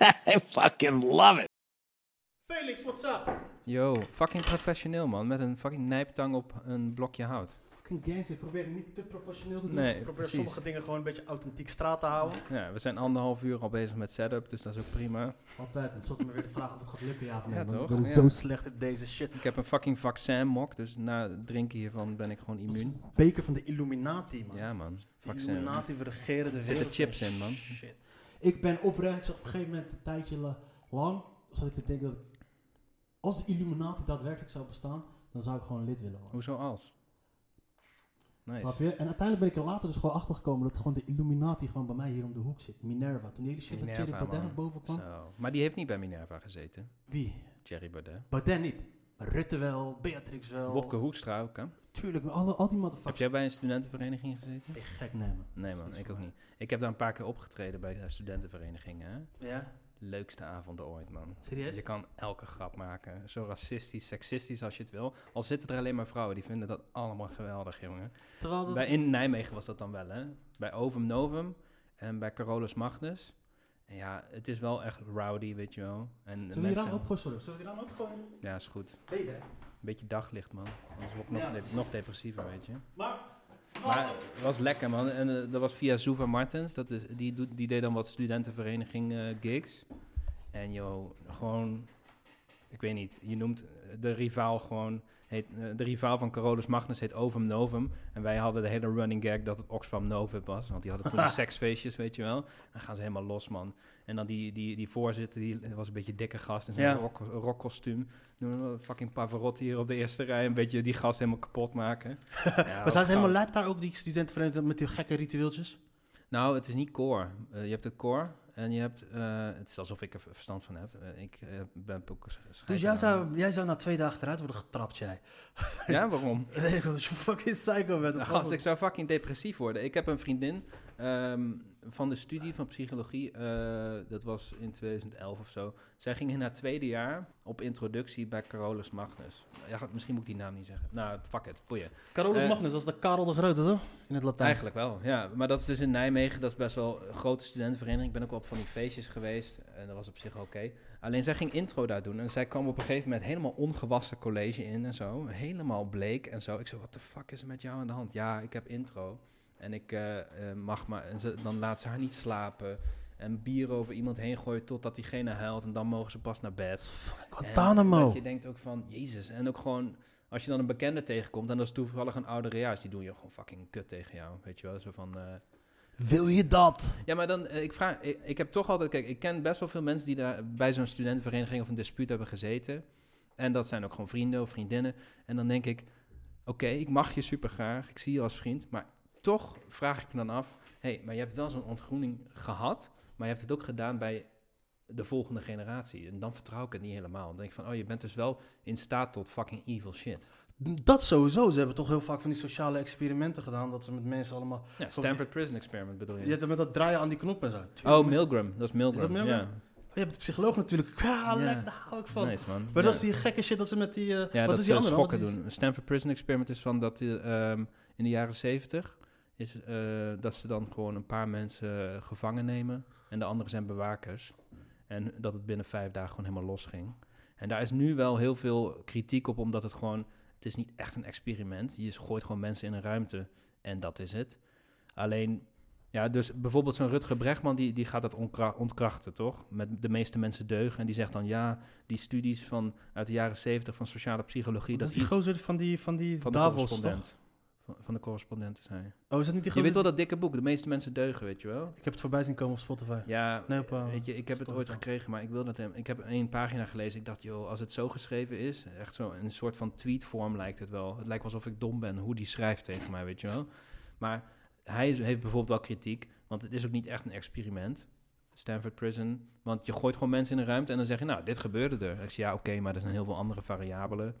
I fucking love it. Felix, what's up? Yo, fucking professioneel man, met een fucking nijptang op een blokje hout. Fucking games, ik probeer niet te professioneel te doen. Nee, ik probeer precies. sommige dingen gewoon een beetje authentiek straat te houden. Ja, we zijn anderhalf uur al bezig met setup, dus dat is ook prima. Altijd, en zat me weer de vraag of het gaat lukken, ja of nee. Ja, toch? Ik ben Ja. zo slecht in deze shit. Ik heb een fucking vaccin mok, dus na het drinken hiervan ben ik gewoon immuun. Beker van de Illuminati, man. Ja man, de vaccin. Illuminati, we regeren de Er zitten wereld. chips in man. Shit. Ik ben oprecht, op een gegeven moment een tijdje la- lang, zat ik te denken dat ik, als de Illuminati daadwerkelijk zou bestaan, dan zou ik gewoon lid willen worden. Hoezo als? Snap Nice. je? En uiteindelijk ben ik er later dus gewoon achter gekomen dat gewoon de Illuminati gewoon bij mij hier om de hoek zit. Minerva. Toen die hele shit met Thierry Minerva, Baudet naar boven kwam. Zo. Maar die heeft niet bij Minerva gezeten, Wie? Thierry Baudet. Baudet niet. Rutte wel, Beatrix wel. Wopke Hoekstra ook, hè? Tuurlijk, maar alle, al die Heb motherfuckers. jij bij een studentenvereniging gezeten? Ben je gek nemen. Nee man, ik ook mij. niet. Ik heb daar een paar keer opgetreden bij de studentenverenigingen, hè? Ja? Leukste avonden ooit, man. Serieus? Je kan elke grap maken. Zo racistisch, seksistisch als je het wil. Al zitten er alleen maar vrouwen, die vinden dat allemaal geweldig, jongen. Terwijl dat... Bij, in Nijmegen was dat dan wel, hè? Bij Ovum Novum en bij Carolus Magnus. Ja, het is wel echt rowdy, weet je wel. En Zullen we die raam opgooien? Zullen we die raam opgooien? Ja, is goed. Beter. Een beetje daglicht, man. Anders word ik nog, Ja, de- precies. nog depressiever, weet je. Maar... Maar het was lekker, man. En eh, dat was via Zuva Martens. Dat is, die, doet, die deed dan wat studentenvereniging eh, gigs. En joh, gewoon... Ik weet niet, je noemt de rivaal gewoon... Heet, eh, de rivaal van Carolus Magnus heet Ovum Novum. En wij hadden de hele running gag dat het Oxfam Novum was. Want die hadden toen seksfeestjes, weet je wel. Dan gaan ze helemaal los, man. En dan die, die, die voorzitter, die was een beetje dikke gast in zijn Ja. rock, rockkostuum. Fucking Pavarotti hier op de eerste rij. Een beetje die gast helemaal kapot maken. Ja, Maar zijn ze helemaal lijp daar ook, die studentenvereniging, met die gekke ritueeltjes? Nou, het is niet core. Eh, je hebt het core en je hebt... eh, het is alsof ik er verstand van heb. Eh, ik eh, ben ook Dus jij zou, jij zou na twee dagen eruit worden getrapt, jij. Ja, waarom? Ik dat je fucking psycho bent. Nou, gast, ik zou fucking depressief worden. Ik heb een vriendin ehm, van de studie van psychologie. eh, dat was in 2011 of zo. Zij ging in haar tweede jaar op introductie bij Carolus Magnus. Ja, misschien moet ik die naam niet zeggen. Nou, fuck it, boeien. Carolus Eh, Magnus, dat is de Karel de Grote, toch? In het Latijn. Eigenlijk wel, ja. Maar dat is dus in Nijmegen. Dat is best wel een grote studentenvereniging. Ik ben ook wel op van die feestjes geweest. En dat was op zich oké. Alleen zij ging intro daar doen. En zij kwam op een gegeven moment helemaal ongewassen college in en zo. Helemaal bleek en zo. Ik zo, wat de fuck is er met jou aan de hand? Ja, ik heb intro. En ik eh, eh, mag maar... En ze, dan laat ze haar niet slapen. En bier over iemand heen gooien totdat diegene huilt. En dan mogen ze pas naar bed. En Guantanamo. Dat je denkt ook van, jezus. En ook gewoon, als je dan een bekende tegenkomt... en dat is toevallig een ouderejaars... die doen je gewoon fucking kut tegen jou. Weet je wel, zo van... eh, Wil je dat? ja, maar dan, ik vraag, ik, ik heb toch altijd, kijk, ik ken best wel veel mensen die daar bij zo'n studentenvereniging of een dispuut hebben gezeten. En dat zijn ook gewoon vrienden of vriendinnen. En dan denk ik, oké, ik mag je super graag, ik zie je als vriend, maar toch vraag ik me dan af, hé, hey, maar je hebt wel zo'n ontgroening gehad, maar je hebt het ook gedaan bij de volgende generatie. En dan vertrouw ik het niet helemaal. Dan denk ik van, oh, je bent dus wel in staat tot fucking evil shit. Dat sowieso. Ze hebben toch heel vaak van die sociale experimenten gedaan. Dat ze met mensen allemaal... Ja, Stanford Prison Experiment bedoel je? Je hebt met dat draaien aan die knop en zo. oh. Milgram, dat is Milgram. Is dat Milgram? Ja, Oh, je hebt de psycholoog natuurlijk. Ja, Ja. lekker, daar hou ik van. nice man. Maar Ja. dat is die gekke shit dat ze met die... eh, Ja, wat dat is die ze andere? Schokken doen. Stanford Prison Experiment is van dat eh, ehm, in de jaren zeventig is eh, dat ze dan gewoon een paar mensen eh, gevangen nemen en de anderen zijn bewakers. En dat het binnen vijf dagen gewoon helemaal los ging. En daar is nu wel heel veel kritiek op, omdat het gewoon, het is niet echt een experiment. Je gooit gewoon mensen in een ruimte en dat is het. Alleen, ja, dus bijvoorbeeld zo'n Rutger Bregman, die, die gaat dat ontkrachten, toch? Met de meeste mensen deugen. En die zegt dan, ja, die studies van uit de jaren zeventig van sociale psychologie, Dat dat is die gozer van die, van die van Davos, toch? Van, van de correspondent is hij. Oh, is dat niet die Je weet wel dat dikke boek, de meeste mensen deugen, weet je wel? Ik heb het voorbij zien komen op Spotify. Ja, Nee, op, eh, weet je, ik heb het ooit gekregen, maar ik wil dat hem. Ik heb één pagina gelezen. Ik dacht, joh, als het zo geschreven is, echt zo een soort van tweetvorm lijkt het wel. Het lijkt alsof ik dom ben hoe die schrijft tegen mij, weet je wel. Maar hij heeft bijvoorbeeld wel kritiek, want het is ook niet echt een experiment. Stanford Prison. Want je gooit gewoon mensen in een ruimte en dan zeg je, nou, dit gebeurde er. Ik zeg, ja, oké, maar er zijn heel veel andere variabelen.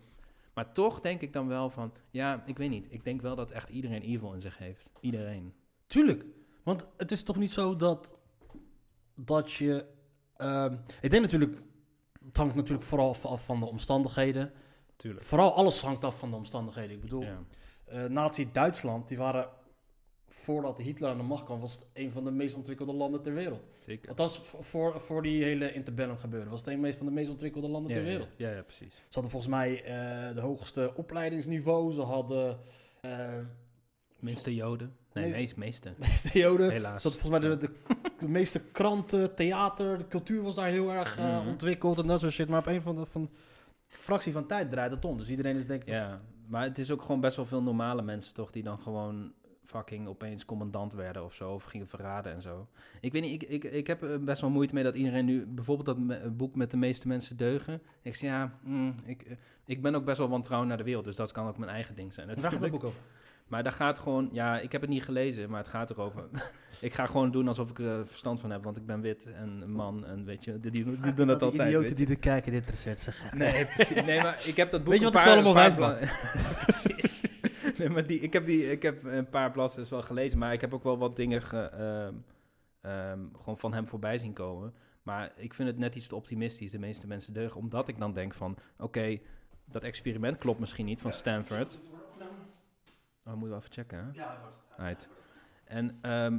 Maar toch denk ik dan wel van, ja, ik weet niet. Ik denk wel dat echt iedereen evil in zich heeft. Iedereen. Tuurlijk. Want het is toch niet zo dat, dat je... ehm, ik denk natuurlijk... Het hangt natuurlijk vooral af- van de omstandigheden. Tuurlijk. Vooral alles hangt af van de omstandigheden. Ik bedoel, Ja. eh Nazi-Duitsland, die waren... Voordat Hitler aan de macht kwam, was het een van de meest ontwikkelde landen ter wereld. Zeker. Althans, voor, voor die hele interbellum gebeuren. Was het een van de meest ontwikkelde landen Ja, ter wereld. ja, ja, precies. Ze hadden volgens mij eh, de hoogste opleidingsniveau. Ze hadden... eh Meeste Joden. Nee, Meest- meest, meeste. de meeste joden. Helaas. Ze hadden volgens mij de, de, de meeste kranten, theater, de cultuur was daar heel erg eh, Mhm. ontwikkeld en dat soort shit. Maar op een van de van fractie van tijd draait het om. Dus iedereen is denk ik... Ja, maar het is ook gewoon best wel veel normale mensen toch die dan gewoon fucking opeens commandant werden of zo, of gingen verraden en zo. Ik weet niet, ik, ik, ik heb er best wel moeite mee dat iedereen nu, bijvoorbeeld dat me- boek met de meeste mensen deugen. Ik zeg ja, mm, ik, eh, ik ben ook best wel wantrouwend naar de wereld, dus dat kan ook mijn eigen ding zijn. Waar gaat dat boek over? Maar daar gaat gewoon, ja, ik heb het niet gelezen, maar het gaat erover. ik ga gewoon doen alsof ik er verstand van heb, want ik ben wit en een man en weet je, die, die, die doen dat altijd. idioten die er kijken dit recept zeggen. Nee, precies. Nee, maar ik heb dat boek Weet je wat paar- allemaal bla- Precies. Nee, maar die, ik, heb die, ik heb een paar bladzijden wel gelezen, maar ik heb ook wel wat dingen ge- ehm, ehm, gewoon van hem voorbij zien komen. Maar ik vind het net iets te optimistisch, de meeste mensen deugen, omdat ik dan denk van, oké, dat experiment klopt misschien niet van Stanford. Oh, moeten we even checken, hè? Right. En, ehm,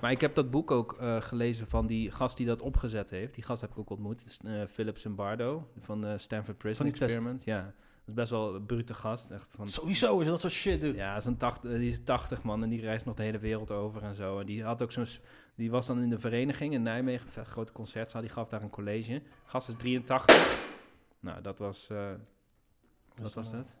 maar ik heb dat boek ook eh, gelezen van die gast die dat opgezet heeft. Die gast heb ik ook ontmoet, is, eh, Philip Zimbardo van de Stanford Prison Van die test. Experiment. Ja, dat is best wel een brute gast. Echt van, Sowieso is dat soort shit, dude. ja, zo'n 80, die is 80 man en die reist nog de hele wereld over en zo. En die had ook zo'n, die was dan in de vereniging in Nijmegen, een grote concertzaal. Die gaf daar een college. Gast is 83. Nou, dat was, eh, wat was dat?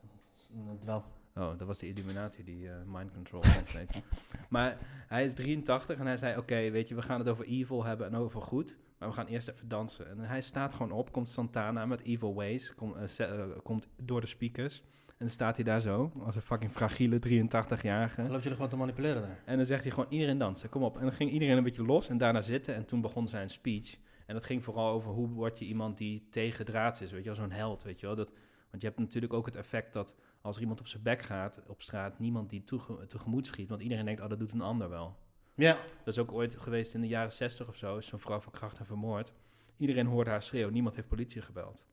Wel. Oh, dat was de Illuminati, die eh, mind control translate. maar hij is 83 en hij zei, oké, weet je, we gaan het over evil hebben en over goed. Maar we gaan eerst even dansen. En hij staat gewoon op, komt Santana met Evil Ways, kom, eh, eh, komt door de speakers. En dan staat hij daar zo, als een fucking fragiele 83-jarige. Dan loop je er gewoon te manipuleren daar. En dan zegt hij gewoon iedereen dansen, kom op. En dan ging iedereen een beetje los en daarna zitten. En toen begon zijn speech. En dat ging vooral over hoe word je iemand die tegen draads is, weet je wel, zo'n held, weet je wel. Dat, want je hebt natuurlijk ook het effect dat als er iemand op zijn bek gaat op straat, niemand die toege- tegemoet schiet. Want iedereen denkt, oh, dat doet een ander wel. Ja. Dat is ook ooit geweest in de jaren 60 of zo, is zo'n vrouw verkracht en vermoord. Iedereen hoorde haar schreeuwen, niemand heeft politie gebeld.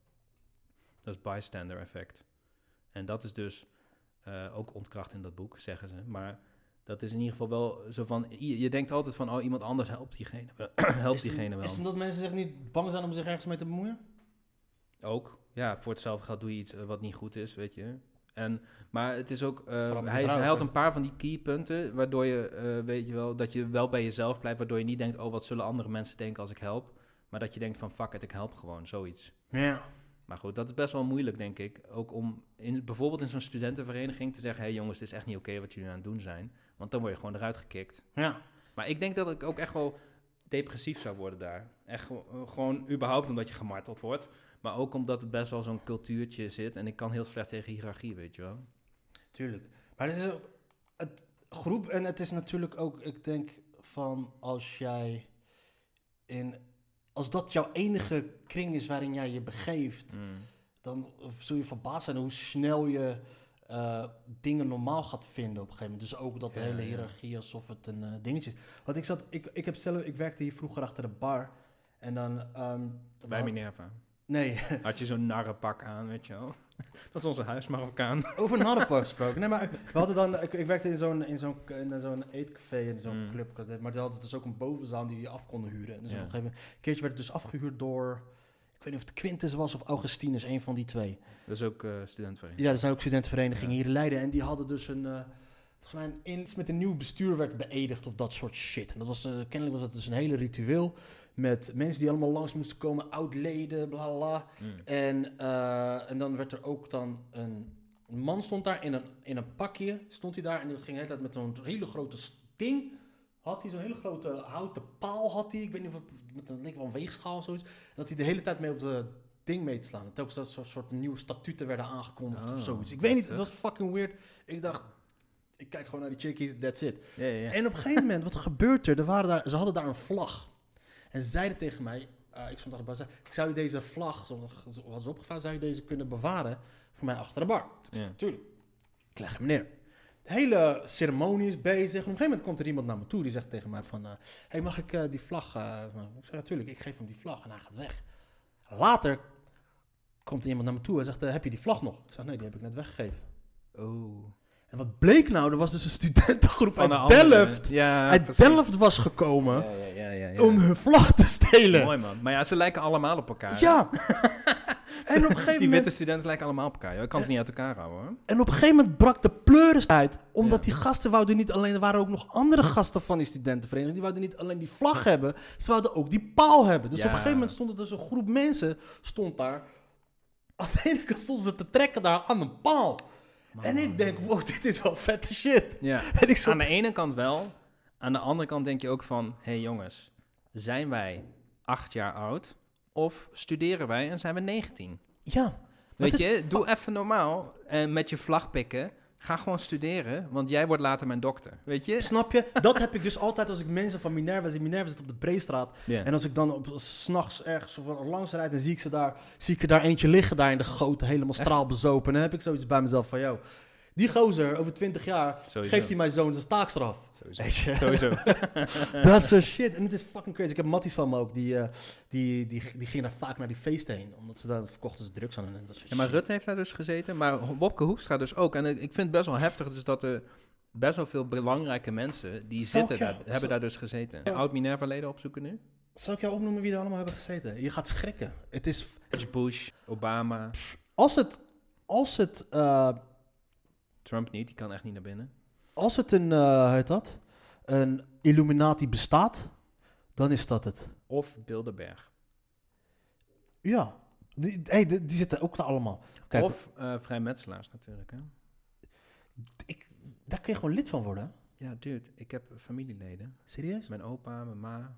Dat is bystander effect. En dat is dus eh, ook ontkracht in dat boek, zeggen ze. Maar dat is in ieder geval wel zo van, je, denkt altijd van, oh, iemand anders helpt diegene, helpt Is het- diegene wel. Is het omdat mensen zich niet bang zijn om zich ergens mee te bemoeien? Ook, ja, voor hetzelfde geld doe je iets eh, wat niet goed is, weet je. En, maar het is ook, eh, hij, hij had een paar van die keypunten, waardoor je, eh, weet je wel, dat je wel bij jezelf blijft, waardoor je niet denkt, oh, wat zullen andere mensen denken als ik help. Maar dat je denkt van, fuck it, ik help gewoon, zoiets. Ja. Maar goed, dat is best wel moeilijk, denk ik. Ook om in, bijvoorbeeld in zo'n studentenvereniging te zeggen, hé hey jongens, het is echt niet oké wat jullie aan het doen zijn. Want dan word je gewoon eruit gekikt. Ja. Maar ik denk dat ik ook echt wel depressief zou worden daar. Echt gewo- gewoon überhaupt omdat je gemarteld wordt. Maar ook omdat het best wel zo'n cultuurtje zit. En ik kan heel slecht tegen hiërarchie, weet je wel. Tuurlijk. Maar het is ook het groep en het is natuurlijk ook, ik denk van als jij in, als dat jouw enige kring is waarin jij je begeeft, dan zul je verbaasd zijn hoe snel je eh, dingen normaal gaat vinden op een gegeven moment. Dus ook dat de Ja, hele hiërarchie alsof het een eh, dingetje is. Want ik zat, ik, ik heb zelf, ik werkte hier vroeger achter de bar en dan. we Bij Minerva. Nee, Had je zo'n narrenpak aan, weet je wel. Dat is onze huismarokkaan. Over een Hardenpark gesproken. Nee, maar we hadden dan, ik, ik werkte in zo'n, in zo'n, in zo'n eetcafé, in zo'n Mm. club. Maar die hadden dus ook een bovenzaal die je af konden huren. En dus Ja. op een gegeven moment, een keertje werd het dus afgehuurd door, ik weet niet of het Quintus was of Augustinus, een van die twee. Dat is ook studentenvereniging. Ja, er zijn ook studentenverenigingen Ja. hier in Leiden. En die hadden dus een, eh, volgens mij iets met een nieuw bestuur werd beëdigd of dat soort shit. En dat was, eh, kennelijk was dat dus een hele ritueel met mensen die allemaal langs moesten komen, oud-leden, bla bla bla. Mm. En, eh, en dan werd er ook dan een, man stond daar in een, in een pakje, stond hij daar en die ging de hele tijd met zo'n hele grote ding. Had hij zo'n hele grote houten paal, had hij, ik weet niet of het met een, leek wel een weegschaal of zoiets. En dat hij de hele tijd mee op de ding mee te slaan. En telkens dat soort, soort nieuwe statuten werden aangekondigd Oh, of zoiets. Ik weet niet, het was fucking weird. Ik dacht, ik kijk gewoon naar die chickies, that's it. En op een gegeven moment, wat gebeurt er? er waren daar, ze hadden daar een vlag. En ze zeiden tegen mij, eh, ik stond achter de bar, ik zou je deze vlag, hadden ze opgevouwen, zou je deze kunnen bewaren voor mij achter de bar? Ik zei, Ja. natuurlijk. Ik leg hem neer. De hele ceremonie is bezig. Op een gegeven moment komt er iemand naar me toe die zegt tegen mij van... eh, hey, mag ik eh, die vlag... eh, ik zeg, natuurlijk, ik geef hem die vlag en hij gaat weg. Later komt er iemand naar me toe en zegt, heb je die vlag nog? Ik zeg, nee, die heb ik net weggegeven. Oh. En wat bleek nou? Er was dus een studentengroep Van uit Delft. Ja, uit precies. Delft was gekomen Ja, om hun vlag te stelen. Mooi man. Maar ja, ze lijken allemaal op elkaar. Ja. en op een gegeven Die witte studenten lijken allemaal op elkaar. joh. Ik kan ze niet uit elkaar houden hoor. En op een gegeven moment brak de pleuris uit. Omdat Ja. die gasten wouden niet alleen... Er waren ook nog andere gasten van die studentenvereniging. Die wouden niet alleen die vlag hebben. Ze wouden ook die paal hebben. Dus Ja. op een gegeven moment stond er dus een groep mensen... Stond daar... Aan de ene kant stonden ze te trekken daar aan een paal. En ik denk, wow, dit is wel vette shit. Ja. En ik zat... Aan de ene kant wel. Aan de andere kant denk je ook van... Hé hey jongens, zijn wij acht jaar oud? Of studeren wij en zijn we 19? Ja. Weet je, doe even normaal. En met je vlag pikken. Ga gewoon studeren, want jij wordt later mijn dokter. Weet je? Snap je? Dat heb ik dus altijd als ik mensen van Minerva zie. Minerva zit op de Breestraat. En als ik dan op s'nachts ergens langs rijd, dan zie ik ze daar, zie ik er daar eentje liggen daar in de goot, helemaal straalbezopen. En dan heb ik zoiets bij mezelf van, joh, die gozer over 20 jaar Sowieso. geeft hij mijn zoon zijn taakstraf. Sowieso. Weet je? Sowieso. Dat soort shit. En het is fucking crazy. Ik heb matties van me ook, die, eh, die, die, die gingen daar vaak naar die feesten heen. Omdat ze daar verkochten ze drugs aan en dat soort Ja, maar shit. Rutte heeft daar dus gezeten, maar Wopke Hoekstra dus ook. En ik ik vind het best wel heftig dus dat er best wel veel belangrijke mensen die Zal zitten jou- daar, hebben zal- daar dus gezeten. Ja. Oud Minerva-leden opzoeken nu? Zal ik jou opnoemen wie er allemaal hebben gezeten? Je gaat schrikken. Het is, Bush, Obama, als het, als het, eh, Trump niet, die kan echt niet naar binnen. als het een, hoe heet dat? Een Illuminati bestaat, dan is dat het. Of Bilderberg. Ja. Die, hey, die, die zitten ook daar allemaal. Kijk, of eh vrijmetselaars natuurlijk. Hè? ik, daar kun je gewoon lid van worden. hè? Ja, dude, ik heb familieleden. Serieus? Mijn opa, mijn ma,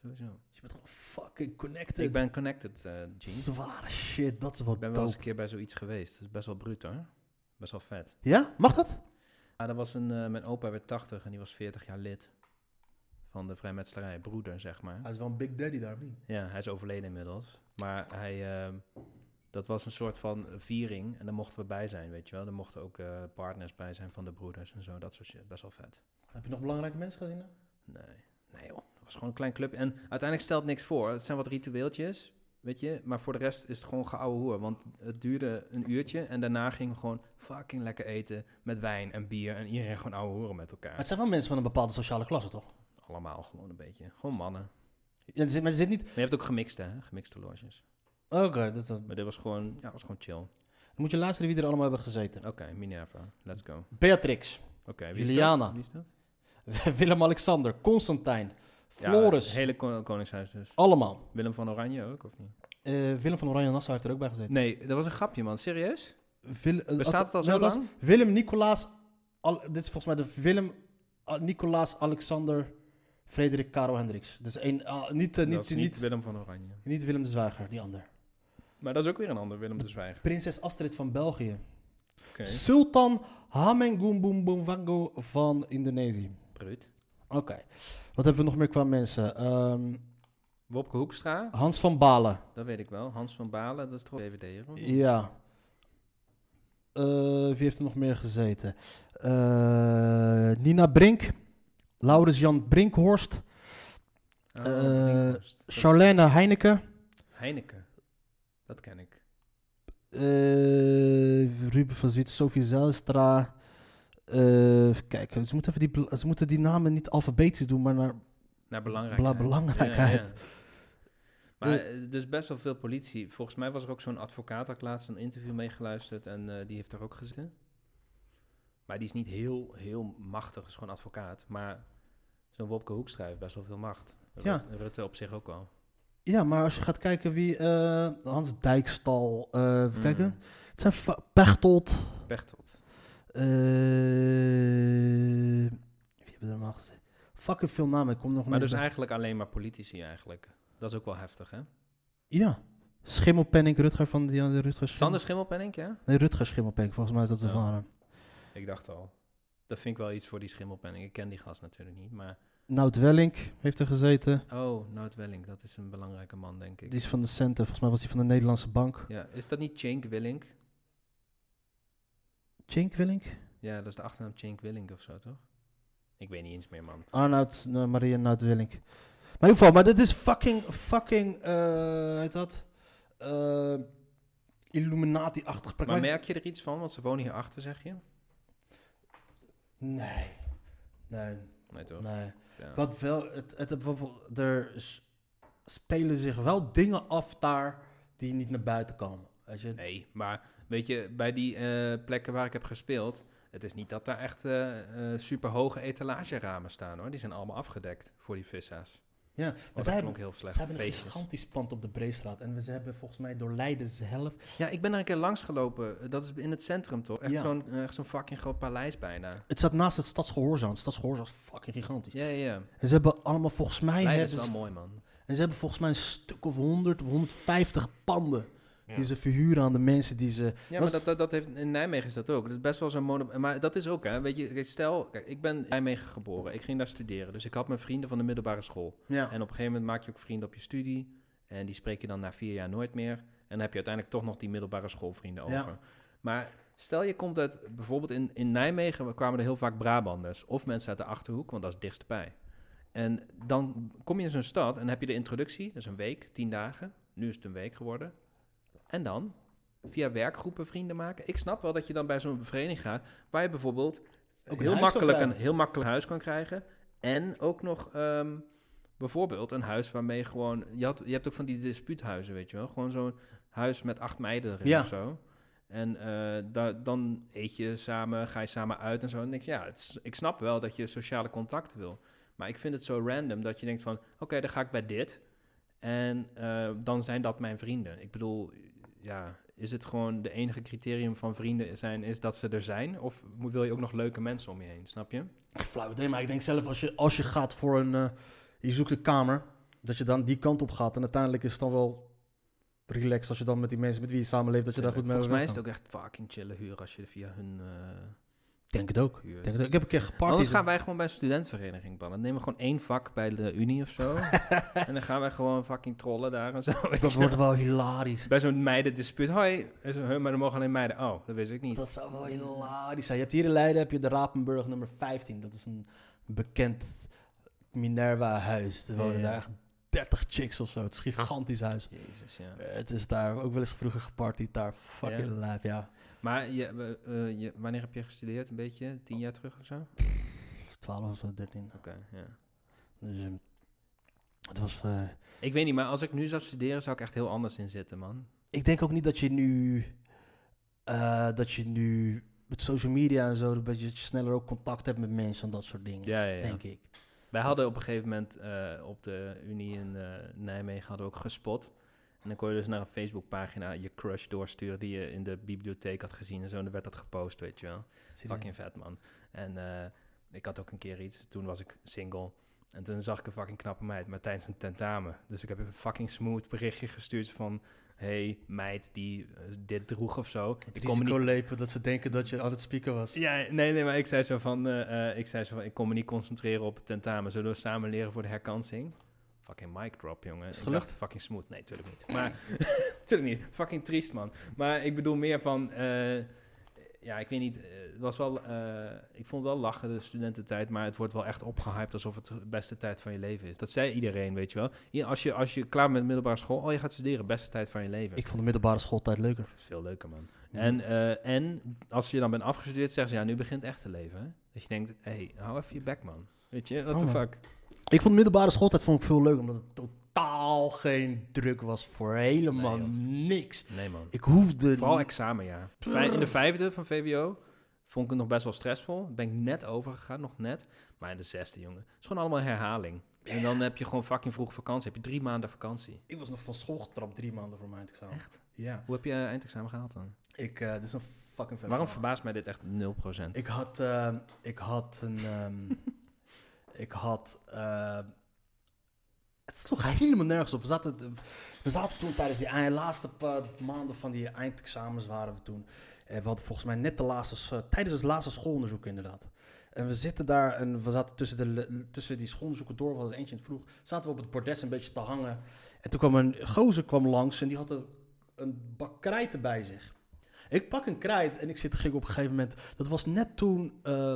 sowieso. Je bent gewoon fucking connected. Ik ben connected, eh Gene. Zware shit, dat is wel Ik ben wel eens een keer bij zoiets geweest. Dat is best wel bruut hoor. Best wel vet. Ja? Mag dat? Ja, dat was een, eh, mijn opa werd 80 en die was 40 jaar lid van de vrijmetselarij, broeder zeg maar. Hij is wel een big daddy daar, niet? Ja, hij is overleden inmiddels. Maar hij, eh, dat was een soort van viering en daar mochten we bij zijn, weet je wel. Er mochten ook eh, partners bij zijn van de broeders en zo, dat soort shit. Best wel vet. Heb je nog belangrijke mensen gezien? hè? Nee, nee joh. Het was gewoon een klein club. En uiteindelijk stelt niks voor. Het zijn wat ritueeltjes, weet je. Maar voor de rest is het gewoon geouwe hoer. Want het duurde een uurtje en daarna gingen we gewoon fucking lekker eten met wijn en bier. En iedereen gewoon ouwe hoeren met elkaar. Maar het zijn wel mensen van een bepaalde sociale klasse, toch? Allemaal gewoon een beetje. Gewoon mannen. Ja, er zit, maar er zit niet... Maar je hebt ook gemixte, hè? Gemixte loges. Oké, dat, dat- Maar dit was gewoon, ja, was gewoon chill. Oké, dan moet je luisteren wie er allemaal hebben gezeten. Minerva. Let's go. Oké, Beatrix, wie is dat? Juliana. Wie is dat? Willem-Alexander, Constantijn, Floris. het hele kon- koningshuis dus. allemaal. Willem van Oranje ook, of niet? Eh, Willem van Oranje-Nassau heeft er ook bij gezeten. Nee, dat was een grapje, man. Serieus? Wil- eh, Bestaat het al zo dat was lang? Willem Nicolaas... Al, dit is volgens mij de Willem Nicolaas Alexander Frederik Karel Hendricks. Dus één, ah, niet, eh, dat niet, is niet, niet Willem van Oranje. niet Willem de Zwijger, die ander. Maar dat is ook weer een ander Willem de Zwijger. Prinses Astrid van België. Oké, Sultan Hamengubumbuwango van Indonesië. bruut. Oké. Wat hebben we nog meer qua mensen? Ehm, Wopke Hoekstra, Hans van Balen. dat weet ik wel. Hans van Balen, dat is toch niet? Ja. Eh, wie heeft er nog meer gezeten? Eh, Nina Brink. Laurens Jan Brinkhorst. Oh, Eh, Brinkhorst. Charlene Heineken. Heineken. Dat ken ik. Ruben van Zwiet, Sophie Zijlstra. Eh, even kijken, ze moeten, even die, ze moeten die namen niet alfabetisch doen, maar naar... Naar belangrijkheid. Bela- belangrijkheid. Ja, ja. Maar eh, dus best wel veel politie. Volgens mij was er ook zo'n advocaat, had ik laatst een interview meegeluisterd en eh, die heeft er ook gezeten. Maar die is niet heel, heel machtig, is gewoon advocaat. Maar zo'n Wopke Hoekstra heeft best wel veel macht. Ja. Rut- Rutte op zich ook al. Ja, maar als je gaat kijken wie... eh, Hans Dijkstal, eh, even Mm. kijken. Het zijn Pechtold. Pechtold. Eh, wie hebben er nog gezeten? Fucking veel namen, ik kom nog Maar dus bij. eigenlijk alleen maar politici eigenlijk. Dat is ook wel heftig, hè? Ja. Schimmelpenning, Rutger van die, de Rutger Schimmel- Sander Schimmelpenning, ja? Nee, Rutger Schimmelpenning, volgens mij is dat Ja. vader. Ik dacht al. Dat vind ik wel iets voor die Schimmelpenning. Ik ken die gast natuurlijk niet, maar Nout Wellink heeft er gezeten. Oh, Nout Welling, dat is een belangrijke man, denk ik. Die is van de centen. Volgens mij was hij van de Nederlandse bank. Ja, is dat niet Cenk Willink? Cenk Willink? Ja, dat is de achternaam Cenk Willink of zo, toch? Ik weet niet eens meer, man. Arnoud, uh, Maria Nout Willink. Maar in ieder geval, maar dit is fucking, fucking, eh heet dat? Eh, Illuminati-achtig. Maar merk je er iets van? Want ze wonen hier achter, zeg je? Nee. Nee, Nee, toch? nee. Ja. Wat wel, het, het, bijvoorbeeld, er spelen zich wel dingen af daar die niet naar buiten komen. Weet je? Nee, maar weet je, bij die eh, plekken waar ik heb gespeeld... Het is niet dat daar echt eh super hoge etalageramen staan, hoor. Die zijn allemaal afgedekt voor die vissa's. Ja, Oh, maar zij hebben, heel slecht. ze hebben een gigantisch pand op de Breestraat. En ze hebben volgens mij door Leiden zelf... Ja, ik ben er een keer langs gelopen. Dat is in het centrum, toch? Echt Ja. zo'n eh, fucking groot paleis bijna. Het staat naast het Stadsgehoorzaam. Het Stadsgehoorzaam is fucking gigantisch. Ja, ja, ja. En ze hebben allemaal volgens mij... Leiden is wel ze- mooi, man. En ze hebben volgens mij een stuk of 100 of 150 panden. Ja. Die ze verhuren aan de mensen die ze... Ja, Dat maar dat, dat, dat heeft, in Nijmegen is dat ook. Dat is best wel zo'n mono... Maar dat is ook, hè. Weet je, stel... Kijk, ik ben in Nijmegen geboren. Ik ging daar studeren. Dus ik had mijn vrienden van de middelbare school. Ja. En op een gegeven moment maak je ook vrienden op je studie. En die spreek je dan na vier jaar nooit meer. En dan heb je uiteindelijk toch nog die middelbare schoolvrienden Ja. over. Maar stel je komt uit... Bijvoorbeeld in, in Nijmegen kwamen er heel vaak Brabanders. Of mensen uit de Achterhoek, want dat is dichtstbij. En dan kom je in zo'n stad en heb je de introductie. Dat is een week, tien dagen. Nu is het een week geworden. En dan via werkgroepen vrienden maken. Ik snap wel dat je dan bij zo'n vereniging gaat... waar je bijvoorbeeld Ook heel, makkelijk een heel makkelijk huis kan krijgen. En ook nog ehm, bijvoorbeeld een huis waarmee je gewoon... Je, had, je hebt ook van die dispuuthuizen, weet je wel. Gewoon zo'n huis met acht meiden erin Ja. of zo. En eh, da- dan eet je samen, ga je samen uit en zo. En denk je, ja, het is- ik snap wel dat je sociale contacten wil. Maar ik vind het zo random dat je denkt van... Oké, dan ga ik bij dit. En eh, dan zijn dat mijn vrienden. Ik bedoel, ja, is het gewoon de enige criterium van vrienden zijn... is dat ze er zijn? Of wil je ook nog leuke mensen om je heen, snap je? Flauw idee, maar ik denk zelf als je, als je gaat voor een... eh, je zoekt een kamer, dat je dan die kant op gaat. En uiteindelijk is het dan wel relaxed als je dan met die mensen met wie je samenleeft, dat je daar goed mee Volgens mij is het ook echt fucking chille huur als je via hun eh. Denk het ook. Denk het ook. Ik heb een keer gepartied. Anders gaan wij gewoon bij een studentenvereniging ballen. Dan nemen we gewoon één vak bij de unie of zo. en dan gaan wij gewoon fucking trollen daar en zo. Dat wordt wel. hilarisch. Bij zo'n meidendispuut. Hoi, En zo, "Huh, maar dan mogen alleen meiden. Oh, dat wist ik niet. Dat zou wel hilarisch zijn. Je hebt hier in Leiden heb je de Rapenburg nummer 15. Dat is een bekend Minerva-huis. Er wonen Ja, ja. daar echt 30 chicks of zo. Het is een gigantisch huis. Jezus, ja. Het is daar ook wel eens vroeger gepartied. Daar fucking live, ja. Maar je, eh, je, wanneer heb je gestudeerd? Een beetje? Tien jaar terug of zo? Oké, 12 of zo, 13. ja. Dus ehm, het was... eh, Ik weet niet, maar als ik nu zou studeren, zou ik echt heel anders in zitten, man. ik denk ook niet dat je nu... eh, dat je nu met social media en zo... dat je sneller ook contact hebt met mensen en dat soort dingen. Ja, ja, ja. Denk ik. Wij hadden op een gegeven moment op de Unie in Nijmegen hadden we ook gespot. En dan kon je dus naar een Facebookpagina je crush doorsturen die je in de bibliotheek had gezien en zo. En dan werd dat gepost, weet je wel. Fucking vet, man. En eh, ik had ook een keer iets. Toen was ik single. En toen zag ik een fucking knappe meid, maar tijdens een tentamen. Dus ik heb een fucking smooth berichtje gestuurd van... Hey, meid die eh, dit droeg of zo. Het Ik risico niet... lepen dat ze denken dat je het spieken was. Ja, nee, nee, maar ik zei zo van... eh, ik zei zo van, ik kon me niet concentreren op het tentamen. Zullen we samen leren voor de herkansing? Fucking mic drop, jongen. gelukt? dacht, fucking smooth. Nee, tuurlijk niet. Maar, tuurlijk niet. Fucking triest, man. Maar ik bedoel meer van... eh, ja, ik weet niet. Het was wel... eh, ik vond wel lachen, de studententijd. Maar het wordt wel echt opgehyped alsof het de beste tijd van je leven is. Dat zei iedereen, weet je wel. Als, je, als je klaar bent met middelbare school... Oh, je gaat studeren. Beste tijd van je leven. Ik vond de middelbare schooltijd leuker. Is veel leuker, man. En, eh, en als je dan bent afgestudeerd, zeggen ze... Ja, nu begint echt te leven, hè? Dat je denkt... Hé, hey, hou even je bek, man. Weet je, what Oh, the man. Ik vond de middelbare schooltijd vond ik veel leuker, omdat het totaal geen druk was voor helemaal Nee, niks. Nee, man. Ik hoefde... Vooral examenjaar. In de vijfde van VWO vond ik het nog best wel stressvol. Ben ik net overgegaan, nog net. Maar in de zesde, jongen. Het is gewoon allemaal herhaling. En dan heb je gewoon fucking vroeg vakantie. Heb je drie maanden vakantie. Ik was nog van school getrapt drie maanden voor mijn eindexamen. Echt? Ja. Hoe heb je eindexamen gehaald dan? Ik, eh dit is een fucking vet Waarom verbaast mij dit echt 0%? Ik had, ehm, ik had een, ehm, ik had, ehm, het sloeg helemaal nergens op. We zaten, we zaten toen tijdens die laatste maanden van die eindexamens waren we toen. Eh, we hadden volgens mij net de laatste, tijdens het laatste schoolonderzoek inderdaad. En we zitten daar en we zaten tussen, de, tussen die schoonzoeken door, we hadden eentje in het vroeg. Zaten we op het bordes een beetje te hangen. En toen kwam een gozer kwam langs en die had een, een bak krijten bij zich. Ik pak een krijt en ik zit gek op een gegeven moment. Dat was net toen eh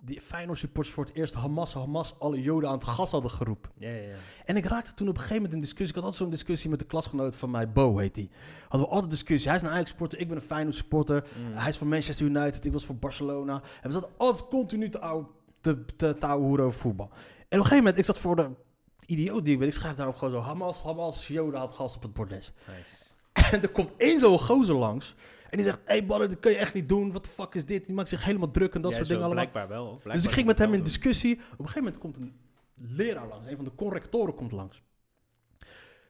die Feyenoord supporters voor het eerst Hamas, Hamas alle Joden aan het gas hadden geroepen. Ja, ja, ja. En ik raakte toen op een gegeven moment in discussie. Ik had altijd zo'n discussie met de klasgenoot van mij, Bo heet die. Hadden we altijd discussie. Hij is een Ajax supporter, ik ben een Feyenoord supporter. Mm. Hij is van Manchester United, ik was voor Barcelona. En we zaten altijd continu te, ouwe- te, te, te ouwe over voetbal. En op een gegeven moment, ik zat voor de idioot die ik ben. Ik schrijf daarop gewoon zo, Hamas, Hamas, Joden had gas op het bordes. Nice. En er komt één zo'n gozer langs. En die zegt, hé hey, brother, dat kun je echt niet doen. Wat de fuck is dit? Die maakt zich helemaal druk en dat soort zo dingen allemaal. Blijkbaar wel. Dus Blijkbaar ik ging met hem in discussie. Op een gegeven moment komt een leraar langs. Een van de correctoren komt langs.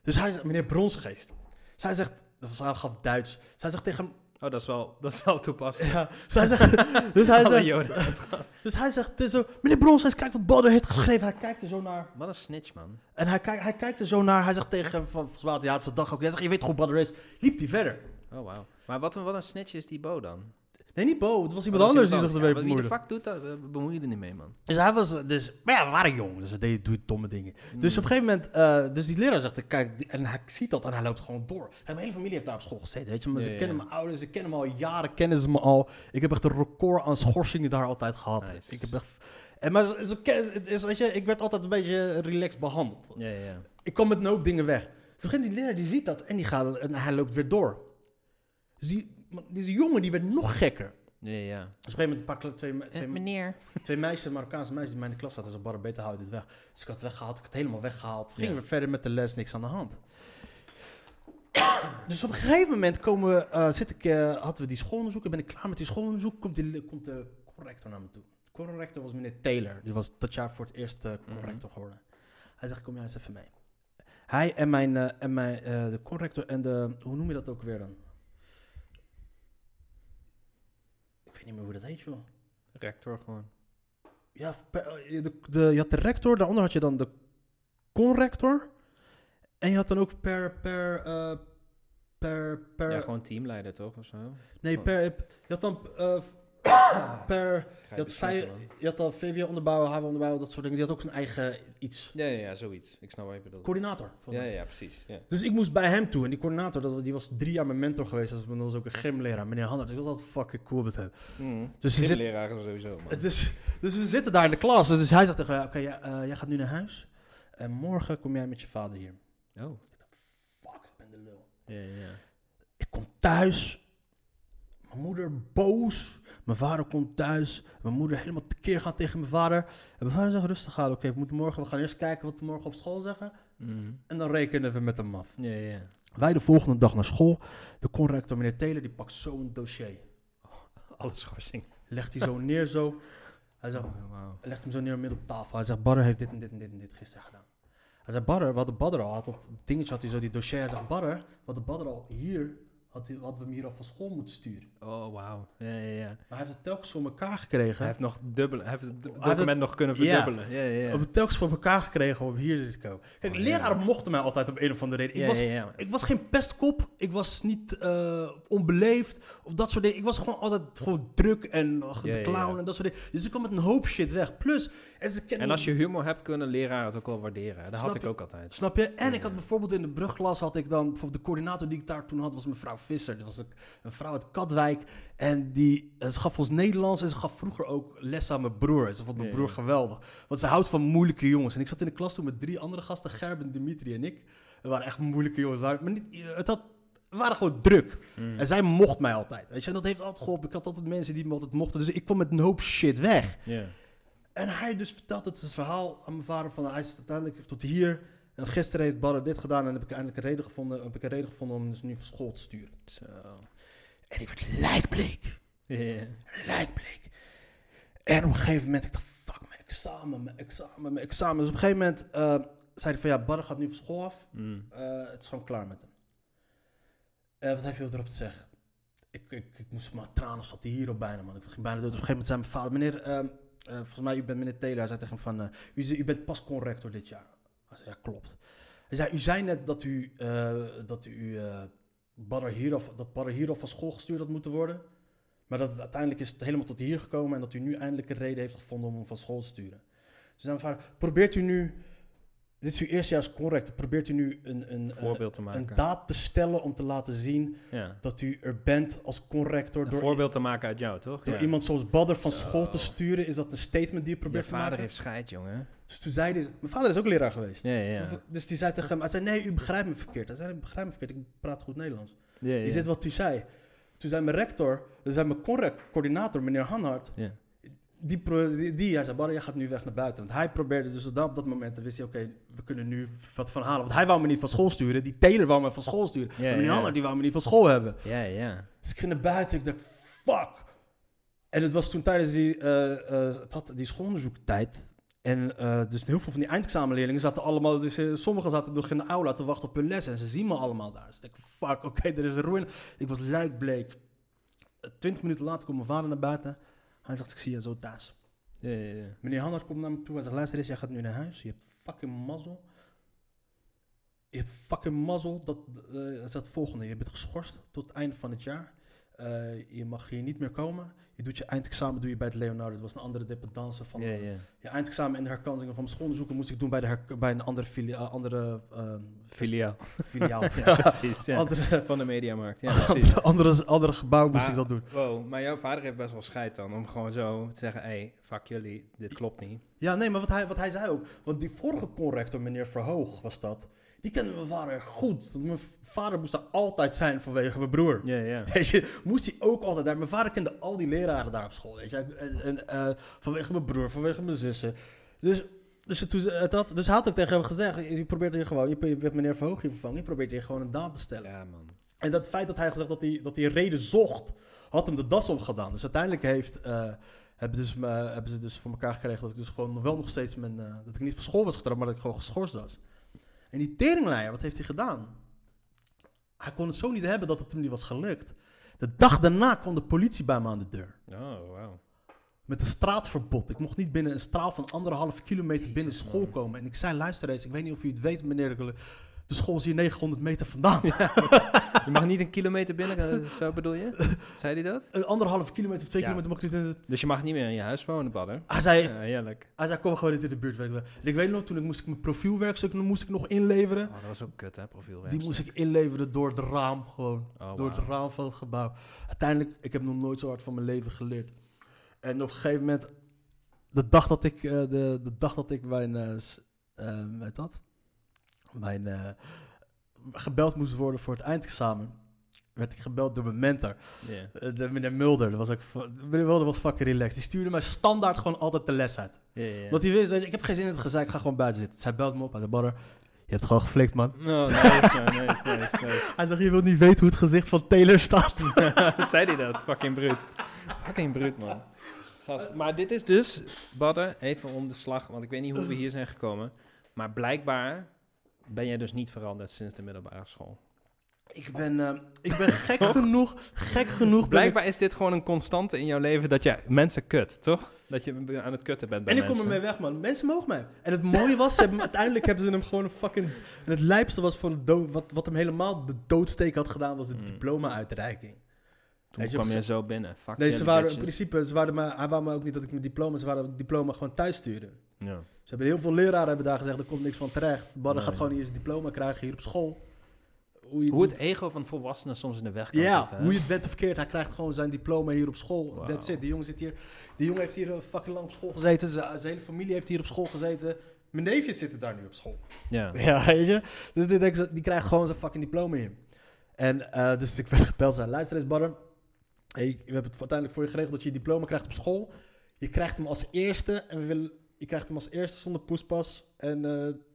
Dus hij zegt, meneer Bronsgeest. Zij zegt, dat was, hij gaf Duits. Zij zegt tegen hem, Oh, dat is wel, dat is wel toepasselijk. ja. Zij zegt, dus hij zegt, Joden dus hij zegt zo, meneer Bronsgeest, kijk wat Badder heeft geschreven. Hij kijkt er zo naar. Wat een snitch, man. En hij, kijkt, hij kijkt er zo naar. Hij zegt tegen hem, van, volgens mij had hij zijn dag ook. Hij zegt, je weet goed Badder is. Liep hij verder. Oh, wauw. Maar wat een, wat een snitch is die Bo dan? Nee, niet Bo. Het was iemand Oh, is anders die zich ermee Ja, maar Wie de bemoeide. fuck doet dat? We bemoeien je er niet mee, man. Dus hij was, dus, maar ja, we waren jong, dus we deden doe domme dingen. Mm. Dus op een gegeven moment, eh, dus die leraar zegt, kijk, die- en hij ziet dat en hij loopt gewoon door. En mijn hele familie heeft daar op school gezeten, weet je. Maar Ja, ze ja. kennen mijn ouders, ze kennen me al jaren, kennen ze me al. Ik heb echt een record aan schorsingen daar altijd gehad. Nice. Ik heb echt, en maar het is, weet je, ik werd altijd een beetje relaxed behandeld. Ja, ja, ja. Ik kwam met een hoop dingen weg. Toen begint die leraar, die ziet dat en, die gaat, en hij loopt weer door. Dus die, deze jongen, die werd nog gekker. Ja, ja. Dus op een gegeven moment een paar kle- twee, twee, meneer. Twee meisjes, Marokkaanse meisjes die mij in de klas zaten. Zo, barre beter houden dit weg. Dus ik had het weggehaald. Ik had het helemaal weggehaald. Gingen Ja. we verder met de les, niks aan de hand. Dus op een gegeven moment komen we, eh, zit ik, eh, hadden we die schoolonderzoek. En ben ik klaar met die schoolonderzoek. Komt, die, komt de corrector naar me toe. De corrector was meneer Taylor. Die was dat jaar voor het eerst eh, corrector geworden. Hij zegt, kom jij eens even mee. Hij en mijn, eh, en mijn eh, de corrector en de, hoe noem je dat ook weer dan? Ik weet niet meer hoe dat heet, joh. Rector gewoon. Ja, eh, de, de, je had de rector, daaronder had je dan de conrector. En je had dan ook per, per, eh, per, per, Ja, gewoon teamleider toch, of zo? nee, per, je had dan eh, per, Ik je had, je had dan VWO onderbouwen, HAVO onderbouwen, dat soort dingen. Die had ook zijn eigen iets. Ja, ja, ja, zoiets. Ik snap wat je bedoelt. Coördinator. Ja, mij. ja, precies. Ja. Dus ik moest bij hem toe. En die coördinator, dat, die was drie jaar mijn mentor geweest. Dat was ook een gymleraar, meneer Hannert. Ik was altijd fucking cool met hem. Mm. Dus ze zit- sowieso, man. Dus, dus we zitten daar in de klas. Dus hij zegt tegen mij, oké, jij, eh, jij gaat nu naar huis. En morgen kom jij met je vader hier. Oh. Fuck, ik ben de lul. Ja, ja, ja. Ik kom thuis. Mijn moeder boos. Mijn vader komt thuis. Mijn moeder helemaal tekeer gaat tegen mijn vader. En mijn vader zegt rustig aan. Oké, we moeten morgen, we gaan eerst kijken wat we morgen op school zeggen. Mm. En dan rekenen we met hem af. Ja, ja. Wij de volgende dag naar school. De conrector, meneer Taylor, die pakt zo een dossier. Alle schorsing. Legt hij zo neer zo. Hij zegt, Oh, legt hem zo neer midden op tafel. Hij zegt, Badder heeft dit en dit en dit en dit gisteren gedaan. Hij zegt, Badder, we hadden Badder al. Had dat dingetje, had hij zo die dossier. Hij zegt, Badder, we hadden Badder al hier, had hij, hadden we hem hier al van school moeten sturen. Oh, wauw. Ja, ja, ja. Maar hij heeft het telkens voor elkaar gekregen. Hij heeft nog dubbel, hij heeft het heeft document het- nog kunnen verdubbelen. Ja, ja, ja. Hij heeft het telkens voor elkaar gekregen om hier te komen. Kijk, Oh, ja. leraren mochten mij altijd op een of andere reden. Ik, was, ik was geen pestkop. Ik was niet eh, onbeleefd of dat soort dingen. Ik was gewoon altijd gewoon druk en uh, de clown en dat soort dingen. Dus ik kwam met een hoop shit weg. Plus, en als je humor hebt, kunnen leraren het ook wel waarderen. Dat Snap had ik je? ook altijd. Snap je? En ik had bijvoorbeeld in de brugklas had ik dan bijvoorbeeld de coördinator die ik daar toen had was mevrouw Visser. Dat was een, een vrouw uit Katwijk en die eh, ze gaf ons Nederlands en ze gaf vroeger ook les aan mijn broer. Ze vond mijn broer geweldig, want ze houdt van moeilijke jongens. En ik zat in de klas toen met drie andere gasten, Gerben, Dimitri en ik. We waren echt moeilijke jongens, maar maar niet, eh, het had, we waren gewoon druk. Mm. En zij mocht mij altijd. Weet je? En dat heeft altijd geholpen. Ik had altijd mensen die me altijd mochten. Dus ik kwam met een hoop shit weg. Ja. En hij dus vertelt het, het verhaal aan mijn vader van hij is uiteindelijk tot hier. En gisteren heeft Barre dit gedaan en heb ik eindelijk een reden gevonden, heb ik een reden gevonden om hem dus nu van school te sturen. Zo. En ik werd lijkbleek. Ja, ja. Lijkbleek. En op een gegeven moment, ik dacht, fuck, mijn examen, mijn examen, mijn examen. Dus op een gegeven moment eh, zei hij van ja, Barre gaat nu van school af. Mm. Eh, het is gewoon klaar met hem. Eh, wat heb je erop te zeggen? Ik, ik, ik moest maar tranen zat hij hier op bijna, man. Ik ging bijna dood. Op een gegeven moment zei mijn vader, meneer, ehm, eh, volgens mij, u bent meneer Taylor. Hij zei tegen hem van, u, u bent pas corrector dit jaar. Ja, klopt. Hij zei, u zei net dat u, eh dat u, eh Badr Hieraf, dat Badr Hieraf van school gestuurd had moeten worden. Maar dat uiteindelijk is het helemaal tot hier gekomen en dat u nu eindelijk een reden heeft gevonden om hem van school te sturen. Dus dan probeert u nu, dit is uw eerste jaar als correct, probeert u nu een, een, eh, voorbeeld te een maken. daad te stellen om te laten zien ja. dat u er bent als corrector. Een Door, voorbeeld te maken uit jou, toch? door Ja. iemand zoals Badder van Zo. school te sturen, is dat een statement die u Je probeert te vader maken? heeft scheid, jongen. Dus toen zei hij, mijn vader is ook leraar geweest. Ja, ja, ja. Dus die zei tegen hem, hij zei, nee, u begrijpt me verkeerd. Hij zei, ik begrijp me verkeerd, ik praat goed Nederlands. ja, ja. Is dit wat u zei? Toen zei mijn rector, dus zei mijn correct, coördinator, meneer Hanhart, Ja. Die, pro- die, die hij zei, gaat nu weg naar buiten. Want hij probeerde dus op dat, op dat moment, dan wist hij, oké, we kunnen nu wat van halen. Want hij wou me niet van school sturen, die Taylor wou me van school sturen. Ja, en meneer ja. Hanhart, die wou me niet van school hebben. Ja, ja. Dus ik ging naar buiten, ik dacht, fuck. En het was toen tijdens die, had die schoolonderzoektijd. En eh, dus heel veel van die eindexamenleerlingen zaten allemaal, dus sommigen zaten nog in de aula te wachten op hun les. En ze zien me allemaal daar. Dus ik dacht, fuck, oké, er is een ruïne. Ik was luidbleek. Twintig minuten later komt mijn vader naar buiten. Hij zegt, ik zie je zo thuis. Ja, ja, ja. Meneer Hannard komt naar me toe. Hij zegt, luister eens, jij gaat nu naar huis. Je hebt fucking mazzel. Je hebt fucking mazzel. Dat, eh, hij zegt het volgende. Je bent geschorst tot het einde van het jaar. Eh, je mag hier niet meer komen. Je doet je eindexamen doe je bij het Leonardo. Dat was een andere dependance van Ja, ja. je eindexamen en de herkansingen van mijn schoolonderzoeken moest ik doen bij, de her- bij een andere, filia andere ehm, Filiaal. filiaal. Ja, precies. Ja. Andere, Van de Mediamarkt. Ja, precies. andere, andere, andere gebouw moest Maar- ik dat doen. Wow, maar jouw vader heeft best wel scheid dan. Om gewoon zo te zeggen, hé, hey, fuck jullie, dit klopt niet. Ja, nee, maar wat hij, wat hij zei ook. Want die vorige conrector, meneer Verhoog, was dat. Die kende mijn vader goed. Want mijn vader moest daar altijd zijn vanwege mijn broer. Ja, ja. Weet je, moest hij ook altijd daar. Mijn vader kende al die leraren daar op school. Weet je, en, en, eh, vanwege mijn broer, vanwege mijn zussen. Dus, dus, toen, ze- eh, dat, dus hij had ook tegen hem gezegd: Je probeert hier gewoon, je, je hebt meneer Verhoog hier vervangen, je probeert hier gewoon een daad te stellen. Ja, man. En dat feit dat hij gezegd dat hij, dat hij reden zocht, had hem de das omgedaan. Dus uiteindelijk heeft, eh, hebben, dus, hebben ze dus voor elkaar gekregen dat ik dus gewoon nog wel nog steeds mijn, dat ik niet van school was getrapt, maar dat ik gewoon geschorst was. En die teringleier, wat heeft hij gedaan? Hij kon het zo niet hebben dat het hem niet was gelukt. De dag daarna kwam de politie bij me aan de deur. Oh, wauw. Met een straatverbod. Ik mocht niet binnen een straal van anderhalf kilometer binnen school man. komen. En ik zei, luister eens, ik weet niet of u het weet, meneer de de school is hier 900 meter vandaan. Je mag niet een kilometer binnen, zo bedoel je? Zei hij dat? Een anderhalf kilometer of twee Ja. kilometer mag ik niet in. Dus je mag niet meer in je huis wonen, Badder? Hij zei, Ja, heerlijk. hij zei, kom gewoon niet in de buurt. ik weet nog, toen ik moest ik mijn profielwerkstuk moest ik nog inleveren. Oh, dat was ook kut, hè, profielwerk. Die moest ik inleveren door het raam gewoon. Oh, door het raam van het gebouw. Uiteindelijk, ik heb nog nooit zo hard van mijn leven geleerd. En op een gegeven moment, de dag dat ik, eh, de, de dag dat ik mijn, eh, s- eh, weet dat? Mijn, eh, gebeld moest worden voor het eindexamen, werd ik gebeld door mijn mentor. Eh, de meneer Mulder, dat was ook, meneer Mulder was fucking relaxed. Die stuurde mij standaard gewoon altijd de les uit. Want hij wist, je, ik heb geen zin in het gezeik, ik ga gewoon buiten zitten. Dus hij belt me op, hij zei, Badder, je hebt gewoon geflikt, man. Oh, nice, nice, nice. Hij zegt, je wilt niet weten hoe het gezicht van Taylor staat. Zei hij dat? Fucking bruut. Fucking bruut, man. Gast, maar dit is dus, Badder, even om de slag, want ik weet niet hoe we hier zijn gekomen. Maar blijkbaar ben jij dus niet veranderd sinds de middelbare school. Ik ben, eh, ik ben gek genoeg, gek genoeg. Blijkbaar is dit gewoon een constante in jouw leven dat je mensen kut, toch? Dat je aan het kutten bent bij en ik kom mensen. ermee weg, man. Mensen mogen mij. En het mooie was, ze hebben, uiteindelijk hebben ze hem gewoon een fucking... En het lijpste was van de dood, wat, wat hem helemaal de doodsteek had gedaan, was de Mm. diploma-uitreiking. Toen je, kwam je zo binnen. Fuck Nee, ze waren in principe, ze waren me, hij wou me ook niet dat ik mijn diploma, ze waren het diploma gewoon thuis sturen. Ja. Ze hebben heel veel leraren hebben daar gezegd, er komt niks van terecht. Badder Nee. gaat gewoon hier zijn diploma krijgen hier op school. Hoe, je Hoe doet- het ego van volwassenen soms in de weg kan Ja, zitten. hè? hoe je het went of keert, hij krijgt gewoon zijn diploma hier op school. Wauw. That's it. Die jongen zit hier. Die jongen heeft hier eh, fucking lang op school gezeten. Zijn zijn hele familie heeft hier op school gezeten. Mijn neefjes zitten daar nu op school. Ja. Ja, weet je. Dus die, die krijgt gewoon zijn fucking diploma hier. En eh, dus ik werd gebeld. Zei, luister eens, Badder. Hey, we hebben het uiteindelijk voor je geregeld dat je je diploma krijgt op school. Je krijgt hem als eerste. En we willen, je krijgt hem als eerste zonder poespas. En eh,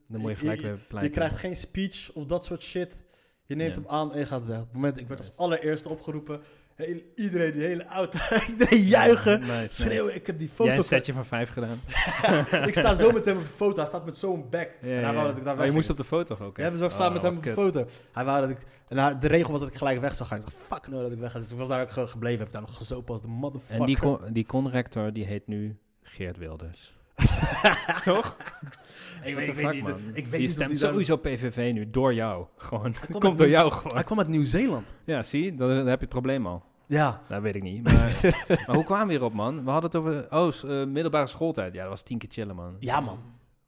Dan moet je gelijk Je- je pleiten. krijgt geen speech of dat soort shit. Je neemt hem aan en je gaat weg. Op het moment, ik werd als allereerste opgeroepen. Heel, iedereen, die hele auto, iedereen juichen. Nice, nice. Schreeuwen, ik heb die Jij foto. een setje van vijf gedaan. ik sta zo met hem op de foto. Hij staat met zo'n bek. Ja, en hij ja. wou dat ik daar weg je moest op de foto ook. hè? Ja, we staan Oh, met hem op de foto. Hij wou dat ik... En hij- de regel was dat ik gelijk weg zou gaan. Ik dacht, fuck no, dat ik weg ga. Dus ik was daar ook ge- gebleven. Heb daar nog gezopen als de motherfucker. En die, con die conrector die heet nu Geert Wilders. Toch? ik weet, ik niet. Ik weet of stemt sowieso PVV nu, door jou. Gewoon. komt Komt, door jou gewoon. Hij kwam uit Nieuw-Zeeland. Ja, zie, dan, dan heb je het probleem al. Ja. Dat weet ik niet. Maar, maar hoe kwamen we hierop, man? We hadden het over... Oh, eh, middelbare schooltijd. Ja, dat was tien keer chillen, man. Ja, man.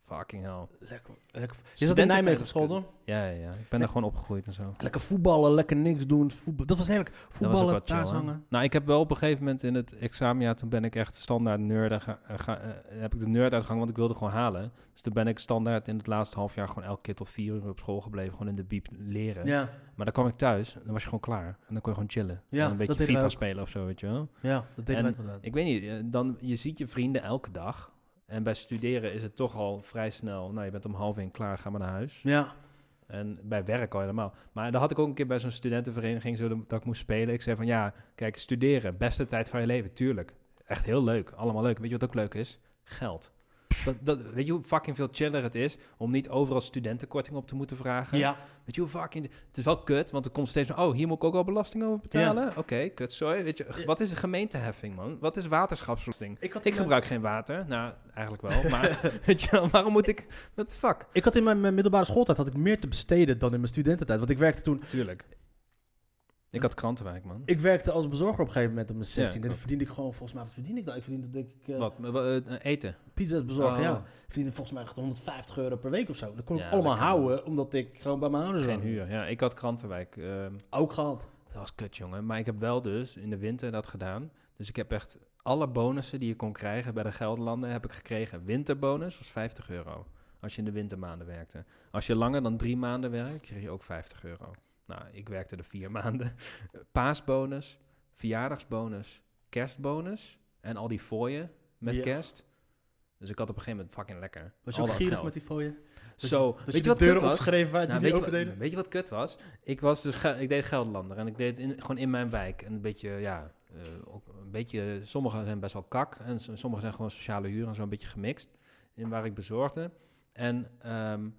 Fucking hell. Lekker. lekker. Je zat in Nijmegen op school, toch? Ja, ja, ja. Ik ben er gewoon opgegroeid en zo. Lekker voetballen, lekker niks doen. Voetbal. Dat was heerlijk. Ook Voetballen, hangen. Nou, ik heb wel op een gegeven moment in het examenjaar, toen ben ik echt standaard nerd, ga, eh, ga- heb ik de nerd uitgehangen, want ik wilde gewoon halen. Dus toen ben ik standaard in het laatste half jaar gewoon elke keer tot vier uur op school gebleven, gewoon in de biep leren. Ja, Maar dan kwam ik thuis, en dan was je gewoon klaar. En dan kon je gewoon chillen. Ja, en een beetje FIFA spelen of zo, weet je wel. ja, dat deden En. Ik weet niet, eh, dan, je ziet je vrienden elke dag. En bij studeren is het toch al vrij snel, nou je bent om half één klaar, ga maar naar huis. Ja, En bij werk al helemaal. Maar dan had ik ook een keer bij zo'n studentenvereniging zo dat ik moest spelen. Ik zei van ja, kijk, studeren, beste tijd van je leven, tuurlijk. Echt heel leuk, allemaal leuk. Weet je wat ook leuk is? Geld. Dat, dat, weet je hoe fucking veel chiller het is om niet overal studentenkorting op te moeten vragen? ja. Weet je hoe fucking... Het is wel kut, want er komt steeds van... Oh, hier moet ik ook al belasting over betalen? Oké, kut, sorry. Weet je, wat is een gemeenteheffing, man? Wat is waterschapsbelasting? Ik, mijn- gebruik geen water. Nou, eigenlijk wel. Maar weet je waarom moet ik... What the fuck? Ik had in mijn, mijn middelbare schooltijd had ik meer te besteden dan in mijn studententijd. Want ik werkte toen... Tuurlijk. Ik had krantenwijk, man. Ik werkte als bezorger op een gegeven moment op mijn 16. en dan verdiende ik gewoon, volgens mij, wat verdiende ik dan? Ik verdiende denk ik uh, Wat? Wa- eh, eten? pizza's bezorgen, Oh. ja. Verdiende volgens mij echt 150 euro per week of zo. Dat kon Ja, ik allemaal dat houden, omdat ik gewoon bij mijn ouders Geen huur. Ja, ik had krantenwijk. ehm, Ook gehad. dat was kut, jongen. Maar ik heb wel dus in de winter dat gedaan. Dus ik heb echt alle bonussen die je kon krijgen bij de Gelderlanden heb ik gekregen. Winterbonus was 50 euro. Als je in de wintermaanden werkte. Als je langer dan drie maanden werkt, kreeg je ook 50 euro. Nou, ik werkte er vier maanden. Paasbonus, verjaardagsbonus, kerstbonus en al die fooien met Ja. kerst. Dus ik had op een gegeven moment fucking lekker. Was je Al ook gierig met die fooien? Zo, dat weet je wat deuren opschreef waar Nou, die weet, je wat, deden? weet je wat kut was? Ik was dus ik deed Gelderlander en ik deed in, gewoon in mijn wijk. En een beetje, ja, eh, ook een beetje, sommige zijn best wel kak en sommige zijn gewoon sociale huur en zo een beetje gemixt in waar ik bezorgde. En ehm,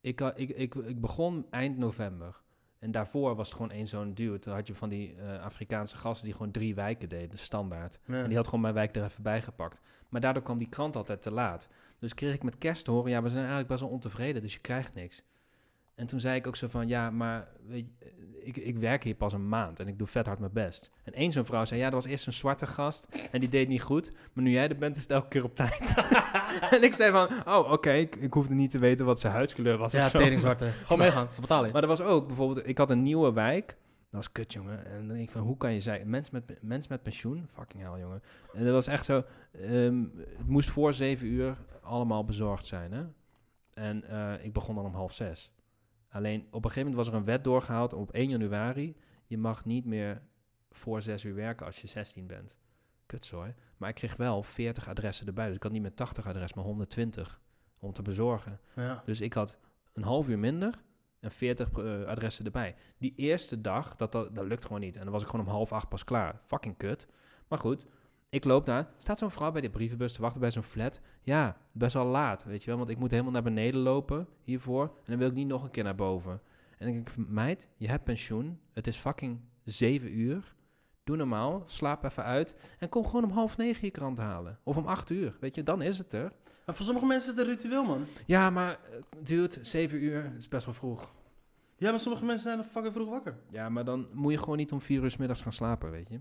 ik, ik, ik, ik begon eind november. En daarvoor was het gewoon één zo'n dude. Toen had je van die eh, Afrikaanse gasten die gewoon drie wijken deden, standaard. Ja. En die had gewoon mijn wijk er even bij gepakt. Maar daardoor kwam die krant altijd te laat. Dus kreeg ik met kerst te horen, ja, we zijn eigenlijk best wel ontevreden, dus je krijgt niks. En toen zei ik ook zo van, ja, maar weet je, eh, ik, ik werk hier pas een maand en ik doe vet hard mijn best. En één zo'n vrouw zei, ja, er was eerst een zwarte gast en die deed niet goed, maar nu jij er bent is het elke keer op tijd. en ik zei van, oh, oké, ik, ik hoefde niet te weten wat zijn huidskleur was Ja, teringzwarte. Gewoon meegaan, ze betalen. Maar er was ook bijvoorbeeld, ik had een nieuwe wijk. Dat was kut, jongen. En dan denk ik van, hoe kan je zijn? Mens met, mens met pensioen? Fucking hell, jongen. En dat was echt zo, ehm, het moest voor zeven uur allemaal bezorgd zijn, hè. En eh, ik begon dan om half zes. Alleen, op een gegeven moment was er een wet doorgehaald op 1 januari. Je mag niet meer voor zes uur werken als je 16 bent. Kutzooi. Maar ik kreeg wel 40 adressen erbij. Dus ik had niet meer 80 adressen, maar 120 om te bezorgen. Ja. Dus ik had een half uur minder en 40 eh, adressen erbij. Die eerste dag, dat, dat, dat lukt gewoon niet. En dan was ik gewoon om half acht pas klaar. Fucking kut. Maar goed, ik loop daar. Staat zo'n vrouw bij de brievenbus te wachten bij zo'n flat. Ja, best wel laat, weet je wel. Want ik moet helemaal naar beneden lopen hiervoor. En dan wil ik niet nog een keer naar boven. En dan denk ik, meid, je hebt pensioen. Het is fucking zeven uur. Doe normaal, slaap even uit. En kom gewoon om half negen je krant halen. Of om acht uur, weet je, dan is het er. Maar voor sommige mensen is het een ritueel, man. Ja, maar eh, dude, zeven uur is best wel vroeg. Ja, maar sommige mensen zijn fucking vroeg wakker. Ja, maar dan moet je gewoon niet om vier uur 's middags gaan slapen, weet je.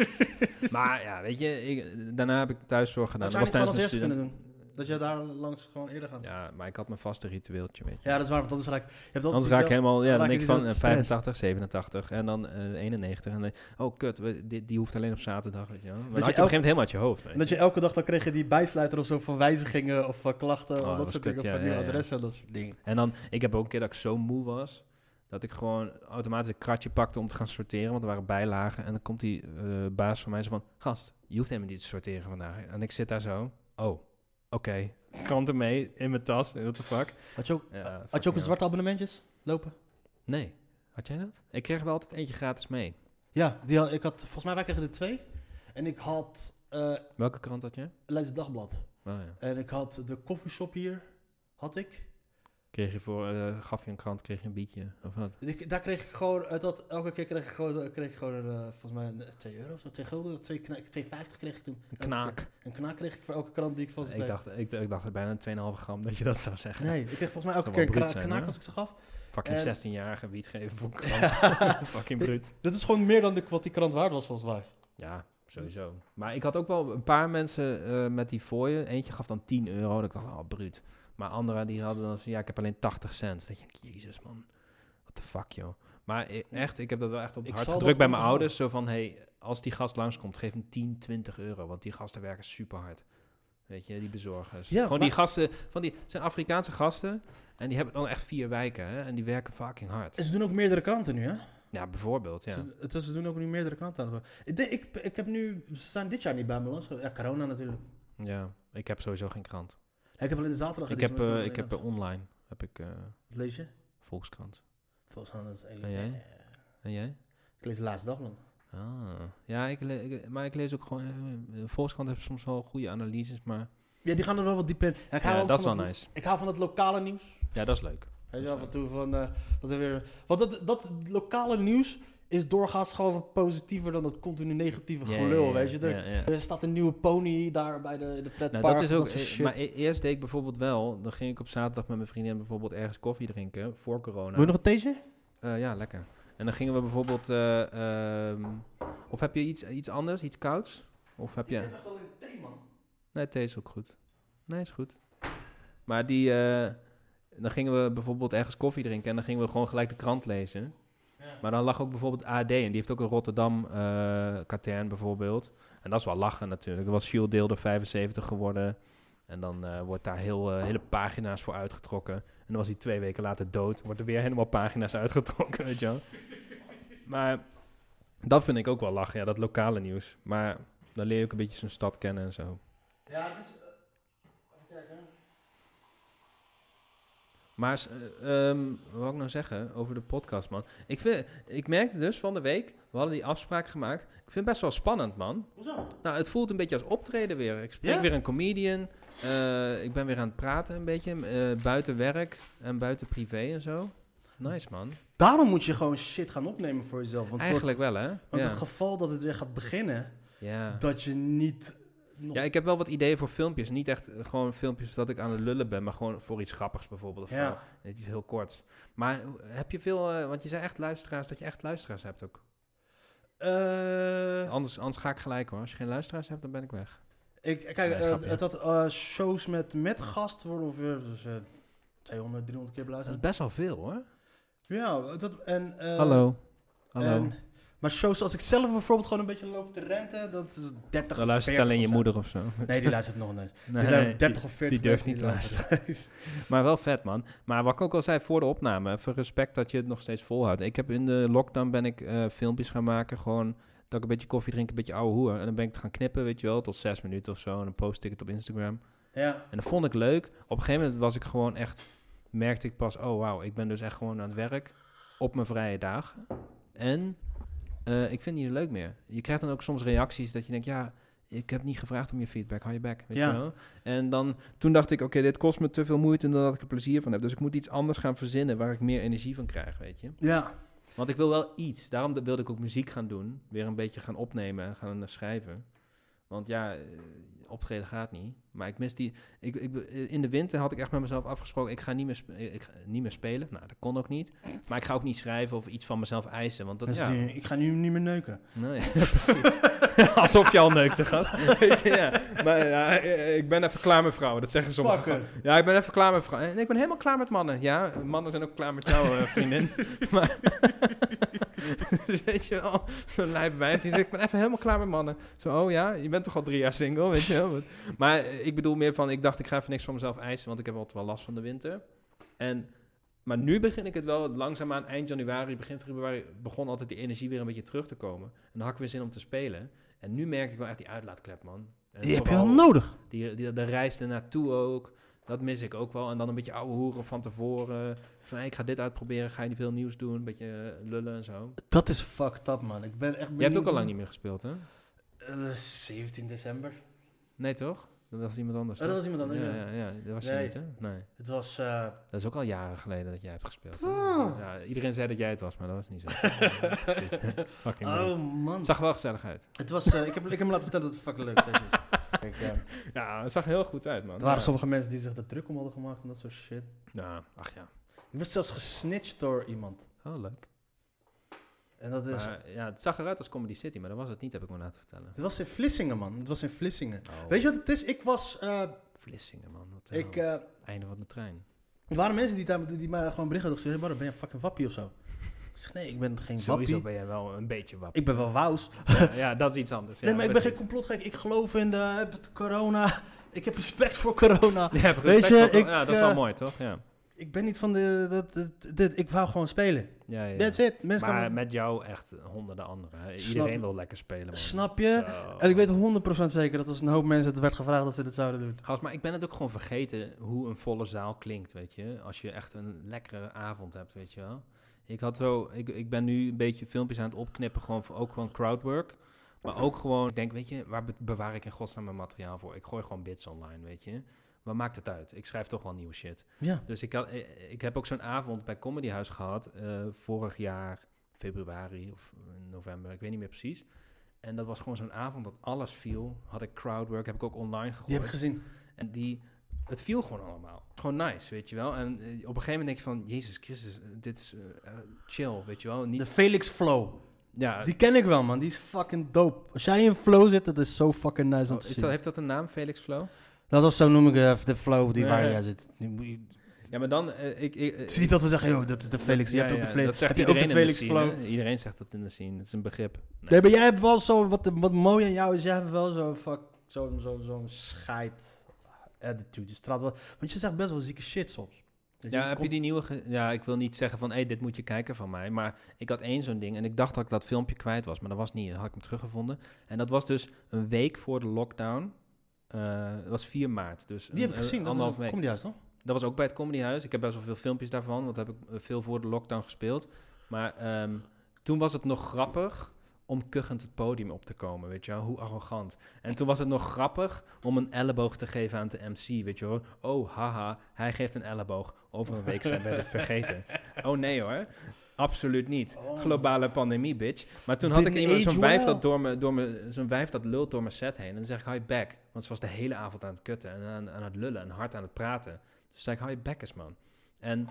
maar ja, weet je, ik, daarna heb ik thuiszorg gedaan. Dat was tijdens mijn eerste student. Dat je daar langs gewoon eerder gaat. Ja, Ja, maar ik had mijn vaste ritueeltje, weet je. dat is waar, want anders raak je hebt altijd Anders raak ik helemaal, ja, dan denk ik van die eh, stress. 85, 87 en dan eh 91. En dan, oh kut, we- die, die hoeft alleen op zaterdag, weet je wel. Maar dan je had je op een gegeven moment helemaal uit je hoofd, weet En dat je elke dag dan kreeg je die bijsluiter of zo van wijzigingen of van klachten Oh, of dat dat soort dingen. ja, van ja, ja. adressen en dat soort dingen. En dan, ik heb ook een keer dat ik zo moe was, dat ik gewoon automatisch een kratje pakte om te gaan sorteren, want er waren bijlagen. En dan komt die eh, baas van mij zo van, gast, je hoeft helemaal niet te sorteren vandaag. En ik zit daar zo, oh, oké, kranten mee in mijn tas, what the fuck. Had je ook, Ja, had je ook een zwarte abonnementjes lopen? Nee, had jij dat? Ik kreeg wel altijd eentje gratis mee. Ja, die had, ik had, volgens mij wij kregen er twee. En ik had eh Welke krant had je? Leids Dagblad. Oh, ja. En ik had de koffieshop hier, had ik. Kreeg je voor, eh, gaf je een krant, kreeg je een bietje, of wat? Ik- daar kreeg ik gewoon, uit dat, elke keer kreeg ik gewoon, kreeg ik gewoon eh, volgens mij een- 2 euro of zo, 2 gulden, 2 2,50 kreeg ik toen. Een knaak. Een knaak kreeg ik voor elke krant die ik van ze Ik dacht, ik, ik dacht bijna 2,5 gram dat je dat zou zeggen. Nee, ik kreeg volgens mij elke keer een zijn, knaak als ik ze gaf. Fucking En- 16-jarige wiet geven voor een krant. Fucking bruut. Dit is gewoon meer dan de, wat die krant waard was, volgens mij. Ja, sowieso. Maar ik had ook wel een paar mensen eh, met die fooien. Eentje gaf dan 10 euro. Dat ik dacht, oh, bruut. Maar anderen die hadden dan van, ja, ik heb alleen 80 cent. Dat je jezus man, what the fuck joh. Maar e- echt, ik heb dat wel echt op het hart gedrukt bij mijn ouders. Zo van, hey, als die gast langskomt, geef hem 10, 20 euro. Want die gasten werken super hard. Weet je, die bezorgers. Ja, Gewoon die gasten, van die zijn Afrikaanse gasten. En die hebben dan echt vier wijken. Hè? En die werken fucking hard. En ze doen ook meerdere kranten nu, hè? Ja, bijvoorbeeld, ja. Ze, het, ze doen ook nu meerdere kranten. aan Ik, denk- ik, ik heb nu... Ze zijn dit jaar niet bij me langs. Ja, corona natuurlijk. Ja, ik heb sowieso geen krant. Ik heb wel in de zaterdag Ik heb, ben ik heb online, heb ik eh, Wat lees je? Volkskrant. Dat is En jij? En jij? Ik lees de laatste dagblad. Ah, ja, ik le- ik- maar ik lees ook gewoon... eh, de Volkskrant heeft soms wel goede analyses, maar... Ja, die gaan er wel wat diep in. Ja, ik hou Ja, ook dat is wel het- nice. Ik hou van het lokale nieuws. Ja, dat is leuk. Weet je, af en toe van... dat er weer, want dat, dat lokale nieuws is doorgaans gewoon positiever dan dat continu negatieve gelul, weet je. Er, er staat een nieuwe pony daar bij de, de pretpark. Nou, dat is ook... eh, shit. maar e- eerst deed ik bijvoorbeeld wel... Dan ging ik op zaterdag met mijn vriendin bijvoorbeeld ergens koffie drinken, voor corona. Wil je nog een theetje? Eh, ja, lekker. En dan gingen we bijvoorbeeld... eh, ehm, of heb je iets, iets anders, iets kouds? Of heb je... echt alleen thee, man. Nee, thee is ook goed. Nee, is goed. Maar die, eh, dan gingen we bijvoorbeeld ergens koffie drinken en dan gingen we gewoon gelijk de krant lezen. Maar dan lag ook bijvoorbeeld AD en die heeft ook een Rotterdam eh katern bijvoorbeeld. En dat is wel lachen natuurlijk. Er was Jules Deelder 75 geworden. En dan eh, wordt daar heel, eh, hele pagina's voor uitgetrokken. En dan was hij twee weken later dood. Wordt er weer helemaal pagina's uitgetrokken, weet je wel. Maar dat vind ik ook wel lachen, ja, dat lokale nieuws. Maar dan leer je ook een beetje zo'n stad kennen en zo. Ja, het is... eh, even kijken. Maar eh, ehm, wat wil ik nou zeggen over de podcast, man? Ik, vind, ik merkte dus van de week, we hadden die afspraak gemaakt. Ik vind het best wel spannend, man. Hoezo? Nou, het voelt een beetje als optreden weer. Ik spreek Ja? weer een comedian. eh, ik ben weer aan het praten een beetje. eh, buiten werk en buiten privé en zo. Nice, man. Daarom moet je gewoon shit gaan opnemen voor jezelf. Want, Eigenlijk wel, hè? want Ja. het geval dat het weer gaat beginnen, Ja. dat je niet... nog- ja, ik heb wel wat ideeën voor filmpjes. Niet echt eh, gewoon filmpjes dat ik aan het lullen ben, maar gewoon voor iets grappigs bijvoorbeeld. Of Ja. zo. Iets heel korts. Maar eh, heb je veel, eh, want je zei echt luisteraars, dat je echt luisteraars hebt ook. Eh, Anders, anders ga ik gelijk hoor. Als je geen luisteraars hebt, dan ben ik weg. ik, kijk, Nee, eh, shows met, met gast worden ongeveer dus, eh 200, 300 keer Dat is beluisterd. best wel veel hoor. Ja, dat, en... Hallo. Hallo. En, maar shows als ik zelf bijvoorbeeld gewoon een beetje loop te renten, dat is 30 dan luistert 40 alleen je moeder of zo. Nee, die luistert nog niet. Nee, die luistert 30 of 40 die durft niet te luisteren. Maar wel vet, man. Maar wat ik ook al zei voor de opname, even respect dat je het nog steeds volhoudt. Ik heb in de lockdown ben ik eh, filmpjes gaan maken, gewoon dat ik een beetje koffie drink, een beetje ouwe hoer. En dan ben ik het gaan knippen, weet je wel, tot zes minuten of zo. En dan post ik het op Instagram. ja. En dat vond ik leuk. Op een gegeven moment was ik gewoon echt, merkte ik pas, oh wauw, ik ben dus echt gewoon aan het werk op mijn vrije dagen. En eh, ik vind het niet leuk meer. Je krijgt dan ook soms reacties dat je denkt, ja, ik heb niet gevraagd om je feedback, hou je back, weet Ja. je wel. En dan, toen dacht ik, oké, dit kost me te veel moeite dan dat ik er plezier van heb. Dus ik moet iets anders gaan verzinnen waar ik meer energie van krijg, weet je. Ja. Want ik wil wel iets. Daarom de- wilde ik ook muziek gaan doen. Weer een beetje gaan opnemen en gaan schrijven. Want ja, eh, optreden gaat niet. Maar ik mis die... Ik, ik, in de winter had ik echt met mezelf afgesproken... ik ga niet meer, spe- ik ga niet meer spelen. Nou, dat kon ook niet. Maar ik ga ook niet schrijven of iets van mezelf eisen. Want dat, ja... die- ik ga nu niet meer neuken. Nee, precies. Alsof je al neukte, gast. Weet je, ja. Maar ja, ik ben even klaar met vrouwen. Dat zeggen sommige Fucker. vrouwen. Ja, ik ben even klaar met vrouwen. En ik ben helemaal klaar met mannen. Ja, mannen zijn ook klaar met jou, eh, vriendin. maar, weet je wel, zo'n lijp wijf die zegt, ik ben even helemaal klaar met mannen. Zo, oh ja, je bent toch al drie jaar single, weet je wel. Maar ik bedoel meer van, ik dacht, ik ga even niks van mezelf eisen, want ik heb altijd wel last van de winter. En, maar nu begin ik het wel langzaamaan, eind januari, begin februari, begon altijd die energie weer een beetje terug te komen. En dan had ik weer zin om te spelen. En nu merk ik wel echt die uitlaatklep, man. En Die heb je wel nodig. die, die, de reis er naartoe ook. Dat mis ik ook wel. En dan een beetje ouwe hoeren van tevoren. Van, hey, ik ga dit uitproberen. Ga je niet veel nieuws doen? Een beetje eh, lullen en zo. Dat is fucked up, man. Ik ben echt Je hebt ook al lang niet meer gespeeld, hè? Uh, 17 december. Nee, toch? Dat was iemand anders. Oh, dat was iemand anders, Ja, ja. ja, ja. Dat was je Nee. niet, hè? Nee. Het was... eh, Dat is ook al jaren geleden dat jij hebt gespeeld. Oh. Ja, iedereen zei dat jij het was, maar dat was niet zo. Fucking leuk. oh, man. Zag wel gezellig uit. Het was... eh, ik, heb, ik heb hem laten vertellen dat het fucking leuk is. Kijk, eh, Ja, het zag heel goed uit, man. er waren Ja. sommige mensen die zich er druk om hadden gemaakt en dat soort shit. Ja, ach ja. Je werd zelfs gesnitcht door iemand. Oh, leuk. En dat is... Maar, ja, het zag eruit als Comedy City, maar dat was het niet, heb ik me laten vertellen. Het was in Vlissingen, man. Het was in Vlissingen. Oh, Weet je wat het is? Ik was... eh, Vlissingen, man. Wat ik, eh, Einde van de trein. er waren mensen die, daar- die, mij gewoon berichten hadden. "Hey, ben je een fucking wappie of zo? Ik zeg, nee, ik ben geen Sowieso wappie. ben jij wel een beetje wap. Ik ben wel wous. Ja, ja, dat is iets anders. nee, ja, maar ik ben geen complotgek. Ik geloof in de het corona. Ik heb respect voor corona. Je hebt Weet respect je, voor- ik, ja, dat is wel eh, mooi, toch? Ja. Ik ben niet van de... Dat, ik wou gewoon spelen. Ja, ja. That's it. Mensen Maar met jou echt honderden anderen. hè. Snap- Iedereen wil lekker spelen, man. Snap je? Zo. En ik weet 100% zeker dat als een hoop mensen het werd gevraagd dat ze dit zouden doen. Gast, maar ik ben het ook gewoon vergeten hoe een volle zaal klinkt, weet je. Als je echt een lekkere avond hebt, weet je wel. Ik, had zo, ik, ik ben nu een beetje filmpjes aan het opknippen, gewoon voor, ook gewoon crowdwork. Maar ook gewoon, ik denk, weet je, waar be- bewaar ik in godsnaam mijn materiaal voor? Ik gooi gewoon bits online, weet je. Wat maakt het uit? Ik schrijf toch wel nieuwe shit. Ja. Dus ik, had, eh, ik heb ook zo'n avond bij Comedy Huis gehad, eh, vorig jaar, februari of november, ik weet niet meer precies. En dat was gewoon zo'n avond dat alles viel. Had ik crowdwork, heb ik ook online gegooid. Die heb ik gezien. En die, het viel gewoon allemaal. Gewoon nice, weet je wel. En eh, op een gegeven moment denk je van, Jezus Christus, eh, dit is eh, eh, chill, weet je wel. Niet, De Felix Flow. ja, Die ken ik wel, man. Die is fucking dope. Als jij in flow zit, dat is zo fucking nice om oh, te is zien. dat, heeft dat een naam, Felix Flow? Dat is zo noem ik eh, de flow die waar jij zit. Ja, maar dan, eh, ik... ik Het is niet dat we zeggen, joh, dat is de Felix. Je Ja, hebt ook de Felix. Dat zegt de iedereen in de Felix scene, flow. Iedereen zegt dat in de scene, het is een begrip. Nee, maar jij hebt wel zo, wat, wat mooi aan jou is, jij hebt wel zo'n fuck, zo'n zo, zo'n scheid attitude. Je straalt wel, want je zegt best wel zieke shit soms. Dat Ja, heb je die nieuwe... ja, ik wil niet zeggen van, hé, hey, dit moet je kijken van mij. Maar ik had één zo'n ding en ik dacht dat ik dat filmpje kwijt was. Maar dat was niet. Dan had ik hem teruggevonden. En dat was dus een week voor de lockdown. Eh Het was 4 maart. Dus Die heb ik gezien, dat comedyhuis, toch? Dat was ook bij het Comedyhuis. Ik heb best wel veel filmpjes daarvan, want heb ik eh, veel voor de lockdown gespeeld. Maar ehm, toen was het nog grappig om kuchend het podium op te komen, weet je wel? Hoe arrogant. En toen was het nog grappig om een elleboog te geven aan de MC, weet je wel? Oh, haha, hij geeft een elleboog. Over een week zijn we het vergeten. Oh nee hoor. Absoluut niet. Globale pandemie, bitch. Maar toen had ik iemand, zo'n wijf, dat door me, door me, zo'n wijf dat lult door mijn set heen. En dan zeg ik, hou je back. Want ze was de hele avond aan het kutten en aan, aan het lullen en hard aan het praten. Dus zei ik, hou je bek eens, man. En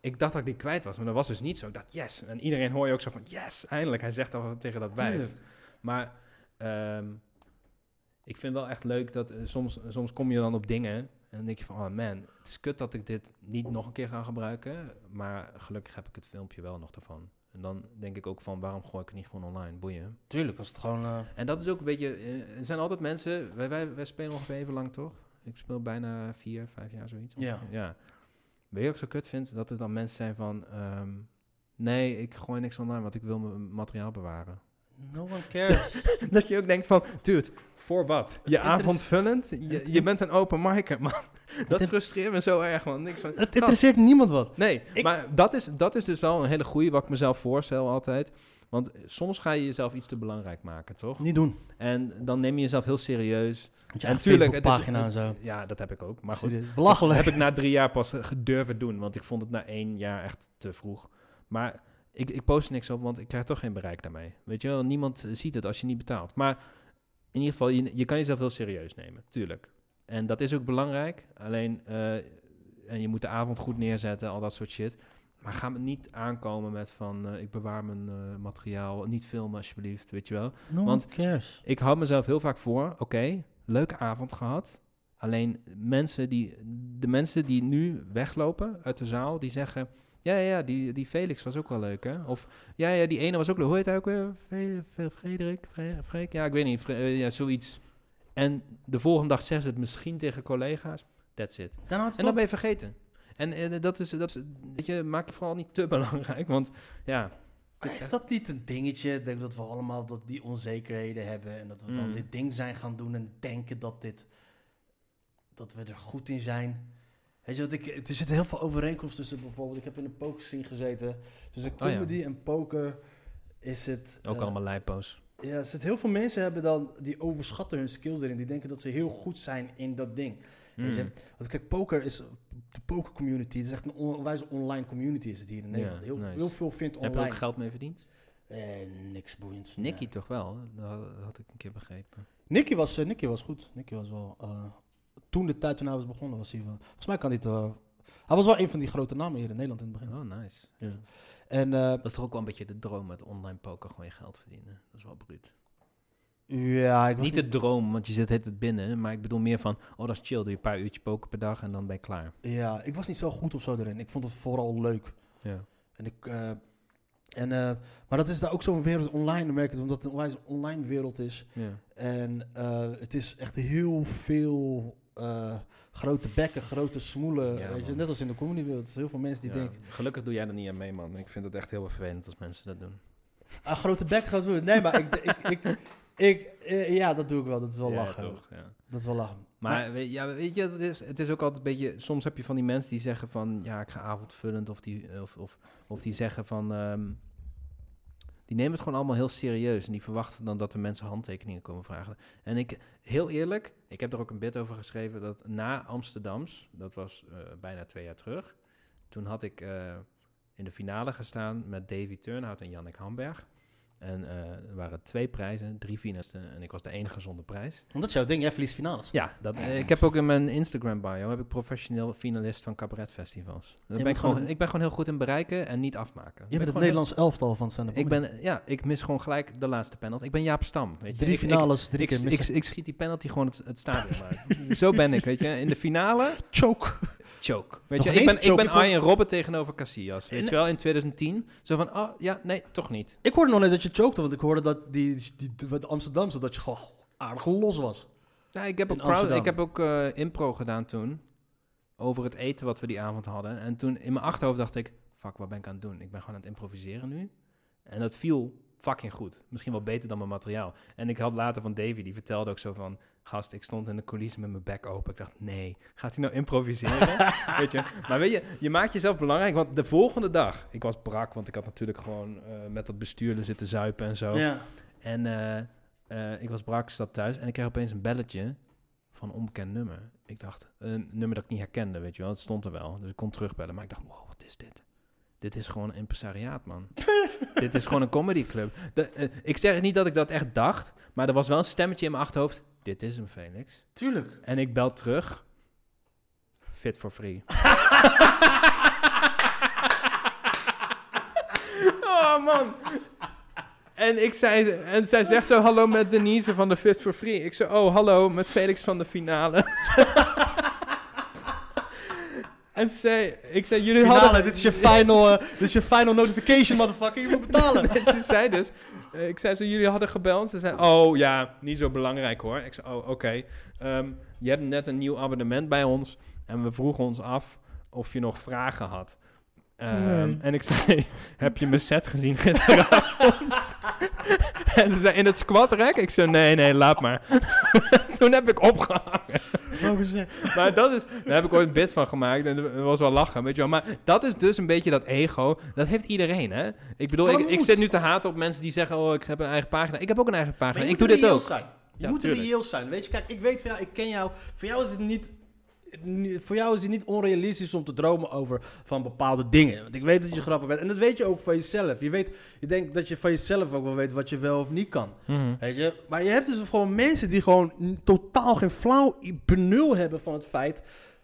ik dacht dat ik die kwijt was, maar dat was dus niet zo. Ik dacht, yes. En iedereen hoor je ook zo van, yes, eindelijk. Hij zegt dat tegen dat wijf. Maar ehm, ik vind wel echt leuk dat eh, soms, soms kom je dan op dingen en dan denk je van, oh man, het is kut dat ik dit niet nog een keer ga gebruiken. Maar gelukkig heb ik het filmpje wel nog daarvan. En dan denk ik ook van, waarom gooi ik het niet gewoon online? Boeien. Tuurlijk, als het gewoon... eh, En dat is ook een beetje, eh, er zijn altijd mensen, wij, wij, wij spelen ongeveer even lang toch? Ik speel bijna vier, vijf jaar zoiets. Ja. ja. Weet je ik zo kut vind? Dat er dan mensen zijn van, ehm, nee, ik gooi niks online, want ik wil mijn materiaal bewaren. No one cares. dat je ook denkt van, dude, voor wat? Je avondvullend? Je, je bent een open micer, man. Dat frustreert me zo erg, man. Niks van, het interesseert niemand wat. Nee, Ik- maar dat is, dat is dus wel een hele goeie wat ik mezelf voorstel altijd. Want soms ga je jezelf iets te belangrijk maken, toch? Niet doen. En dan neem je jezelf heel serieus. Want je En eigen tuurlijk, het is- Facebookpagina en zo. Ja, dat heb ik ook. Maar goed, Belachelijk. heb ik na drie jaar pas gedurven doen. Want ik vond het na één jaar echt te vroeg. Maar ik, ik post niks op, want ik krijg toch geen bereik daarmee. Weet je wel, niemand eh, ziet het als je niet betaalt. Maar in ieder geval, je, je kan jezelf heel serieus nemen, tuurlijk. En dat is ook belangrijk. Alleen, eh, en je moet de avond goed neerzetten, al dat soort shit. Maar ga me niet aankomen met van, eh, ik bewaar mijn materiaal, niet filmen alsjeblieft, weet je wel. No Want- cares. Ik hou mezelf heel vaak voor, oké, leuke avond gehad. Alleen mensen die, de mensen die nu weglopen uit de zaal, die zeggen... Ja, ja, die, die Felix was ook wel leuk, hè? Of, ja, ja, die ene was ook leuk. Hoe heet hij ook weer? Frederik? Fre- Freek? Ja, ik weet niet. Fre- eh, ja, zoiets. En de volgende dag zeggen ze het misschien tegen collega's. That's it. Dan En dan ben je vergeten. En eh, dat is, dat is, weet je, maak je vooral niet te belangrijk, want ja... Maar is dat niet een dingetje? Ik denk dat we allemaal dat die onzekerheden hebben en dat we dan Mm. dit ding zijn gaan doen en denken dat dit dat we er goed in zijn. Weet je wat ik? Er zitten heel veel overeenkomsten tussen bijvoorbeeld. Ik heb in een poker scene gezeten. Tussen Oh ja. comedy en poker is het. Ook eh, allemaal lijpo's. Ja, er zitten heel veel mensen hebben dan die overschatten hun skills erin. Die denken dat ze heel goed zijn in dat ding. Weet je? Mm. Want kijk, poker is de poker community. Het is echt een onwijs online community is het hier in Nederland. heel, nice. heel veel vindt Heb je online. ook geld mee verdiend? Eh, niks boeiends. Nicky Nee. toch wel? Dat had ik een keer begrepen. Nicky was, Nicky was goed. Nicky was wel... eh, toen de tijd toen hij was begonnen was hij. Volgens mij kan eh, Hij was wel een van die grote namen hier in Nederland in het begin. Oh, nice. Ja. En eh, Dat is toch ook wel een beetje de droom met online poker, gewoon je geld verdienen. Dat is wel bruut. ja, ik was Niet de droom, want je zit het binnen, maar ik bedoel meer van, oh dat is chill, doe je een paar uurtjes poker per dag en dan ben je klaar. Ja, ik was niet zo goed of zo erin. Ik vond het vooral leuk. Ja. En ik, eh, en, eh, maar dat is daar ook zo'n wereld online, merk ik omdat het een online wereld is. ja. En het is echt heel veel eh, grote bekken, grote smoelen. Ja, weet je? Net als in de comedywereld. Er heel veel mensen die Ja, denken, Gelukkig doe jij er niet aan mee, man. Ik vind het echt heel vervelend als mensen dat doen. ah, grote bek, grote smoelen. Nee, maar ik, ik, ik, ik, eh, ja, dat doe ik wel. Dat is wel ja, lachen. toch? Ja. Dat is wel lachen. Maar weet, ja, weet je, het is, het is ook altijd een beetje... Soms heb je van die mensen die zeggen van... Ja, ik ga avondvullend. Of die, of, of, of die zeggen van... ehm, die nemen het gewoon allemaal heel serieus. En die verwachten dan dat de mensen handtekeningen komen vragen. En ik, heel eerlijk... Ik heb er ook een bit over geschreven... dat na Amsterdams... Dat was eh, bijna twee jaar terug... Toen had ik eh, in de finale gestaan met Davy Turnhout en Jannik Hamberg. En eh, er waren twee prijzen, drie finalisten. En ik was de enige zonder prijs. Want dat is jouw ding, jij verliest finales. Ja, dat, eh, ik heb ook in mijn Instagram bio heb ik professioneel finalist van cabaretfestivals. Dan ben ik, gewoon, ik ben gewoon heel goed in bereiken en niet afmaken. Je bent het Nederlands elftal van stand-up ik ben, ja, ik mis gewoon gelijk de laatste penalty. Ik ben Jaap Stam, weet je. Drie ik, finales, drie keer ik, ik schiet die penalty gewoon het, het stadion uit. Zo ben ik, weet je. In de finale, Choke. Choke. Weet je, ik ben, ik ben Arjen Robben tegenover Casillas. Weet je wel, in 2010. Zo van, oh ja, nee, toch niet. Ik hoorde nog net dat je chokte, want ik hoorde dat die, die, die Amsterdamse, dat je gewoon aardig los was. Ja, ik heb In ook, crowd, ik heb ook eh, impro gedaan toen. Over het eten wat we die avond hadden. En toen in mijn achterhoofd dacht ik... Fuck, wat ben ik aan het doen? Ik ben gewoon aan het improviseren nu. En dat viel fucking goed. Misschien wel beter dan mijn materiaal. En ik had later van Davy, die vertelde ook zo van... Gast, ik stond in de coulissen met mijn bek open. Ik dacht, nee, gaat hij nou improviseren? weet je? Maar weet je, je maakt jezelf belangrijk. Want de volgende dag... Ik was brak, want ik had natuurlijk gewoon eh, met dat bestuurder zitten zuipen en zo. Ja. En eh, eh, ik was brak, zat thuis en ik kreeg opeens een belletje van een onbekend nummer. Ik dacht, een nummer dat ik niet herkende, weet je wel. Het stond er wel, dus ik kon terugbellen. Maar ik dacht, wow, wat is dit? Dit is gewoon een impresariaat, man. dit is gewoon een comedyclub. De, eh, ik zeg niet dat ik dat echt dacht, maar er was wel een stemmetje in mijn achterhoofd. Dit is hem, Felix. Tuurlijk. En ik bel terug. Fit for free. oh man. En, ik zei, en zij zegt zo, hallo met Denise van de Fit for Free. Ik zei, oh hallo met Felix van de finale. en ze zei, ik zei, jullie Finale, hadden... dit is je final, eh, dit is je final notification, motherfucker. Je moet betalen. Nee, ze zei dus, eh, ik zei zo, jullie hadden gebeld. Ze zei, oh ja, niet zo belangrijk hoor. Ik zei, oh oké. Ehm, je hebt net een nieuw abonnement bij ons. En we vroegen ons af of je nog vragen had. Ehm, Nee. En ik zei, heb je mijn set gezien gisteravond? en ze zei, in het squat rack? Ik zei, nee, nee, laat maar. Toen heb ik opgehangen. Maar dat is, daar heb ik ooit een bit van gemaakt en dat was wel lachen, weet je wel. Maar dat is dus een beetje dat ego. Dat heeft iedereen, hè? Ik bedoel, ik, ik zit nu te haten op mensen die zeggen, oh, ik heb een eigen pagina. Ik heb ook een eigen pagina. je Ik moet doe dit reëel ook. Zijn. Je Ja, moet tuurlijk. reëel zijn. Weet je, kijk, ik weet van jou, ik ken jou. Voor jou is het niet... Voor jou is het niet onrealistisch om te dromen over van bepaalde dingen. Want ik weet dat je grappig bent. En dat weet je ook van jezelf. Je, weet, je denkt dat je van jezelf ook wel weet wat je wel of niet kan. Mhm. Weet je? Maar je hebt dus gewoon mensen die gewoon totaal geen flauw benul hebben van het feit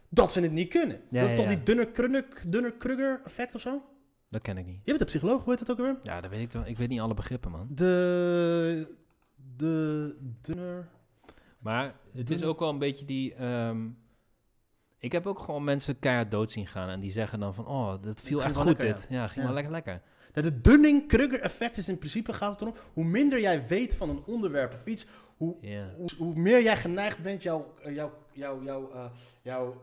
dat ze het niet kunnen. Ja, dat is toch ja. die dunner Krunner- dunner Kruger effect of zo? Dat ken ik niet. Je bent een psycholoog, hoe heet dat ook weer? Ja, dat weet ik toch. Ik weet niet alle begrippen, man. De... De... Dunner... Maar het is ook wel een beetje die... ehm, ik heb ook gewoon mensen keihard dood zien gaan. En die zeggen dan van, oh, dat viel echt goed lekker, dit. Ja, ging wel lekker lekker. Ja, de Dunning-Kruger effect is in principe gaat het erom, hoe minder jij weet van een onderwerp of iets, hoe, hoe, hoe meer jij geneigd bent jouw, eh, jouw, jouw, jouw, eh, jouw,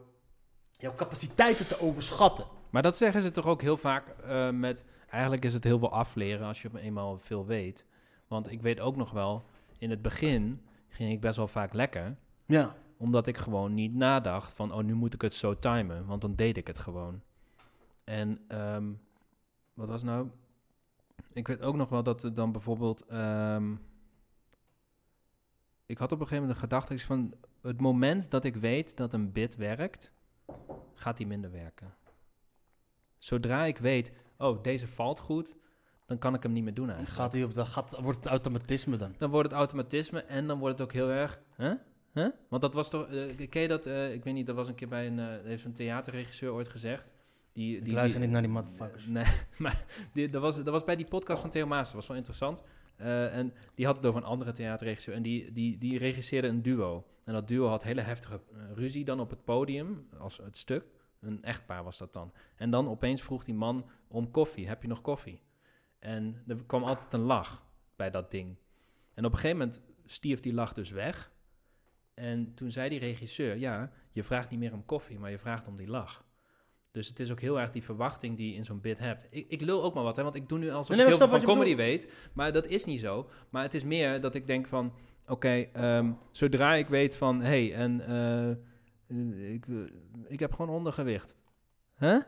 jouw capaciteiten te overschatten. Maar dat zeggen ze toch ook heel vaak eh, met... Eigenlijk is het heel veel afleren als je eenmaal veel weet. Want ik weet ook nog wel, in het begin ging ik best wel vaak lekker. Ja. Omdat ik gewoon niet nadacht van, oh, nu moet ik het zo timen. Want dan deed ik het gewoon. En ehm, wat was nou? Ik weet ook nog wel dat er dan bijvoorbeeld... ehm, ik had op een gegeven moment de gedachte van... Het moment dat ik weet dat een bit werkt, gaat die minder werken. Zodra ik weet, oh, deze valt goed, dan kan ik hem niet meer doen eigenlijk. gaat hij op, dan gaat, wordt het automatisme dan. Dan wordt het automatisme en dan wordt het ook heel erg. Huh? Huh? Want dat was toch. eh, ken je dat? eh, ik weet niet, dat was een keer bij een. eh, heeft een theaterregisseur ooit gezegd. Die, Ik die, luister die- niet naar die motherfuckers. Nee, maar die, dat, was, dat was bij die podcast van Theo Maas. Dat was wel interessant. En die had het over een andere theaterregisseur. En die, die, die regisseerde een duo. En dat duo had hele heftige ruzie dan op het podium, als het stuk. Een echtpaar was dat dan. En dan opeens vroeg die man om koffie. Heb je nog koffie? En er kwam altijd een lach bij dat ding. En op een gegeven moment stierf die lach dus weg. En toen zei die regisseur, ja, je vraagt niet meer om koffie, maar je vraagt om die lach. Dus het is ook heel erg die verwachting die je in zo'n bit hebt. Ik, ik lul ook maar wat, hè, want ik doe nu alsof Nee, nee, ik heel veel van comedy weet. Maar dat is niet zo. Maar het is meer dat ik denk van... Oké, ehm, zodra ik weet van... Hé, hey, en eh, eh, ik, eh, ik heb gewoon ondergewicht. Huh?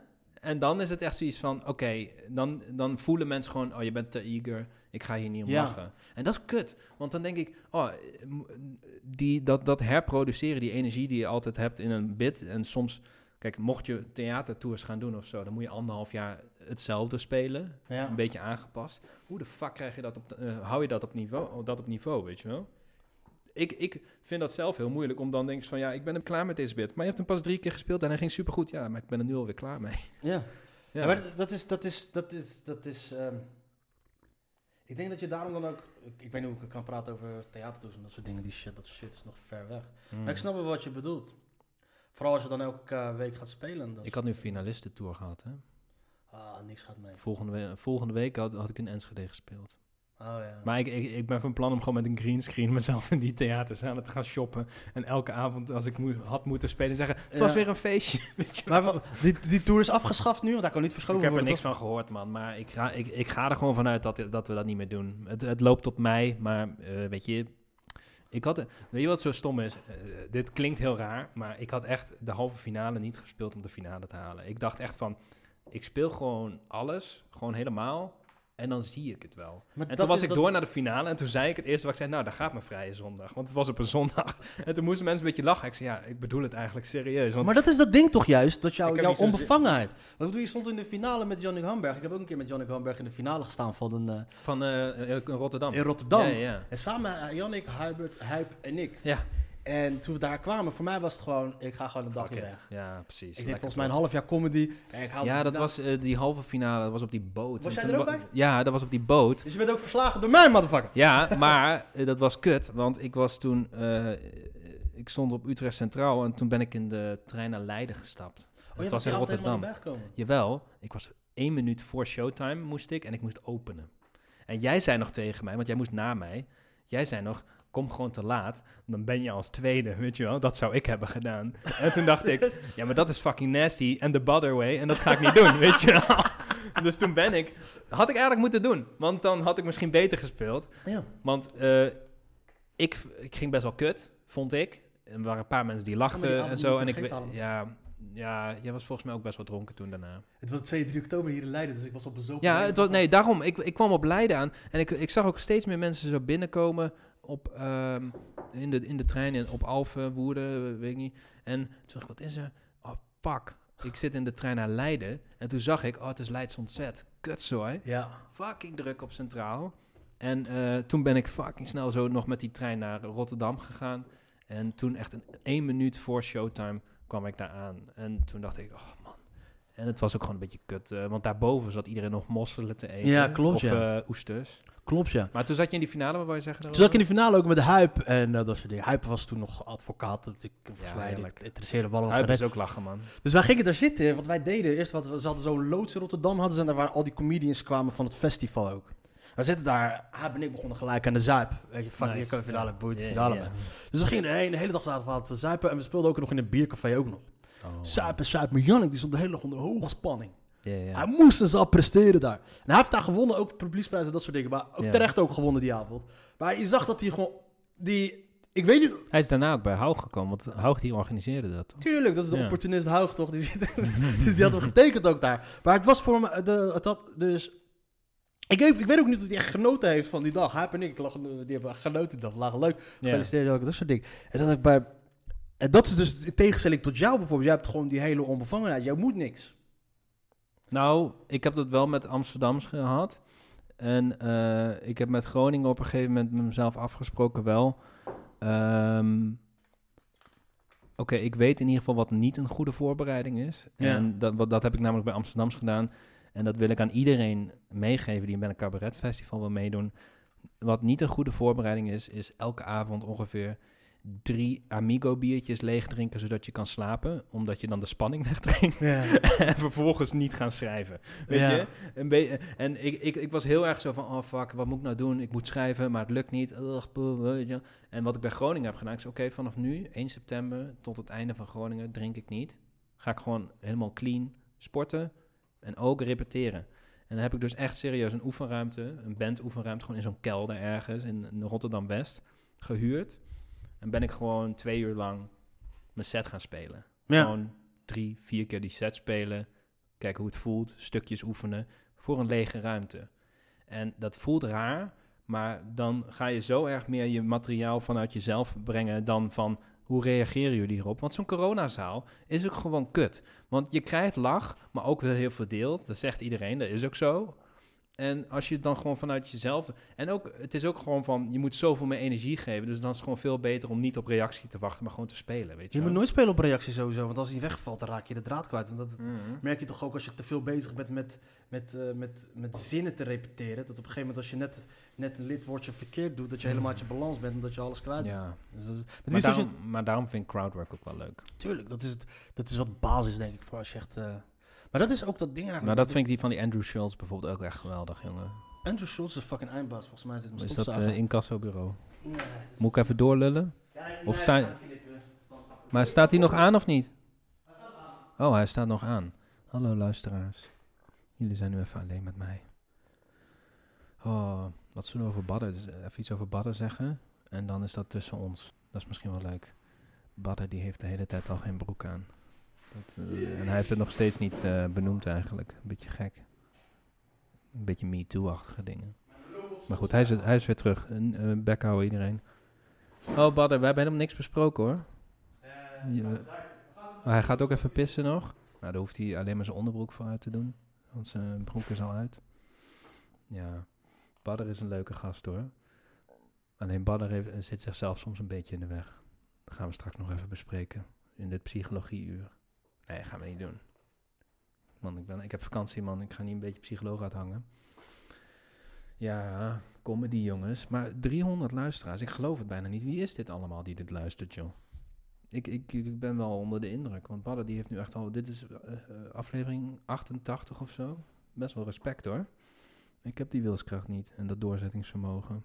En dan is het echt zoiets van... Oké, dan, dan voelen mensen gewoon... Oh, je bent te eager. Ik ga hier niet om Ja. lachen. En dat is kut. Want dan denk ik... Oh, die, dat, dat herproduceren, die energie die je altijd hebt in een bit... En soms... Kijk, mocht je theatertours gaan doen of zo... dan moet je anderhalf jaar hetzelfde spelen. Ja. Een beetje aangepast. Hoe de fuck krijg je dat op... eh, hou je dat op niveau, dat op niveau, weet je wel? Ik, ik vind dat zelf heel moeilijk, om dan denk je van... Ja, ik ben er klaar met deze bit. Maar je hebt hem pas drie keer gespeeld en hij ging supergoed. Ja, maar ik ben er nu alweer klaar mee. Ja. Ja, Ja, maar dat is, dat is, dat is, dat is, ehm, ik denk dat je daarom dan ook, ik, ik weet niet hoe ik kan praten over theatertours en dat soort dingen, die shit, dat shit is nog ver weg. Mm. Maar ik snap wel wat je bedoelt. Vooral als je dan elke week gaat spelen. Dat Ik had nu finalistentour gehad, hè? Ah, niks gaat mee. Volgende, we- volgende week had, had ik in Enschede gespeeld. Oh ja. Maar ik, ik, ik ben van plan om gewoon met een greenscreen mezelf in die theaterzalen te gaan shoppen. En elke avond, als ik had moeten spelen, zeggen... Het was Ja. weer een feestje, weet je Maar die, die tour is afgeschaft nu, want daar kan niet verschoven Ik heb er worden. niks van gehoord, man. Maar ik ga, ik, ik ga er gewoon vanuit dat, dat we dat niet meer doen. Het, het loopt tot mei, maar eh, weet je... Ik had, weet je wat zo stom is? Eh, dit klinkt heel raar, maar ik had echt de halve finale niet gespeeld om de finale te halen. Ik dacht echt van, ik speel gewoon alles, gewoon helemaal, en dan zie ik het wel. Maar En dat toen was ik dat- door naar de finale en toen zei ik het eerste wat ik zei, nou, daar gaat mijn vrije zondag. Want het was op een zondag. En toen moesten mensen een beetje lachen. Ik zei, ja, ik bedoel het eigenlijk serieus. Want Maar dat is dat ding toch juist, dat jou, jouw onbevangenheid. Wat bedoel je, stond in de finale met Jannik Hamberg. Ik heb ook een keer met Jannik Hamberg in de finale gestaan van een, eh, van eh, eh, Rotterdam. in Rotterdam. Ja, ja. En samen Jannik, Hubert, Huip en ik. Ja. En toen we daar kwamen, voor mij was het gewoon, ik ga gewoon een dagje weg. Ja, precies. Ik deed Lekker volgens mij een half jaar comedy. En ik Ja, dat was eh, die halve finale, dat was op die boot. Was En jij er ook bij? Ja, dat was op die boot. Dus je bent ook verslagen door mij, motherfucker. Ja, maar eh, dat was kut, want ik was toen, eh, ik stond op Utrecht Centraal en toen ben ik in de trein naar Leiden gestapt. Oh, Het je was in Rotterdam. Jawel, ik was één minuut voor showtime moest ik en ik moest openen. En jij zei nog tegen mij, want jij moest na mij, jij zei nog, kom gewoon te laat, dan ben je als tweede, weet je wel. Dat zou ik hebben gedaan. En toen dacht ik, ja, maar dat is fucking nasty en the butter way en dat ga ik niet doen, weet je wel. Dus toen ben ik, had ik eigenlijk moeten doen, want dan had ik misschien beter gespeeld. Ja. Want eh, ik, ik ging best wel kut, vond ik. En er waren een paar mensen die lachten die en zo. En ik, de ja, ja, jij was volgens mij ook best wel dronken toen daarna. Het was 2, 3 oktober hier in Leiden, dus ik was op bezoek. Ja, het was, nee, daarom. Ik, ik kwam op Leiden aan en ik, ik zag ook steeds meer mensen zo binnenkomen op, ehm, in, de, in de trein in, op Alphen, Woerden, weet ik niet. En toen dacht ik, wat is er? Oh, fuck. Ik zit in de trein naar Leiden en toen zag ik, oh, het is Leids ontzet. Kutzooi. Ja. Fucking druk op Centraal. En eh, toen ben ik fucking snel zo nog met die trein naar Rotterdam gegaan. En toen echt een één minuut voor showtime kwam ik daar aan. En toen dacht ik, oh. En het was ook gewoon een beetje kut. eh, want daarboven zat iedereen nog mosselen te eten. Ja, klopt, Of ja. eh, oesters. Klopt, ja. Maar toen zat je in die finale, wat wou je zeggen? Toen zat ik in de finale ook met Huip en eh, dat soort dingen. Huip was toen nog advocaat. Dat ik, volgens mij, heerlijk. het interesseerde wel Huip is ook lachen, man. Dus wij gingen daar zitten. Wat wij deden, eerst wat we, ze hadden zo'n loods in Rotterdam hadden ze, en daar waren al die comedians kwamen van het festival ook. We zitten daar, Huip en ik begonnen gelijk aan de zuip. Weet je, fuck, Nice. je kan finale, boeit de Ja, finale. Dus we gingen de hele dag zaten we aan het zuipen en we speelden ook nog in een biercafé ook nog. Oh, Jannik die stond de hele dag onder hoge spanning. Ja, ja. Hij moest dus al presteren daar. En hij heeft daar gewonnen, ook publieksprijzen en dat soort dingen. Maar ook terecht ook gewonnen die avond. Maar je zag dat hij gewoon, die, ik weet niet, Hij is daarna ook bij Haug gekomen, want Haug die organiseerde dat. toch? Tuurlijk, dat is de Ja. opportunist Huig toch? Die zit, dus die had hem getekend ook daar. Maar het was voor me, de, het had dus... Ik, weet- ik weet ook niet of hij echt genoten heeft van die dag. Hij en ik, die hebben genoten die dag. Lagen leuk. Gefeliciteerd ook, dat soort dingen. En dat ik bij... En dat is dus in tegenstelling tot jou bijvoorbeeld. Jij hebt gewoon die hele onbevangenheid. Jij moet niks. Nou, ik heb dat wel met Amsterdams gehad. En eh, ik heb met Groningen op een gegeven moment met mezelf afgesproken wel. Ehm, oké, ik weet in ieder geval wat niet een goede voorbereiding is. Ja. En dat, wat- dat heb ik namelijk bij Amsterdams gedaan. En dat wil ik aan iedereen meegeven die bij een cabaretfestival wil meedoen. Wat niet een goede voorbereiding is, is elke avond ongeveer drie Amigo biertjes leeg drinken, zodat je kan slapen. Omdat je dan de spanning wegdrinkt. Ja. en vervolgens niet gaan schrijven. Weet Ja. je? Een be- en ik, ik, ik was heel erg zo van, oh fuck, wat moet ik nou doen? Ik moet schrijven, maar het lukt niet. En wat ik bij Groningen heb gedaan, is oké, vanaf nu, 1 september tot het einde van Groningen, drink ik niet. Ga ik gewoon helemaal clean sporten en ook repeteren. En dan heb ik dus echt serieus een oefenruimte, een bandoefenruimte, gewoon in zo'n kelder ergens in, in Rotterdam-West, gehuurd. En ben ik gewoon twee uur lang mijn set gaan spelen. Ja. Gewoon drie, vier keer die set spelen. Kijken hoe het voelt. Stukjes oefenen. Voor een lege ruimte. En dat voelt raar. Maar dan ga je zo erg meer je materiaal vanuit jezelf brengen dan van hoe reageren jullie hierop? Want zo'n coronazaal is ook gewoon kut. Want je krijgt lach, maar ook wel heel verdeeld. Dat zegt iedereen, dat is ook zo. En als je het dan gewoon vanuit jezelf... En ook, het is ook gewoon van, je moet zoveel meer energie geven. Dus dan is het gewoon veel beter om niet op reactie te wachten, maar gewoon te spelen, weet je Je moet nooit spelen op reactie sowieso, want als die wegvalt, dan raak je de draad kwijt. En dat Mhm. merk je toch ook als je te veel bezig bent met, met, eh, met, met zinnen te repeteren. Dat op een gegeven moment als je net, net een lidwoordje verkeerd doet, dat je helemaal uit je balans bent en dat je alles kwijt. Ja, Dus dat is- met maar je- daarom, maar daarom vind ik crowdwork ook wel leuk. Tuurlijk, dat is, het, dat is wat basis denk ik voor als je echt... eh, maar dat is ook dat ding eigenlijk. Maar dat vind ik die van die Andrew Schultz bijvoorbeeld ook echt geweldig, jongen. Andrew Schultz is een fucking eindbaas, volgens mij is dit een Is dat eh incassobureau? Nee, Moet ik even doorlullen? Ja, nee, of sta-. Maar staat hij nog aan of niet? Oh, hij staat nog aan. Hallo luisteraars. Jullie zijn nu even alleen met mij. Oh, wat zullen we over Badden? Dus, eh, Even iets over Badden zeggen. En dan is dat tussen ons. Dat is misschien wel leuk. Badden die heeft de hele tijd al geen broek aan. Dat, eh, en hij heeft het nog steeds niet eh, benoemd eigenlijk. Een beetje gek. Een beetje Me Too-achtige dingen. Maar goed, hij is, weer terug. Een eh, bek houden iedereen. Oh, Badden, we hebben helemaal niks besproken hoor. Maar hij gaat ook even pissen nog. Nou, daar hoeft hij alleen maar zijn onderbroek voor uit te doen. Want zijn broek is al uit. Ja, Badder is een leuke gast hoor. Alleen Badder heeft, zit zichzelf soms een beetje in de weg. Dat gaan we straks nog even bespreken. In dit psychologieuur. Nee, gaan we niet doen. Man, ik, ben, ik heb vakantie man. Ik ga niet een beetje psycholoog uithangen. Ja, comedy jongens. Maar 300 luisteraars. Ik geloof het bijna niet. Wie is dit allemaal die dit luistert joh? Ik, ik, ik ben wel onder de indruk. Want Badder die heeft nu echt al... Dit is eh, eh, aflevering 88 of zo. Best wel respect hoor. Ik heb die wilskracht niet. En dat doorzettingsvermogen.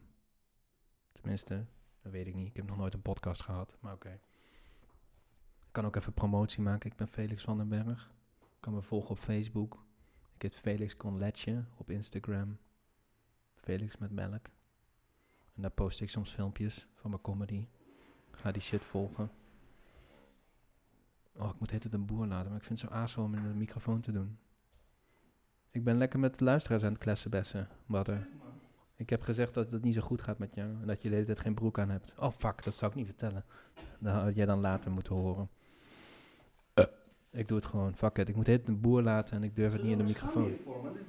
Tenminste, dat weet ik niet. Ik heb nog nooit een podcast gehad. Maar oké. Kan ook even promotie maken. Ik ben Felix van den Berg. Kan me volgen op Facebook. Ik heet Felix Conletje op Instagram. Felix met melk. En daar post ik soms filmpjes van mijn comedy. Ga die shit volgen. Oh, ik moet het een boer laten, maar ik vind het zo aso om in de microfoon te doen. Ik ben lekker met de luisteraars aan het klessen bessen, Badder. Ik heb gezegd dat het niet zo goed gaat met jou en dat je de hele tijd geen broek aan hebt. Oh fuck, dat zou ik niet vertellen. Dat had jij dan later moeten horen. Ik doe het gewoon, fuck it. Ik moet het een boer laten en ik durf het niet in de microfoon.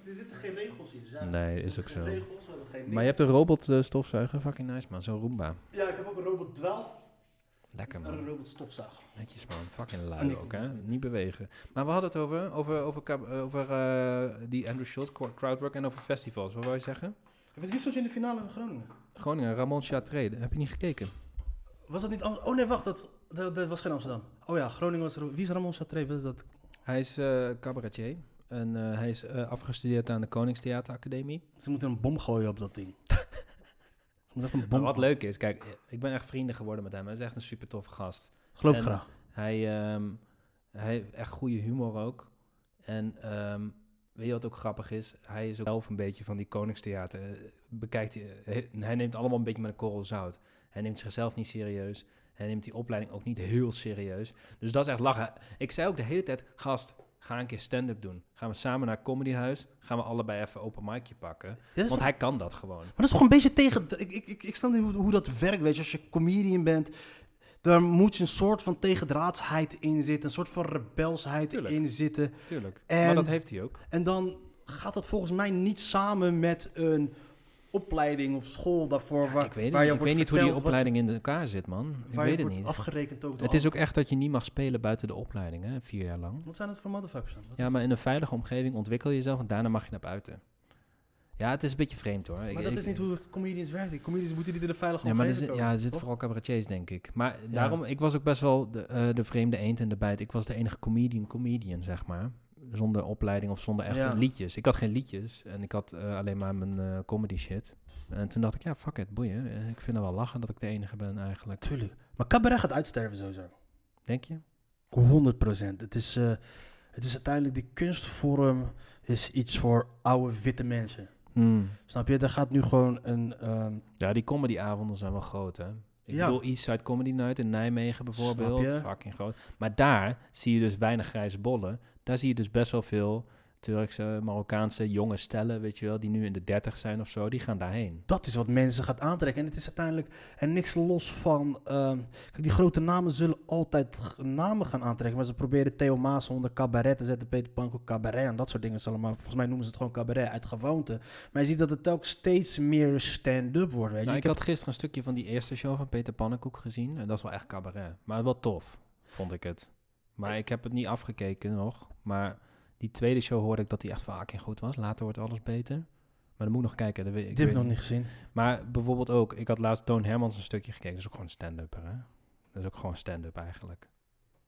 Er zitten geen regels ja, Nee, is ook zo. regels, we hebben geen Maar je hebt een robot eh, stofzuiger, fucking nice man, zo'n Roomba. Ja, ik heb ook een robot dwel Lekker en een man. robot stofzuiger. Netjes man, fucking lui ik- ook hè, niet bewegen. Maar we hadden het over, over, over, eh, over eh, die Andrew Schultz cro- crowdwork en over festivals. Wat wou je zeggen? Wie stond je in de finale van Groningen? Groningen, Ramon Chatré, heb je niet gekeken? Was dat niet Am- Oh nee, wacht, dat, dat, dat was geen Amsterdam. Oh ja, Groningen was er. Wie is Ramon Chatré? Wat is dat? Hij is eh cabaretier en eh, hij is eh, afgestudeerd aan de Koningstheateracademie. Ze moeten een bom gooien op dat ding. Een Maar bom wat leuk is, kijk, ik ben echt vrienden geworden met hem. Hij is echt een super toffe gast. Geloof ik graag. Hij, ehm, hij heeft echt goede humor ook. En ehm, weet je wat ook grappig is? Hij is ook zelf een beetje van die Koningstheater. Bekijkt, hij, hij neemt allemaal een beetje met een korrel zout. Hij neemt zichzelf niet serieus. Hij neemt die opleiding ook niet heel serieus. Dus dat is echt lachen. Ik zei ook de hele tijd, gast, ga een keer stand-up doen. Gaan we samen naar Comedyhuis. Gaan we allebei even open micje pakken. Want toch- hij kan dat gewoon. Maar dat is toch een beetje tegen. Ik, ik, ik, ik snap niet hoe, hoe dat werkt. Weet je, als je comedian bent, daar moet je een soort van tegendraadsheid in zitten. Een soort van rebelsheid Tuurlijk. in zitten. Tuurlijk. En- Maar dat heeft hij ook. En dan gaat dat volgens mij niet samen met een opleiding of school daarvoor. waar, ik weet, waar het je niet. ik weet niet hoe die opleiding in elkaar zit, man. Ik weet het niet. afgerekend ook Het is ook echt dat je niet mag spelen buiten de opleiding, hè? Vier jaar lang. Wat zijn het voor motherfuckers dan? Wat Ja, maar in een veilige omgeving ontwikkel je jezelf en daarna mag je naar buiten. Ja, het is een beetje vreemd hoor. Ik- maar dat ik- is niet hoe comedians werken. Comedians moeten niet in een veilige Ja, maar omgeving komen, ja, er zitten vooral cabaretiers, denk ik. Maar Ja. daarom, ik was ook best wel de, eh, de vreemde eend in de bijt. Ik was de enige comedian, comedian, zeg maar. Zonder opleiding of zonder echte Ja. liedjes. Ik had geen liedjes en ik had eh, alleen maar mijn eh, comedy shit. En toen dacht ik, ja, fuck it, boeien. Eh, Ik vind het wel lachen dat ik de enige ben eigenlijk. Tuurlijk. Maar cabaret gaat uitsterven sowieso. Denk je? 100 procent. Het is, het is uiteindelijk die kunstvorm is iets voor oude witte mensen. Hmm. Snap je? Er gaat nu gewoon een. ehm, Ja, die comedyavonden zijn wel groot, hè? Ik Ja. bedoel, Eastside Comedy Night in Nijmegen bijvoorbeeld. Fucking groot. Maar daar zie je dus weinig grijze bollen. Daar zie je dus best wel veel Turkse, Marokkaanse jonge stellen, weet je wel, die nu in de dertig zijn of zo. Die gaan daarheen. dat is wat mensen gaat aantrekken. En het is uiteindelijk. En niks los van. ehm, kijk, die grote namen zullen altijd namen gaan aantrekken. Maar ze proberen Theo Maas onder cabaret te zetten. Peter Pan ook cabaret en dat soort dingen. Zullen maar volgens mij noemen ze het gewoon cabaret uit gewoonte. Maar je ziet dat het telkens steeds meer stand-up wordt. Weet je? Nou, Ik ik heb- had gisteren een stukje van die eerste show van Peter Pannenkoek gezien. En dat is wel echt cabaret. Maar wel tof, vond ik het. Maar ik heb het niet afgekeken nog. Maar die tweede show hoorde ik dat die echt fucking goed was. Later wordt alles beter. Maar dan moet ik nog kijken. Dat weet, ik heb ik nog niet gezien. Maar bijvoorbeeld ook, ik had laatst Toon Hermans een stukje gekeken. Dat is ook gewoon stand-up, hè? Dat is ook gewoon stand-up eigenlijk.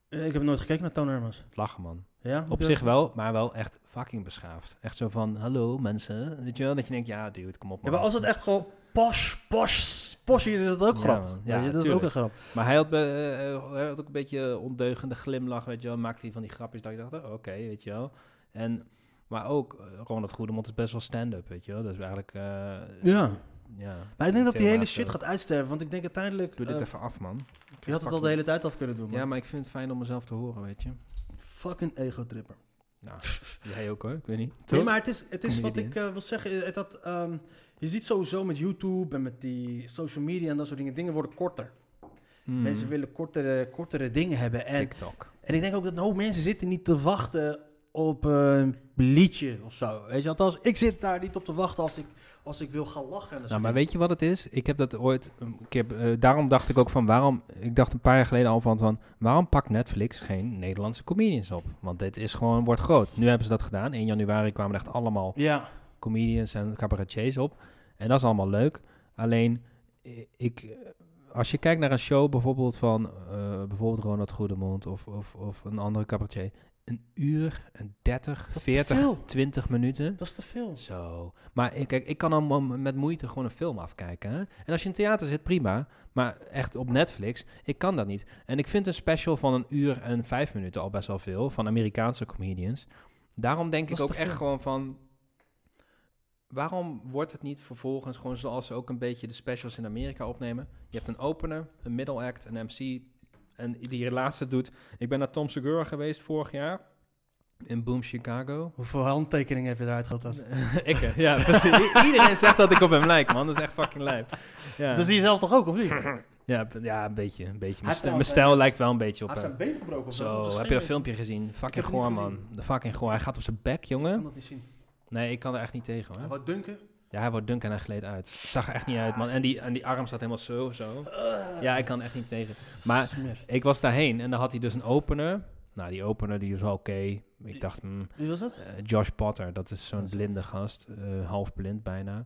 Eh, Ik heb nooit gekeken naar Toon Hermans. Lachen, man. Ja? Op zich wel, maar wel echt fucking beschaafd. Echt zo van, hallo mensen. Weet je wel? Dat je denkt, ja dude, kom op Ja, man. maar als het echt gewoon posh, posh, posh is, het ook Ja, grappig. Ja, dat is ook een grap. Maar hij had, eh, hij had ook een beetje ondeugende glimlach, weet je wel. Maakte hij van die grapjes dat je dacht, oh, oké, weet je wel. En, maar ook, eh, Ronald Goedemond is best wel stand-up, weet je wel. Dat is eigenlijk, eh, Ja. ja. Maar ik denk dat die hele shit gaat uitsterven. Want ik denk uiteindelijk... Doe dit eh, even af, man. je had het al de hele tijd af kunnen doen, man. Ja, maar ik vind het fijn om mezelf te horen, weet je. Fucking ego-tripper. Nou, jij ook hoor, ik weet niet. Nee, maar het is, het is wat ik eh, wil zeggen. Is dat, ehm, je ziet sowieso met YouTube en met die social media en dat soort dingen. Dingen worden korter. Hmm. Mensen willen kortere, kortere dingen hebben. En, TikTok. en ik denk ook dat hoop mensen zitten niet te wachten op een liedje of zo. Weet je, althans, ik zit daar niet op te wachten als ik, als ik wil gaan lachen. Nou, maar weet je wat het is? Ik heb dat ooit een keer... eh, daarom dacht ik ook van waarom... Ik dacht een paar jaar geleden al van, van... Waarom pakt Netflix geen Nederlandse comedians op? Want dit is gewoon... Wordt groot. Nu hebben ze dat gedaan. 1 januari kwamen echt allemaal Ja, comedians en cabaretiers op. En dat is allemaal leuk. Alleen, ik... eh, Als je kijkt naar een show bijvoorbeeld van... eh, bijvoorbeeld Ronald Goedemond of, of, of een andere cabaretier... Een uur, een 30, Dat is te 40, veel. 20 minuten... dat is te veel. Zo. Maar ik, kijk, ik kan dan met moeite gewoon een film afkijken. Hè? En als je in theater zit, prima. Maar echt op Netflix, ik kan dat niet. En ik vind een special van een uur en vijf minuten al best wel veel. Van Amerikaanse comedians. Daarom denk Dat ik ook echt gewoon van... Waarom wordt het niet vervolgens gewoon zoals ze ook een beetje de specials in Amerika opnemen? Je hebt een opener, een middle act, een MC. En die laatste doet... Ik ben naar Tom Segura geweest vorig jaar. In Boom Chicago. Hoeveel handtekeningen heb je eruit gehad? ik, hè? ja, precies. Iedereen zegt dat ik op hem lijk, man. Dat is echt fucking lijp. Ja, Dat zie je zelf toch ook, of niet? ja, ja een beetje. Een beetje. Mijn, stijl lijkt wel een beetje op Hij heeft hem. zijn been gebroken of zo. Of heb je dat filmpje gezien? Fucking goor, man. De fucking goor. Hij gaat op zijn bek, Ik kan jongen. dat niet zien. Nee, ik kan er echt niet tegen, Hij hoor. wou dunken. Ja, hij wordt dunk en hij gleed uit. Zag er echt niet uit, man. En die, en die arm zat helemaal zo, zo. Ja, ik kan er echt niet tegen. Maar ik was daarheen en dan had hij dus een opener. Nou, die opener die was wel oké. Ik dacht, hmm, Wie was dat? Eh, Josh Potter, dat is zo'n blinde gast, eh, half blind bijna.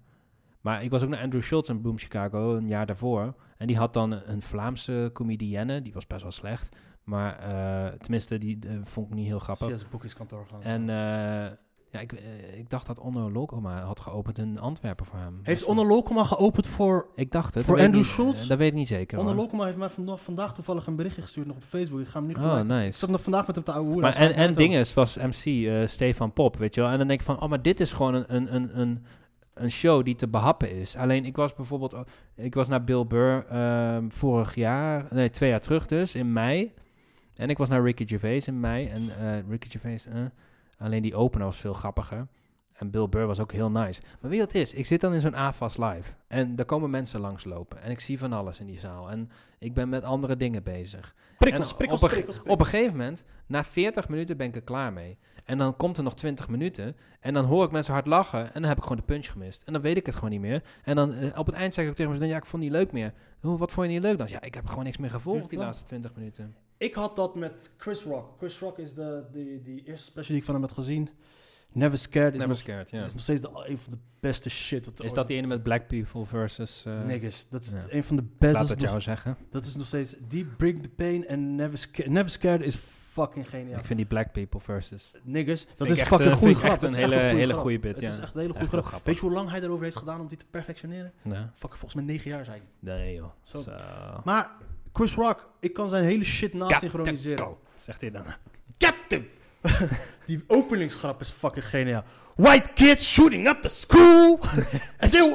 Maar ik was ook naar Andrew Schultz in Boom Chicago een jaar daarvoor. En die had dan een Vlaamse comedienne, die was best wel slecht. Maar eh, tenminste, die vond ik niet heel grappig. Via zijn boekingskantoor gaan. En eh, ja, ik, eh, ik dacht dat Onno Lokoma had geopend in Antwerpen voor hem. Heeft Dus, Onno Lokema geopend voor... Ik dacht het. voor ik Andrew Schultz? eh, Dat weet ik niet zeker. Onno hoor. Lokema heeft mij vandaag, vandaag toevallig een berichtje gestuurd nog op Facebook. Ik ga hem nu Oh, gelijk... Ik nice. zat nog vandaag met hem te ouwe Maar en, en dinges was MC, eh, Stefan Pop, weet je wel. En dan denk ik van, oh, maar dit is gewoon een, een, een, een, een show die te behappen is. Alleen ik was bijvoorbeeld, oh, ik was naar Bill Burr ehm, vorig jaar, nee, twee jaar terug dus, in mei. En ik was naar Ricky Gervais in mei. En eh, Ricky Gervais, alleen die opener was veel grappiger. En Bill Burr was ook heel nice. Maar wat het is? Ik zit dan in zo'n AFAS live. En daar komen mensen langslopen. En ik zie van alles in die zaal. En ik ben met andere dingen bezig. Prikkels, En prikkels, op, een, prikkels, op een gegeven moment, na 40 minuten ben ik er klaar mee. En dan komt er nog 20 minuten. En dan hoor ik mensen hard lachen. En dan heb ik gewoon de punch gemist. En dan weet ik het gewoon niet meer. En dan eh, op het eind zeg ik tegen mensen: Ja, ik vond het niet leuk meer. Hoe, wat vond je niet leuk dan? Ja, ik heb gewoon niks meer gevolgd die laatste 20 minuten. Ik had dat met Chris Rock. Chris Rock is de, de, die eerste special die ik van hem heb gezien. Never Scared is, Never nog, scared, ja. is nog steeds de, een van de beste shit. Wat Is dat die ene met Black People versus... eh Niggas. Dat is een van de beste. laat Dat, het nog- jou zeggen. dat is nog steeds... Die Bring the Pain en Never Scared. Never Scared is fucking geniaal. Ik vind die Black People versus... Niggas. Dat is echt, fucking eh, goede ik grap. echt Het een is echt hele- hele grap. goede bit, Het ja. is echt een hele goede grap. grappig. Weet je hoe lang hij erover heeft gedaan om die te perfectioneren? Ja. Fucking volgens mij negen jaar, hij. Nee joh. Zo. Zo. Maar Chris Rock, ik kan zijn hele shit go, Zegt hij dan. Captain! Die openingsgrap is fucking geniaal. White kids shooting up the school. and, they,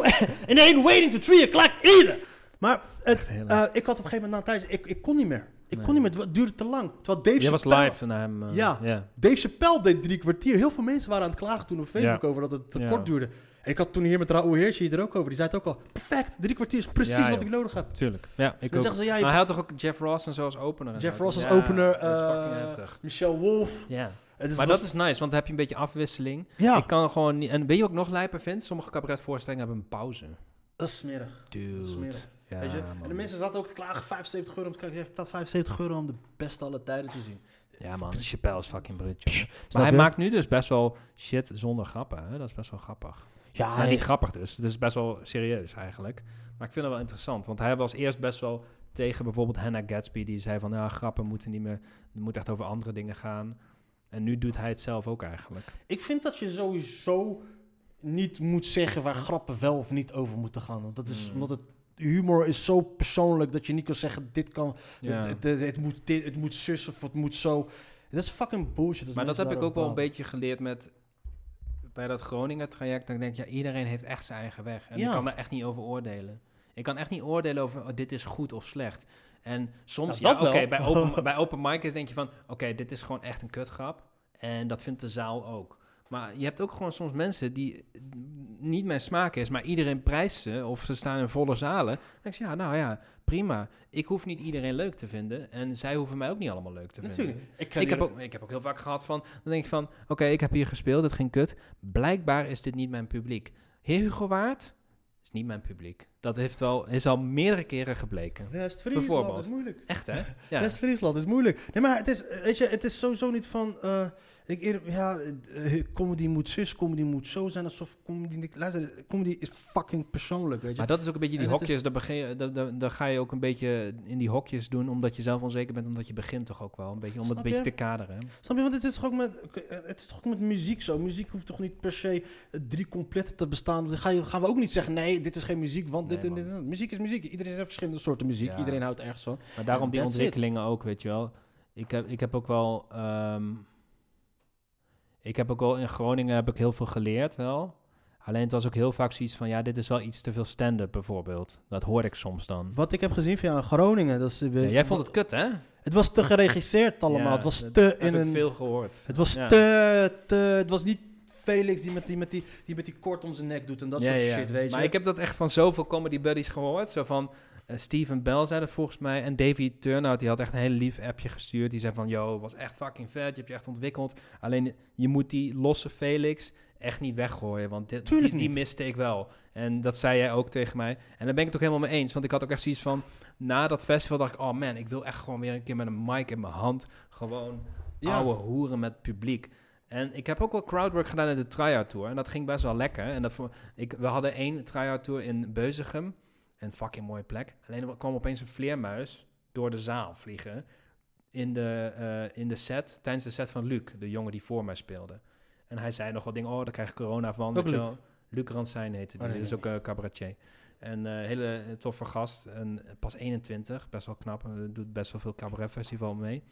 and they ain't waiting to 3 o'clock either. Maar het, eh, ik had op een gegeven moment na een tijdje... Ik, ik kon niet meer. Ik Nee. kon niet meer. Het duurde te lang. Terwijl Dave Jij was live naar hem. eh, Ja. Dave Chappelle deed drie kwartier. Heel veel mensen waren aan het klagen toen op Facebook over dat het te kort duurde. En ik had toen hier met Raoul Heersje er ook over. Die zei het ook al. Perfect. Drie kwartier is precies Ja, wat ik nodig heb. Tuurlijk. Ja, ik Dan ook. zeggen ze, ja, je maar hij had toch ook Jeff Ross en zo als opener? en Jeff Ross als opener, Dat is eh, fucking heftig. Michelle Wolf. Ja. Is- Maar was- dat is nice, want dan heb je een beetje afwisseling. Ja, Ik kan gewoon niet... En weet je wat ik nog lijper vind? Sommige cabaretvoorstellingen hebben een pauze. dat is smerig. Dude. smerig. Ja, Weet je? En de mensen zaten ook te klagen, 75 euro om te kijken. Je hebt 75 euro om de beste alle tijden te zien. Ja man, Chappelle is fucking brut, Maar hij je? maakt nu dus best wel shit zonder grappen, hè? Dat is best wel grappig. Ja, Nou, niet grappig dus. Het is best wel serieus eigenlijk. Maar ik vind het wel interessant. Want hij was eerst best wel tegen bijvoorbeeld Hannah Gatsby. Die zei van, ja, grappen moeten niet meer... Het moet echt over andere dingen gaan. En nu doet hij het zelf ook eigenlijk. Ik vind dat je sowieso niet moet zeggen waar grappen wel of niet over moeten gaan. Want dat is Mm. omdat het humor is zo persoonlijk dat je niet kan zeggen dit kan, Ja. het, het, het, het moet dit, het moet zus of het moet zo. Dat is fucking bullshit. maar dat heb ik ook wel een beetje geleerd met... Bij dat Groningen traject, dan denk ik, ja, iedereen heeft echt zijn eigen weg. En Ja. ik kan daar echt niet over oordelen. Ik kan echt niet oordelen over, oh, dit is goed of slecht. En soms, Nou, ja, oké, bij, open, bij open mic is denk je van, oké, dit is gewoon echt een kutgrap. En dat vindt de zaal ook. Maar je hebt ook gewoon soms mensen die niet mijn smaak is, maar iedereen prijst ze of ze staan in volle zalen. Dan denk ik, ja, nou ja, prima. Ik hoef niet iedereen leuk te vinden en zij hoeven mij ook niet allemaal leuk te vinden. Natuurlijk. Ik, heb, ook, ik heb ook heel vaak gehad van, dan denk ik van, oké, ik heb hier gespeeld, het ging kut. Blijkbaar is dit niet mijn publiek. Heer Hugo Waard is niet mijn publiek. Dat heeft wel, is al meerdere keren gebleken. West-Friesland is moeilijk. Echt hè? Ja. West-Friesland is moeilijk. Nee, maar het is, weet je, het is sowieso niet van... eh, ik ja, eh, comedy moet zus, comedy moet zo zijn. Alsof comedy... niet- Luister, comedy is fucking persoonlijk, weet je. Maar dat is ook een beetje die En hokjes, daar, begin daar, daar, daar ga je ook een beetje in die hokjes doen, omdat je zelf onzeker bent, omdat je begint toch ook wel, een beetje, om het een beetje je? te kaderen. Snap je? Want het is toch ook met, het is toch ook met muziek zo. Muziek hoeft toch niet per se eh, drie completten te bestaan. Dan ga je, gaan we ook niet zeggen, nee, dit is geen muziek, want dit Nee, en dit. en dat. Muziek is muziek. Iedereen heeft verschillende soorten muziek. Ja. Iedereen houdt ergens van. Maar daarom die it. ontwikkelingen ook, weet je wel. Ik heb, ik heb ook wel... ehm, ik heb ook wel in Groningen heb ik heel veel geleerd wel. Alleen het was ook heel vaak zoiets van... Ja, dit is wel iets te veel stand-up bijvoorbeeld. Dat hoorde ik soms dan. Wat ik heb gezien van jou in Groningen, dat is... eh, Ja, jij vond het kut, hè? Het was te geregisseerd allemaal. Ja, het was dat te heb in ik een... veel gehoord. Het was Ja. te, te... Het was niet Felix die met die, met, die, die met die kort om zijn nek doet en dat soort shit, weet je. Maar ik heb dat echt van zoveel comedy buddies gehoord. Zo van eh, Steven Bell zei dat volgens mij. En Davy Turnout, die had echt een heel lief appje gestuurd. Die zei van, yo, was echt fucking vet. Je hebt je echt ontwikkeld. Alleen, je moet die losse Felix echt niet weggooien. Want dit, die, Tuurlijk die niet. miste ik wel. En dat zei jij ook tegen mij. En daar ben ik het ook helemaal mee eens. Want ik had ook echt zoiets van... Na dat festival dacht ik, oh man, ik wil echt gewoon weer een keer met een mic in mijn hand... gewoon Ja. ouwe hoeren met het publiek. En ik heb ook wel crowdwork gedaan in de try-out tour. En dat ging best wel lekker. En dat, ik, we hadden één try-out tour in Beuzegem. Een fucking mooie plek. Alleen er kwam opeens een vleermuis door de zaal vliegen. In de, eh, in de set, tijdens de set van Luc, de jongen die voor mij speelde. En hij zei nog wat dingen, oh, daar krijg ik corona van. Wel. Luc Ransijn heette die, Oh, nee, is ook een cabaretier. En eh hele toffe gast. En pas 21, best wel knap. eh, doet best wel veel cabaretfestival mee.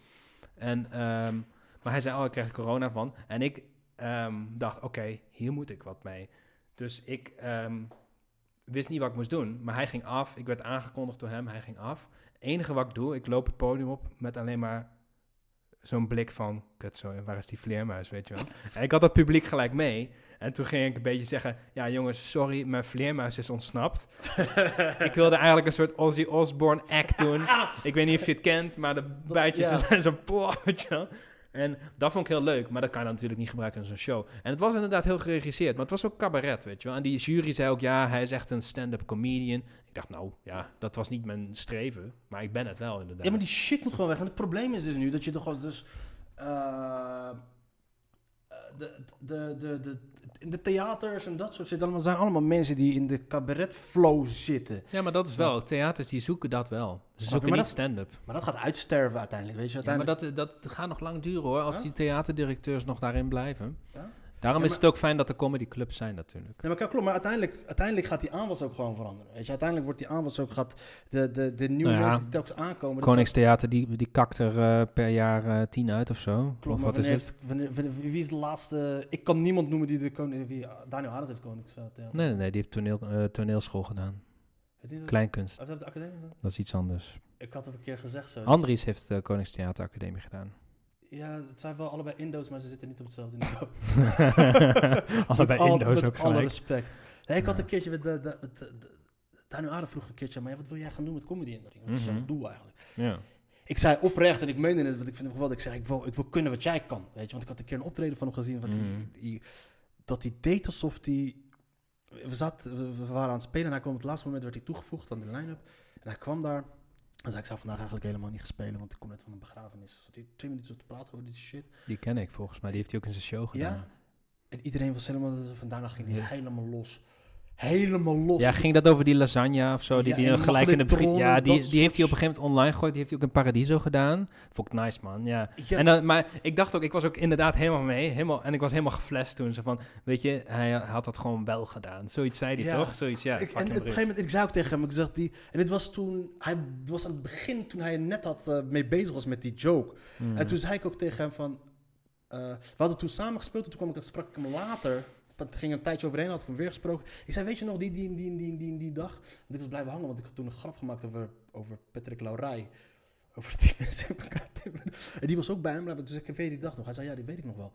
En, ehm, maar hij zei, oh, ik krijg corona van. En ik ehm, dacht, oké, hier moet ik wat mee. Dus ik ehm, wist niet wat ik moest doen. Maar hij ging af. Ik werd aangekondigd door hem. Hij ging af. Het enige wat ik doe, ik loop het podium op met alleen maar zo'n blik van, kut waar is die vleermuis, weet je wel. en ik had dat publiek gelijk mee. En toen ging ik een beetje zeggen, ja jongens, sorry, mijn vleermuis is ontsnapt. ik wilde eigenlijk een soort Ozzy Osbourne act doen. ik weet niet of je het kent, maar de bijtjes zijn zo, poh, weet je wel. En dat vond ik heel leuk, maar dat kan je natuurlijk niet gebruiken in zo'n show. En het was inderdaad heel geregisseerd, maar het was ook cabaret, weet je wel. En die jury zei ook, ja, hij is echt een stand-up comedian. Ik dacht, nou, ja, dat was niet mijn streven, maar ik ben het wel inderdaad. Ja, maar die shit moet gewoon weg. En het probleem is dus nu dat je toch wel dus... eh, de, de, de, de, in de theaters en dat soort shit, allemaal zijn allemaal mensen die in de cabaret-flow zitten. Ja, maar dat is wel, theaters die zoeken dat wel. Ze zoeken maar niet stand-up. Maar dat gaat uitsterven uiteindelijk, weet je. Ja, maar dat, dat gaat nog lang duren hoor, als Ja? die theaterdirecteurs nog daarin blijven. Ja? Daarom Ja, is het ook fijn dat er comedyclubs zijn natuurlijk. Nee, maar klopt, maar uiteindelijk, uiteindelijk gaat die aanwas ook gewoon veranderen. Weet je, uiteindelijk wordt die aanwas ook, gaat de, de, de nieuwe Nou ja, mensen die telkens aankomen... Koningstheater, die, die kakt er eh, per jaar eh, tien uit of zo. Of Klopt, maar wat is wanneer het? heeft, wanneer, wanneer- wie is de laatste... Ik kan niemand noemen die de koning... Wie, Daniel Arends heeft Koningstheater. Nee, nee, nee, die heeft toneel, eh, toneelschool gedaan. Kleinkunst, dat is iets anders. Ik had het een keer gezegd zo. Andries heeft de Koningstheater Academie gedaan. Ja, het zijn wel allebei Indo's, maar ze zitten niet op hetzelfde niveau. Allebei Met al- Indo's met ook alle gelijk. respect. Nee, ik had een keertje met de, de, met de, de- Daniel Arendt vroeg een keertje, maar ja, wat wil jij gaan doen met comedy in de ring? Wat is jouw Mhm. doel eigenlijk? Ja. Ik zei oprecht, en ik meende het, want ik vind het geweldig. Ik zei, ik wil, ik wil kunnen wat jij kan. Weet je, want ik had een keer een optreden van hem gezien. Wat Mhm. die, die, dat hij deed alsof hij... We, zaten, we, we waren aan het spelen en hij kwam op het laatste moment werd hij toegevoegd aan de line-up. En hij kwam daar. Zei, ik zou vandaag eigenlijk helemaal niet gaan spelen, want ik kom net van een begrafenis. Zat hij twee minuten zo te praten over die shit. Die ken ik volgens mij, die heeft hij ook in zijn show gedaan. Ja. En iedereen was helemaal... Van daarna ging hij helemaal los. Helemaal los. Ja, ging dat over die lasagne of zo? Die, Ja, die gelijk in de begin. Ja, die, die heeft hij op een gegeven moment online gegooid. Die heeft hij ook in Paradiso gedaan. Vond ik nice, man. Ja. Ja, En dan, maar ik dacht ook, ik was ook inderdaad helemaal mee. Helemaal, en ik was helemaal geflasht toen. Zo van, weet je, hij had dat gewoon wel gedaan. Zoiets zei hij Ja. toch? Zoiets, ja. ik, en op een gegeven moment, ik zei ook tegen hem, ik zeg die, en dit was toen, hij was aan het begin, toen hij net had, eh, mee bezig was met die joke. Mm. En toen zei ik ook tegen hem van, eh, we hadden toen samen gespeeld, en toen kwam ik, sprak ik hem later, het ging een tijdje overheen, had ik hem weer gesproken. Ik zei, weet je nog, die, die, die, die, die, die dag, want ik was blijven hangen, want ik had toen een grap gemaakt over, over Patrick Laurij. Over die mensen in elkaar. En die was ook bij hem, maar toen zei ik, weet je die dag nog? Hij zei, ja, die weet ik nog wel.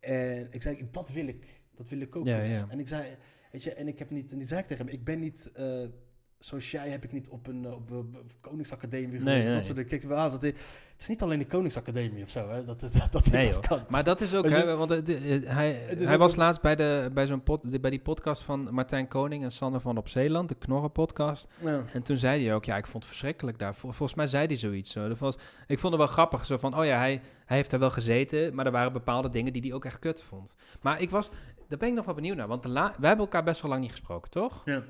En ik zei, dat wil ik, dat wil ik ook. Ja, ja. En ik zei, weet je, en ik heb niet, en die zei ik tegen hem, ik ben niet, eh, zoals jij heb ik niet op een, eh, op Koningsacademie Nee, nee. Dat soort dingen. Kijk, wel aan, dat, het is niet alleen de Koningsacademie of zo, hè, dat, dat, dat, dat, Nee, dat kan. Maar dat is ook, hè, want het, eh, hij, Het hij was een- laatst bij, de, bij, zo'n pod, bij die podcast van Martijn Koning en Sander van Op Zeeland, de Knorren podcast. Ja. En toen zei hij ook, ja, ik vond het verschrikkelijk daar. Vol- volgens mij zei hij zoiets. Zo. Dat was, ik vond het wel grappig, zo van, oh ja, hij, hij heeft daar wel gezeten, maar er waren bepaalde dingen die hij ook echt kut vond. Maar ik was, daar ben ik nog wel benieuwd naar, want de la, wij hebben elkaar best wel lang niet gesproken, toch? Ja.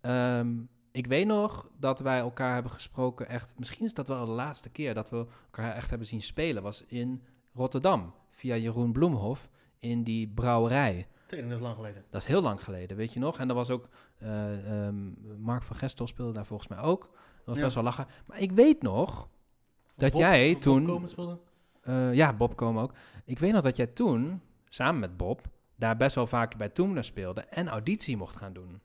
Ehm, ik weet nog dat wij elkaar hebben gesproken, echt, misschien is dat wel de laatste keer dat we elkaar echt hebben zien spelen, was in Rotterdam, via Jeroen Bloemhof, in die brouwerij. Tegen dat is lang geleden. Dat is heel lang geleden, weet je nog? En dat was ook, eh, ehm, Mark van Gestel speelde daar volgens mij ook. Dat was Ja. best wel lachen. Maar ik weet nog dat Bob- jij Bob toen... Komen speelde? eh, ja, Bob kwam ook. Ik weet nog dat jij toen, samen met Bob, daar best wel vaak bij Toemler speelde en auditie mocht gaan doen.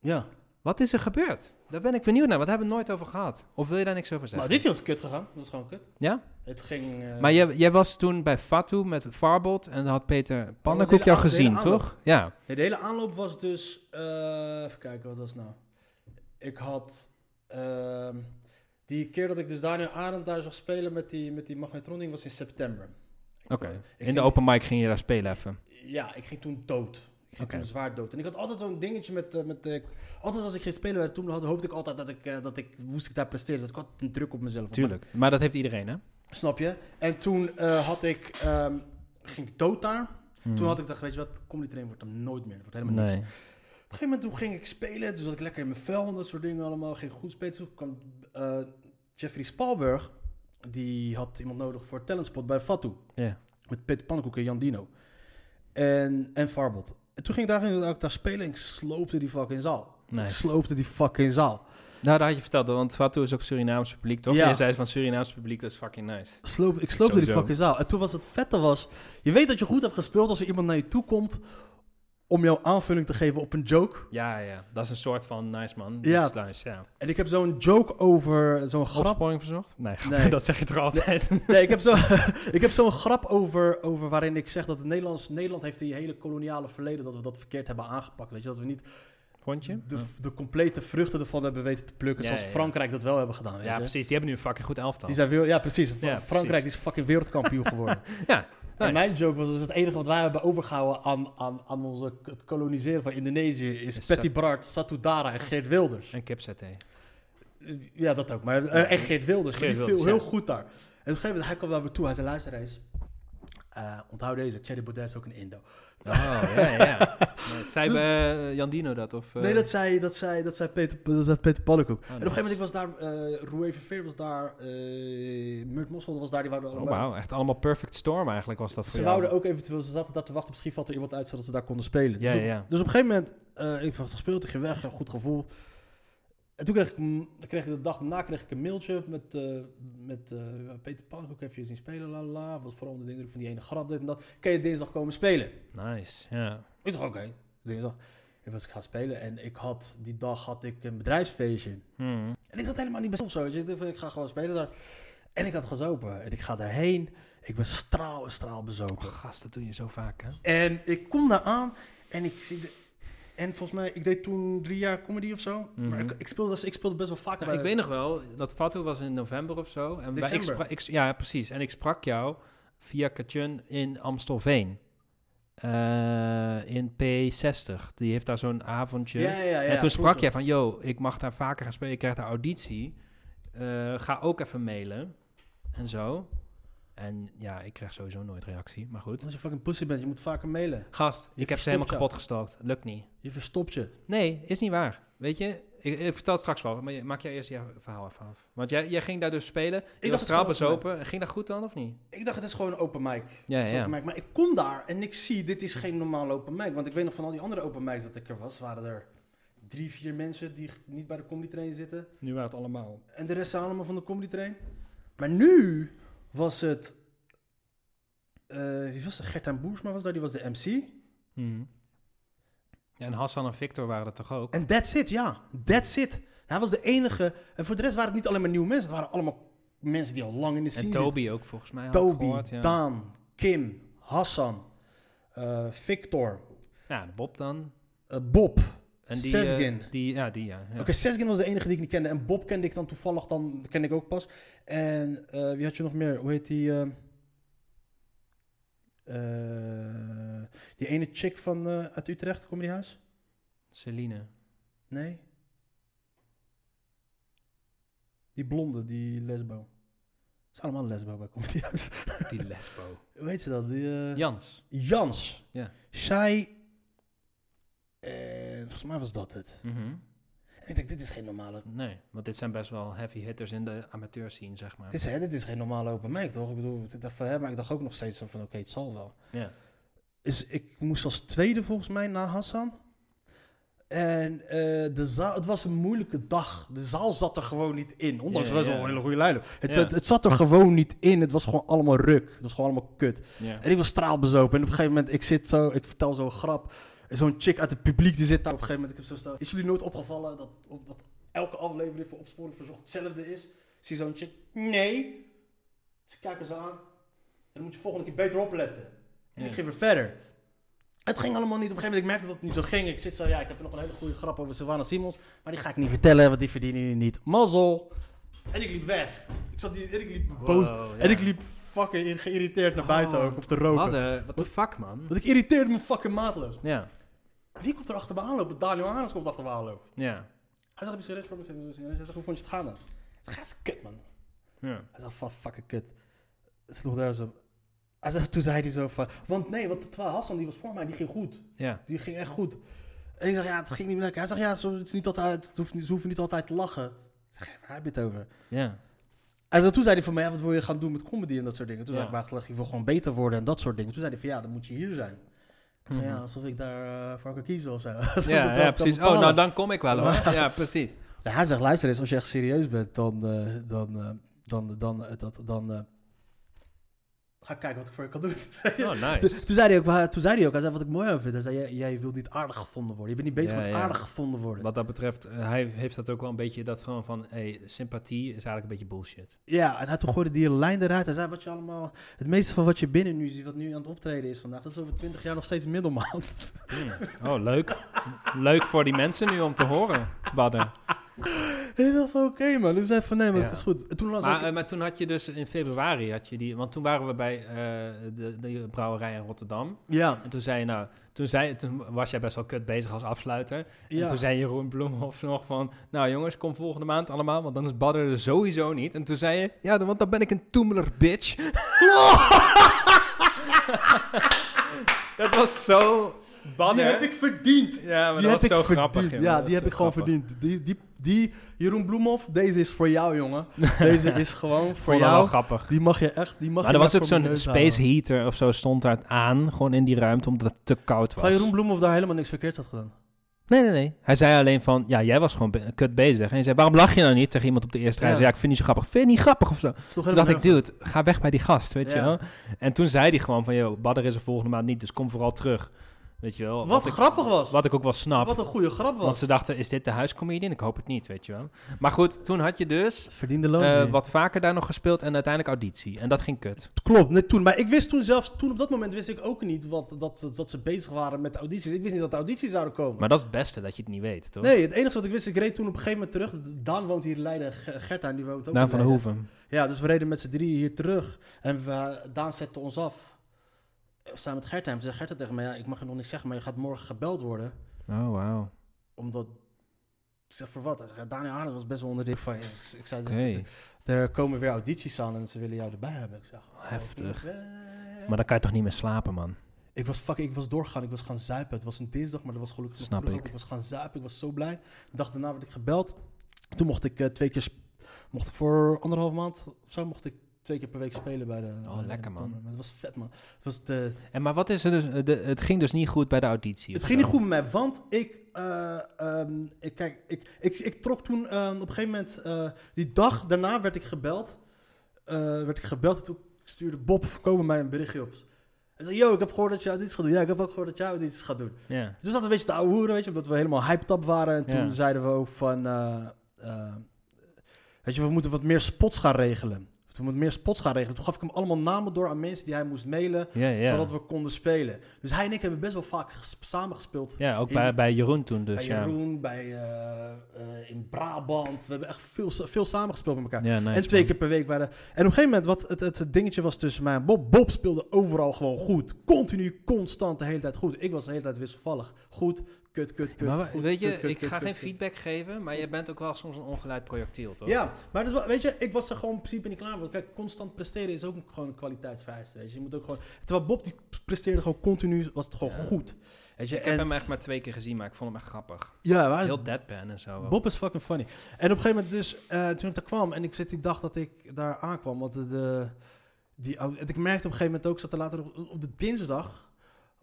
Ja. Wat is er gebeurd? Daar ben ik benieuwd naar. Wat hebben we nooit over gehad? Of wil je daar niks over Maar zeggen? dit was kut gegaan. Dat was gewoon kut. Ja? Het ging... eh, Maar jij, jij was toen bij Fatu met Farbot en dan had Peter Pannenkoek jou gezien, toch? Ja. De hele aanloop was dus... eh, even kijken, wat was het nou? Ik had... ehm, die keer dat ik dus Daniel Arendt daar zag spelen met die, met die magnetron-ding was in september. Oké. In de open mic ging je daar spelen even. Ja, ik ging toen dood. Ik ging toen zwaar dood. En ik had altijd zo'n dingetje met... eh, met eh, altijd als ik ging spelen bij toen had, hoopte ik altijd dat ik, eh, dat ik... Moest ik daar presteren. Dus ik had een druk op mezelf. Tuurlijk. Maar dat heeft iedereen, hè? Snap je? En toen had ik... ehm, ging ik dood daar. Hmm. Toen had ik gedacht, weet je wat, comedy train wordt dan nooit meer. Dat wordt helemaal niks. Op een gegeven moment toen ging ik spelen. Dus zat ik lekker in mijn vel en dat soort dingen allemaal. Ging goed spelen. Toen kwam Jeffrey Spalberg. Die had iemand nodig voor talentspot bij Fatu. Ja. Met Peter Pannenkoek en Jan Dino. En, en Farbot. En toen ging ik daar, ging ik daar spelen en ik sloopte die fucking zaal. Ik Nice. sloopte die fucking zaal. Nou, dat had je verteld, want Fatu is ook Surinaams publiek, toch? Ja. Je zei van Surinaams publiek, dat is fucking nice. Sloop, ik sloopte die fucking zaal. En toen was het vette was... Je weet dat je goed hebt gespeeld als er iemand naar je toe komt... om jouw aanvulling te geven op een joke. Ja, ja, dat is een soort van nice man. Ja. Nice, ja. En ik heb zo'n joke over... Zo'n grap verzocht? Nee, Nee. dat zeg je toch altijd? Nee, ik heb zo- ik heb zo'n grap over, over waarin ik zeg dat het Nederlands, Nederland heeft die hele koloniale verleden dat we dat verkeerd hebben aangepakt. Weet je, dat we niet Vond je? de, Ja. de complete vruchten ervan hebben weten te plukken. Ja, zoals ja, ja. Frankrijk dat wel hebben gedaan. Weet Ja, je? precies. Die hebben nu een fucking goed elftal. Die zijn veel, ja, precies. Frankrijk precies. is fucking wereldkampioen geworden. Ja, En mijn joke was dus het enige wat wij hebben overgehouden aan, aan, aan onze, het koloniseren van Indonesië is, Is Patty Bart, Satudara en Geert Wilders. En. Eh, Ja, dat ook. Maar eh, en Geert Wilders, Geert die viel heel goed daar. En op een gegeven moment, hij kwam naar me toe. Hij zei, luister eens. eh, onthoud deze, Thierry Baudet is ook een Indo. Oh, ja, ja. Nee, Zei Dus- bij eh, Jan Dino dat? Of, eh, nee, dat zei, dat zei, dat zei Peter, dat zei Peter Pannenkoek. en op een gegeven moment, ik was daar, Roué Verveer was daar, eh Murt Mossel was daar, die wouden Oh, allemaal... wauw. Echt allemaal perfect storm eigenlijk was dat voor Ze jou. wouden ook eventueel, ze zaten daar te wachten, misschien valt er iemand uit zodat ze daar konden spelen. Ja, dus, op, ja, dus op een gegeven moment, ik had gespeeld, ik ging weg, een goed gevoel. En toen kreeg ik, kreeg ik de dag daarna kreeg ik een mailtje met, eh, met eh, Peter Pannenkoek, heb je zien spelen, la la. Was vooral onder de indruk van die ene grap, dit en dat. Kan je dinsdag komen spelen? Nice, ja. Ik dacht, oké, dinsdag. Ik was gaan spelen en ik had, die dag had ik een bedrijfsfeestje. Hmm. En ik zat helemaal niet best of zo. je. Ik dacht, ik ga gewoon spelen daar. En ik had gezopen. En ik ga daarheen. Ik ben straal en straal bezopen. Oh, gast, dat doe je zo vaak, hè? En ik kom daar aan en ik zie de- En volgens mij, ik deed toen drie jaar comedy of zo. Maar Mhm. ik, ik, speelde, ik speelde best wel vaak Nou, bij... ik weet nog wel, dat Fatu was in november of zo. En bij- ik ja, precies. En ik sprak jou via Katjun in Amstelveen. Eh, in P60. Die heeft daar zo'n avondje. Ja, ja, ja. en toen sprak jij van, yo, ik mag daar vaker gaan spelen. Ik krijg daar auditie. Eh, ga ook even mailen. En zo. En ja, ik krijg sowieso nooit reactie. Maar goed. Als je fucking pussy bent, je moet vaker mailen. Gast, ik heb ze helemaal kapot gestalkt. Lukt niet. Je verstopt je. Nee, is niet waar. Weet je, ik, ik vertel het straks wel, maar je- maak jij eerst je verhaal even af. Want jij, jij ging daar dus spelen, je dacht gewoon bezopen. Ging dat goed dan of niet? Ik dacht, het is gewoon open mic. Ja, ja. open mic. Maar ik kom daar en ik zie, dit is geen normale open mic. Want ik weet nog van al die andere open mics dat ik er was, waren er drie, vier mensen die niet bij de comedy train zitten. Nu waren het allemaal. En de rest zijn allemaal van de comedy train. Maar nu was het... eh, wie was het? Gertijn Boersma was daar, die was de MC. Mhm. Ja, en Hassan en Victor waren er toch ook? En that's it, ja. That's it. Hij was de enige. En voor de rest waren het niet alleen maar nieuwe mensen. Het waren allemaal mensen die al lang in de En scene Toby ook volgens mij. Toby, gehoord, ja. Daan, Kim, Hassan, eh, Victor, Ja, Bob dan. eh, Bob. En die, Sesgin. eh, die, ja, die ja. ja. Oké, Sesgin was de enige die ik niet kende. En Bob kende ik dan toevallig, dan kende ik ook pas. En eh, wie had je nog meer? Hoe heet die? eh, die ene chick van, uit Utrecht, Comedyhuis? Celine. Nee? Die blonde, die lesbo. Het is allemaal lesbo bij Comedyhuis. Die lesbo. Hoe heet ze dat? Die, Jans. Jans. Ja. Zij... eh, volgens mij was dat het. Mhm. En ik denk, dit is geen normale... Nee, want dit zijn best wel heavy hitters in de amateur scene, zeg maar. Dit is, hè, dit is geen normale open mic, toch? Ik bedoel, van, hè, maar ik dacht ook nog steeds van, oké, het zal wel. Ja. Dus ik moest als tweede volgens mij na Hassan. En eh, de zaal, het was een moeilijke dag. De zaal zat er gewoon niet in. Ondanks Ja, best wel een hele goede leider. Het, het, het zat er gewoon niet in. Het was gewoon allemaal ruk. Het was gewoon allemaal kut. En ik was straalbezopen. En op een gegeven moment, ik zit zo, ik vertel zo'n grap. Zo'n chick uit het publiek die zit daar op een gegeven moment. Ik heb zo staan. Is jullie nooit opgevallen dat, op, dat elke aflevering van Opsporing Verzocht hetzelfde is? Zie zo'n chick? Nee. Ze kijken ze aan. En dan moet je volgende keer beter opletten. En Ja. ik ging weer verder. Het ging allemaal niet. Op een gegeven moment, ik merkte dat het niet zo ging. Ik zit zo, ja, ik heb nog een hele goede grap over Sylvana Simons. Maar die ga ik niet vertellen, want die verdienen jullie niet. Mazzel. En ik liep weg. Ik zat die, en ik liep boos. Wow, ja. En ik liep fucking geïrriteerd naar buiten Oh, ook, op de roken. Wat, eh, wat de fuck, man? Dat ik irriteerde me fucking maatloos. Ja, Wie komt er achter me aanlopen? Daniel komt achter me aanlopen. ja, Hij zegt, heb je voor me? Hij zegt, hoe vond je het gaan dan? Ik zeg, ga eens kut, man. ja. Hij zegt, van fucking kut. Het sloeg daar zo. Hij zegt, toen zei hij zo van, want nee, want terwijl Hassan die was voor mij, die ging goed. Ja, Die ging echt goed. En ik zeg, ja, het ging niet meer lekker. Hij zegt, ja, zo, het is niet altijd, het hoeft niet, ze hoeven niet altijd te lachen. Ik zeg, waar heb je het over? ja. En toen zei hij van mij, ja, wat wil je gaan doen met comedy en dat soort dingen? Toen Ja. zei ik, maar ik wil gewoon beter worden en dat soort dingen. Toen zei hij van, ja, dan moet je hier zijn. Zei, Mhm. ja, alsof ik daar eh, voor kan kiezen of zo. Ja, ja, precies. Oh, nou dan kom ik wel hoor. Ja, precies. Ja, hij zegt, luister eens, als je echt serieus bent, dan, eh, dan, eh, dan, dan, dat, dan, eh, Ga kijken wat ik voor je kan doen. Oh, nice. Toen, zei hij ook, toen zei hij ook, hij zei wat ik mooi aan vind. Hij zei, jij, jij wilt niet aardig gevonden worden. Je bent niet bezig Ja, met ja. aardig gevonden worden. Wat dat betreft, eh, hij heeft dat ook wel een beetje dat gewoon van, hey, sympathie is eigenlijk een beetje bullshit. Ja, en hij toen gooide die lijn eruit. Hij zei wat je allemaal, het meeste van wat je binnen nu ziet, wat nu aan het optreden is vandaag, dat is over 20 jaar nog steeds middelmaat. Hmm. Oh, leuk. leuk voor die mensen nu om te horen, Badden. dacht van oké man, dus zei van nee, maar Ja. dat is goed. En toen las Maar, ik, eh, maar toen had je dus in februari, had je die, want toen waren we bij eh, de, de brouwerij in Rotterdam. ja, En toen zei je, nou, toen, zei, toen was jij best wel kut bezig als afsluiter. ja. En toen zei Jeroen Bloemhoff nog van, nou jongens, kom volgende maand allemaal, want dan is Badder er sowieso niet. En toen zei je, ja, want dan ben ik een toemeler bitch. dat was zo Badder. die heb ik verdiend. Ja, maar die dat heb was ik zo grappig. verdiend. Ja, die was heb ik gewoon grappig. verdiend. Die, die, die Jeroen Bloemhoff, deze is voor jou, jongen. Deze is gewoon voor wel jou. grappig. Die mag je echt, die mag Maar je er was ook zo'n space houden. heater of zo stond daar aan, gewoon in die ruimte, omdat het te koud was. Van Jeroen Bloemhoff daar helemaal niks verkeerd had gedaan. Nee, nee, nee. Hij zei alleen van, ja, jij was gewoon be- kut bezig. En hij zei, waarom lach je nou niet tegen iemand op de eerste rij? Ja. Zei, ja, ik vind niet zo grappig. Vind je niet grappig of zo? Toen dacht ik, dude, ga weg bij die gast, weet je wel. En toen zei hij gewoon van, joh, Badder is er volgende maand niet, dus kom vooral terug. Weet je wel. Wat ik, grappig was. Wat ik ook wel snap. Wat een goede grap want was. ze dachten, is dit de huiscomedian? Ik hoop het niet, weet je wel. Maar goed, toen had je dus Verdiende loon. eh, wat vaker daar nog gespeeld en uiteindelijk auditie. En dat ging kut. Klopt, net toen. Maar ik wist toen zelfs, toen op dat moment wist ik ook niet wat, dat, dat ze bezig waren met de audities. Ik wist niet dat de audities zouden komen. Maar dat is het beste, dat je het niet weet, toch? Nee, het enige wat ik wist, ik reed toen op een gegeven moment terug. Daan woont hier in Leiden, Ge- Gertijn die woont ook Daan in van der Leiden. Hoeven. Ja, dus we reden met z'n drieën hier terug. En we, Daan zette ons af. Staan met Gertijn. Toen zei Gertijn tegen mij, ja, ik mag je nog niet zeggen, maar je gaat morgen gebeld worden. Oh, wauw. Omdat... Ik zeg, voor wat? Hij Daniel Arends was best wel onder de van... ja, Ik zei, Oké. er komen weer audities aan en ze willen jou erbij hebben. Ik zeg, oh, Heftig. Maar dan kan je toch niet meer slapen, man? Ik was, fuck, ik was doorgegaan, ik was gaan zuipen. Het was een dinsdag, maar dat was gelukkig nog Snap ook. ik. was gaan zuipen, ik was zo blij. De dag daarna werd ik gebeld. Toen mocht ik eh, twee keer, mocht ik voor anderhalf maand of zo, mocht ik twee keer per week spelen bij de... bij de lekker, man. Maar het was vet, man. Het, was de, En maar wat is er dus... eh, De, het ging dus niet goed bij de auditie. het ging zo? niet goed met mij, want ik, eh, ehm, ik, kijk, ik, ik, ik trok toen ehm, op een gegeven moment, eh, die dag daarna werd ik gebeld. Eh, werd ik gebeld en toen stuurde Bob komen mij een berichtje op. Hij zei, yo, ik heb gehoord dat je audities gaat doen. Ja, ik heb ook gehoord dat jij audities gaat doen. Dus zaten we een beetje te ouwe hoeren, weet je, omdat we helemaal hyped up waren. En toen zeiden we ook van, eh, eh, weet je, we moeten wat meer spots gaan regelen. We moeten meer spots gaan regelen. Toen gaf ik hem allemaal namen door aan mensen die hij moest mailen, zodat we konden spelen. Dus hij en ik hebben best wel vaak ges- samen gespeeld. ja, ook in bij, bij Jeroen toen dus, bij ja. Jeroen, bij, eh, eh, in Brabant. We hebben echt veel, veel samen gespeeld met elkaar. Nice, en twee man. keer per week bij de... En op een gegeven moment, wat het, het dingetje was tussen mij en Bob... Bob speelde overal gewoon goed. Continu, constant, de hele tijd goed. Ik was de hele tijd wisselvallig. Goed, kut, kut, kut. Maar goed, weet je, kut, kut, ik kut, ga geen feedback geven, maar je bent ook wel soms een ongeleid projectiel, toch? Ja, maar dat, weet je, ik was er gewoon in principe niet klaar voor. Kijk, constant presteren is ook gewoon een kwaliteitsvereiste. Weet je. je moet ook gewoon... Terwijl Bob die presteerde gewoon continu, was het gewoon goed. Weet je, Ik heb hem echt maar twee keer gezien, maar ik vond hem echt grappig. ja, Heel deadpan en zo. Bob is fucking funny. En op een gegeven moment dus, eh, toen ik daar kwam en ik zit die dag dat ik daar aankwam, want de, de, die, ik merkte op een gegeven moment ook, ik zat er later op, op de dinsdag,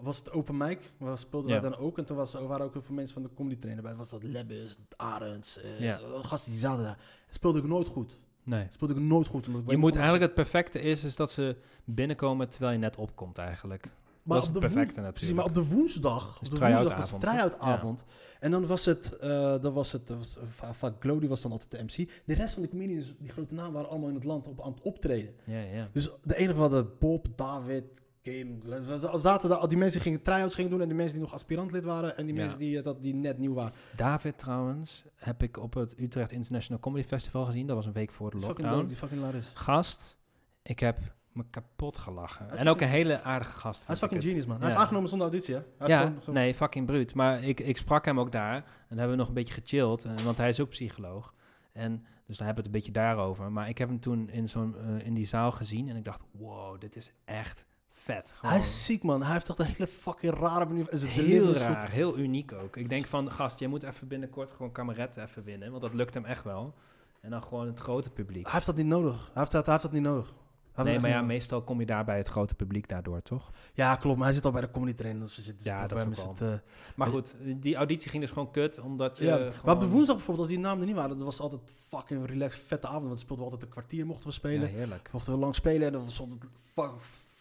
was het open mic, waar speelden Ja. wij dan ook. En toen was, er waren ook heel veel mensen van de comedy trainer bij. Was dat Lebbes, Arends, Ja. gasten die zaten daar. En speelde ik nooit goed. Nee. Speelde ik nooit goed. Omdat ik Je moet eigenlijk het perfecte is, is dat ze binnenkomen terwijl je net opkomt eigenlijk. Maar dat is op het de perfecte natuurlijk. Precies, maar op de woensdag, op de woensdag was het avond, try-out toch? avond. En dan was het, eh dan was het, was, va- vaak Glow, die was dan altijd de MC. De rest van de comedians, die grote namen, waren allemaal in het land op, aan het optreden. Ja, ja. Dus de enige wat hadden Bob, David, Er zaten daar, al die mensen gingen try-outs gingen doen en die mensen die nog aspirant-lid waren en die Ja. mensen die, eh, dat, die net nieuw waren. David trouwens heb ik op het Utrecht International Comedy Festival gezien. Dat was een week voor de fucking lockdown. dope, die fucking Laris. Gast, ik heb me kapot gelachen. En ook een hele aardige gast. Hij is fucking genius, man. Hij is aangenomen zonder auditie, hè? Hij Ja, gewoon- nee, fucking bruut. Maar ik, ik sprak hem ook daar. En hebben we nog een beetje gechilled. eh, want hij is ook psycholoog. En dus dan hebben we het een beetje daarover. Maar ik heb hem toen in, zo'n, eh, in die zaal gezien. En ik dacht, wow, dit is echt vet. Gewoon Hij is ziek, man. Hij heeft echt een hele fucking rare manier. En zijn heel is goed. raar, heel uniek ook. Ik denk van, gast, jij moet even binnenkort gewoon kameretten even winnen. Want dat lukt hem echt wel. En dan gewoon het grote publiek. Hij heeft dat niet nodig. Hij heeft dat, hij heeft dat niet nodig. Hij Nee, maar ja, meestal kom je daar bij het grote publiek daardoor, toch? ja, klopt. Maar hij zit al bij de comedy trainer. Dus het Ja, dat is het, eh, Maar goed, die auditie ging dus gewoon kut, omdat je ja. gewoon... Maar op de woensdag bijvoorbeeld, als die namen er niet waren, dat was altijd fucking relaxed, vette avond. Want we speelden we altijd een kwartier, mochten we Ja, spelen. heerlijk. Mochten we lang spelen en dan was het fuck,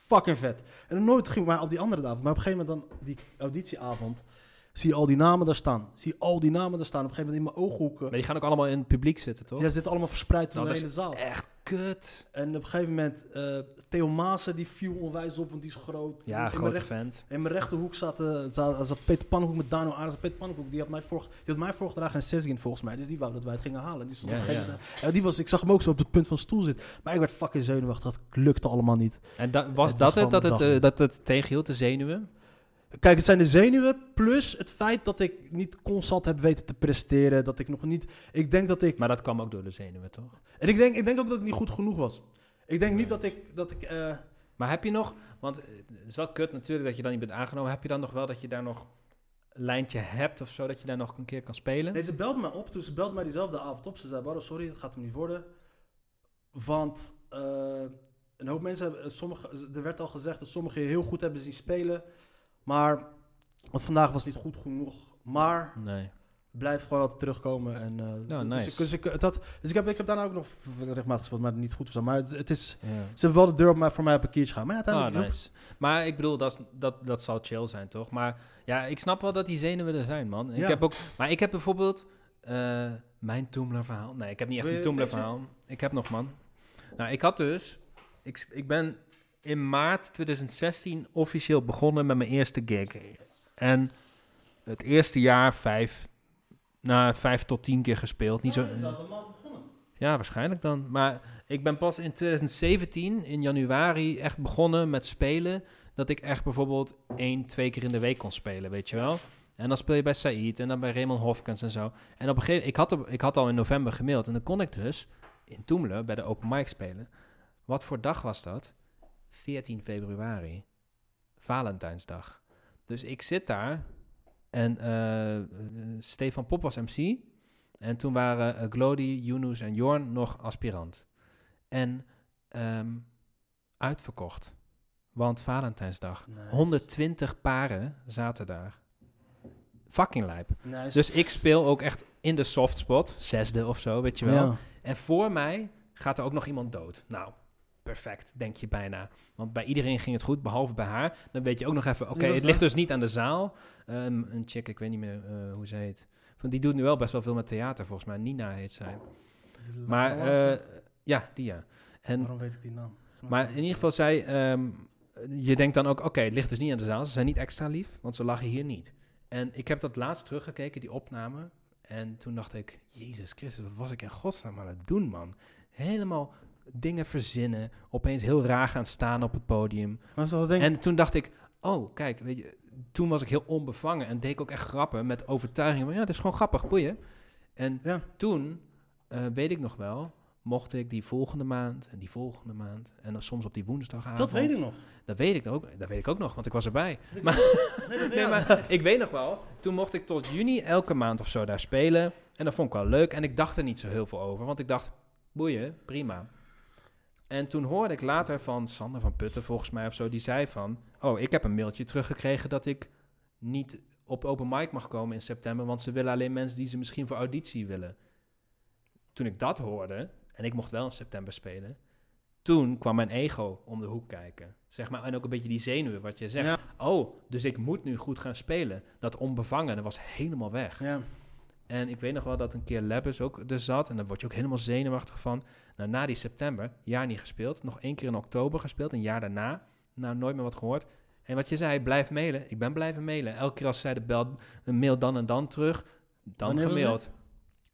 fucking vet. En dan nooit ging maar op die andere avond. Maar op een gegeven moment dan, die auditieavond, zie je al die namen daar staan. Zie je al die namen daar staan. Op een gegeven moment in mijn ooghoeken. Maar die gaan ook allemaal in het publiek zitten, toch? Ja, ze zitten allemaal verspreid door Dat de hele zaal. Echt kut. En op een gegeven moment, eh Theo Maassen, die viel onwijs op, want die is groot. Ja, in mijn, grote recht- vent. in mijn rechterhoek zat, eh, zat, zat Peter Pannenkoek met Dano Arends. Peter Pannenkoek, die had mij, voor, die had mij voorgedragen Sesgin volgens mij. Dus die wou dat wij het gingen halen. Die stond Ja, ja. Ja, die was, ik zag hem ook zo op het punt van stoel zitten. Maar ik werd fucking zenuwachtig. Dat lukte allemaal niet. En da- was Het was dat het, dat het, eh, dat het tegenhield, de zenuwen? Kijk, het zijn de zenuwen plus het feit dat ik niet constant heb weten te presteren. Dat ik nog niet... Ik denk dat ik... Maar dat kwam ook door de zenuwen, toch? En ik denk, ik denk ook dat ik niet goed genoeg was. Ik denk niet dat ik... Dat ik eh, Maar heb je nog, want eh, het is wel kut natuurlijk dat je dan niet bent aangenomen. Heb je dan nog wel dat je daar nog een lijntje hebt of zo, dat je daar nog een keer kan spelen? Nee, ze belde mij op. Toen ze belde mij diezelfde avond op. Ze zei, Barro, sorry, het gaat hem niet worden. Want eh, een hoop mensen hebben... Sommige, er werd al gezegd dat sommigen je heel goed hebben zien spelen. Maar want vandaag was niet goed genoeg. Maar Nee. Blijf gewoon altijd terugkomen. En, Ja, dus, nice. ik, dus, had, dus ik, heb, ik heb daarna ook nog rechtmatig gespeeld, maar niet goed zo. Maar het, het is, ze hebben wel de deur op mij, voor mij op een kiertje gaan. Maar ja, Ah, uiteindelijk... nice. Maar ik bedoel, dat, dat, dat zal chill zijn, toch? Maar ja, ik snap wel dat die zenuwen er zijn, man. Ik Ja. heb ook, maar ik heb bijvoorbeeld eh, mijn Toomler verhaal. Nee, ik heb niet echt een je een Toomler beetje? verhaal. Ik heb nog, man. Nou, ik had dus... Ik, ik ben in maart 2016 officieel begonnen met mijn eerste gig. En het eerste jaar vijf... Nou, vijf tot tien keer gespeeld. Niet zo, ja, waarschijnlijk dan. Maar ik ben pas in 2017, in januari, echt begonnen met spelen. Dat ik echt bijvoorbeeld één, twee keer in de week kon spelen, weet je wel. En dan speel je bij Said en dan bij Raymond Hofkens en zo. En op een gegeven moment, ik had, er- ik had al in november gemaild. En dan kon ik dus in Toemelen bij de open mic spelen. Wat voor dag was dat? 14 februari. Valentijnsdag. Dus ik zit daar en eh, eh, Stefan Pop was MC. En toen waren uh, Glody, Yunus en Jorn nog aspirant. En ehm, uitverkocht. Want Valentijnsdag. Nice. 120 paren zaten daar. Fucking lijp. Nice. Dus ik speel ook echt in de softspot. Zesde of zo, weet je wel. Ja. En voor mij gaat er ook nog iemand dood. Nou, perfect, denk je bijna. Want bij iedereen ging het goed, behalve bij haar. Dan weet je ook nog even, oké, het ligt dus niet aan de zaal. Ehm, een chick, ik weet niet meer eh, hoe ze heet. Want die doet nu wel best wel veel met theater, volgens mij. Nina heet zij. Maar eh, ja, die ja. En, Waarom weet ik die naam? maar in ieder geval, zij, ehm, je denkt dan ook, oké, het ligt dus niet aan de zaal. Ze zijn niet extra lief, want ze lachen hier niet. En ik heb dat laatst teruggekeken, die opname. En toen dacht ik, Jezus Christus, wat was ik in godsnaam aan het doen, man? Helemaal dingen verzinnen, opeens heel raar gaan staan op het podium. Maar zo denk En toen dacht ik, oh, kijk, weet je, toen was ik heel onbevangen en deed ik ook echt grappen met overtuiging van, ja, het is gewoon grappig, boeien. En Ja. toen, eh, weet ik nog wel, mocht ik die volgende maand en die volgende maand en dan soms op die woensdagavond. dat weet ik nog. Dat weet ik ook, dat weet ik ook nog, want ik was erbij. Maar- nee, maar ik weet nog wel, toen mocht ik tot juni elke maand of zo daar spelen. En dat vond ik wel leuk. En ik dacht er niet zo heel veel over, want ik dacht, boeien, prima. En toen hoorde ik later van Sander van Putten, volgens mij of zo, die zei van... Oh, ik heb een mailtje teruggekregen dat ik niet op open mic mag komen in september... want ze willen alleen mensen die ze misschien voor auditie willen. Toen ik dat hoorde, en ik mocht wel in september spelen... toen kwam mijn ego om de hoek kijken. Zeg maar, en ook een beetje die zenuwen, wat je zegt. Ja. Oh, dus ik moet nu goed gaan spelen. Dat onbevangen, dat was helemaal weg. Ja. En ik weet nog wel dat een keer Lebbes ook er zat. En dan word je ook helemaal zenuwachtig van. Nou, na die september, jaar niet gespeeld. Nog één keer in oktober gespeeld, een jaar daarna. Nou, nooit meer wat gehoord. En wat je zei, blijf mailen. Ik ben blijven mailen. Elke keer als zij de bel, een mail dan en dan terug, dan Wanneer was gemaild.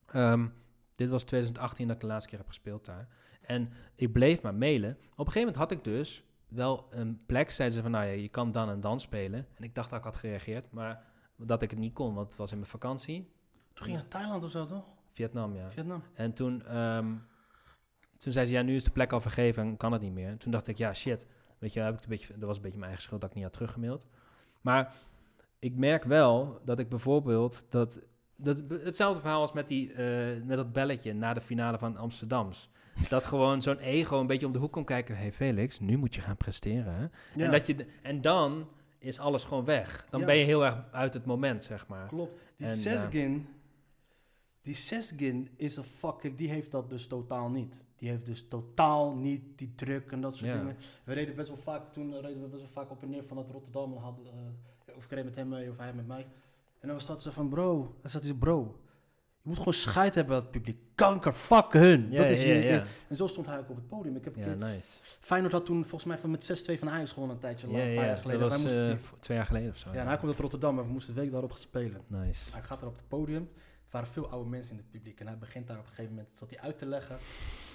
Ehm, dit was 2018 dat ik de laatste keer heb gespeeld daar. En ik bleef maar mailen. Op een gegeven moment had ik dus wel een plek. Zeiden ze van, nou ja, je kan dan en dan spelen. En ik dacht dat ik had gereageerd, maar dat ik het niet kon, want het was in mijn vakantie. Toen ging je naar Thailand of zo, toch? Vietnam, ja. Vietnam. En toen, ehm, toen zei ze, ja, nu is de plek al vergeven en kan het niet meer. En toen dacht ik, ja, shit. Weet je, heb ik het een beetje, dat was een beetje mijn eigen schuld dat ik niet had teruggemaild. Maar ik merk wel dat ik bijvoorbeeld, dat, dat hetzelfde verhaal als met, die, eh, met dat belletje na de finale van Amsterdams. Dat gewoon zo'n ego een beetje om de hoek komt kijken. hey Felix, nu moet je gaan presteren. Hè? Ja, En, dat je, en dan is alles gewoon weg. Dan Ja. ben je heel erg uit het moment, zeg maar. klopt. Die En. Sesgin, Die Sesgin is een fucking, die heeft dat dus totaal niet. Die heeft dus totaal niet die druk en dat soort Ja. dingen. We reden best wel vaak, toen reden we best wel vaak op en neer vanuit Rotterdam. En hadden, eh, of ik reed met hem mee of hij met mij. En dan was dat zo van, bro, dan zat hij zo, bro, je moet gewoon scheid hebben aan het publiek. Kanker, fuck hun. Ja, dat is ja, je, ja. En zo stond hij ook op het podium. Ik heb Ja, nice. Feyenoord had toen volgens mij van met 6-2 van Ajax gewonnen een tijdje lang, een paar ja, jaar dat geleden. Wij moesten eh, die- twee jaar geleden of zo. ja, en hij komt uit Rotterdam en we moesten de week daarop gaan spelen. Nice. Hij gaat er op het podium. Waren veel oude mensen in het publiek. En hij begint daar op een gegeven moment zat hij uit te leggen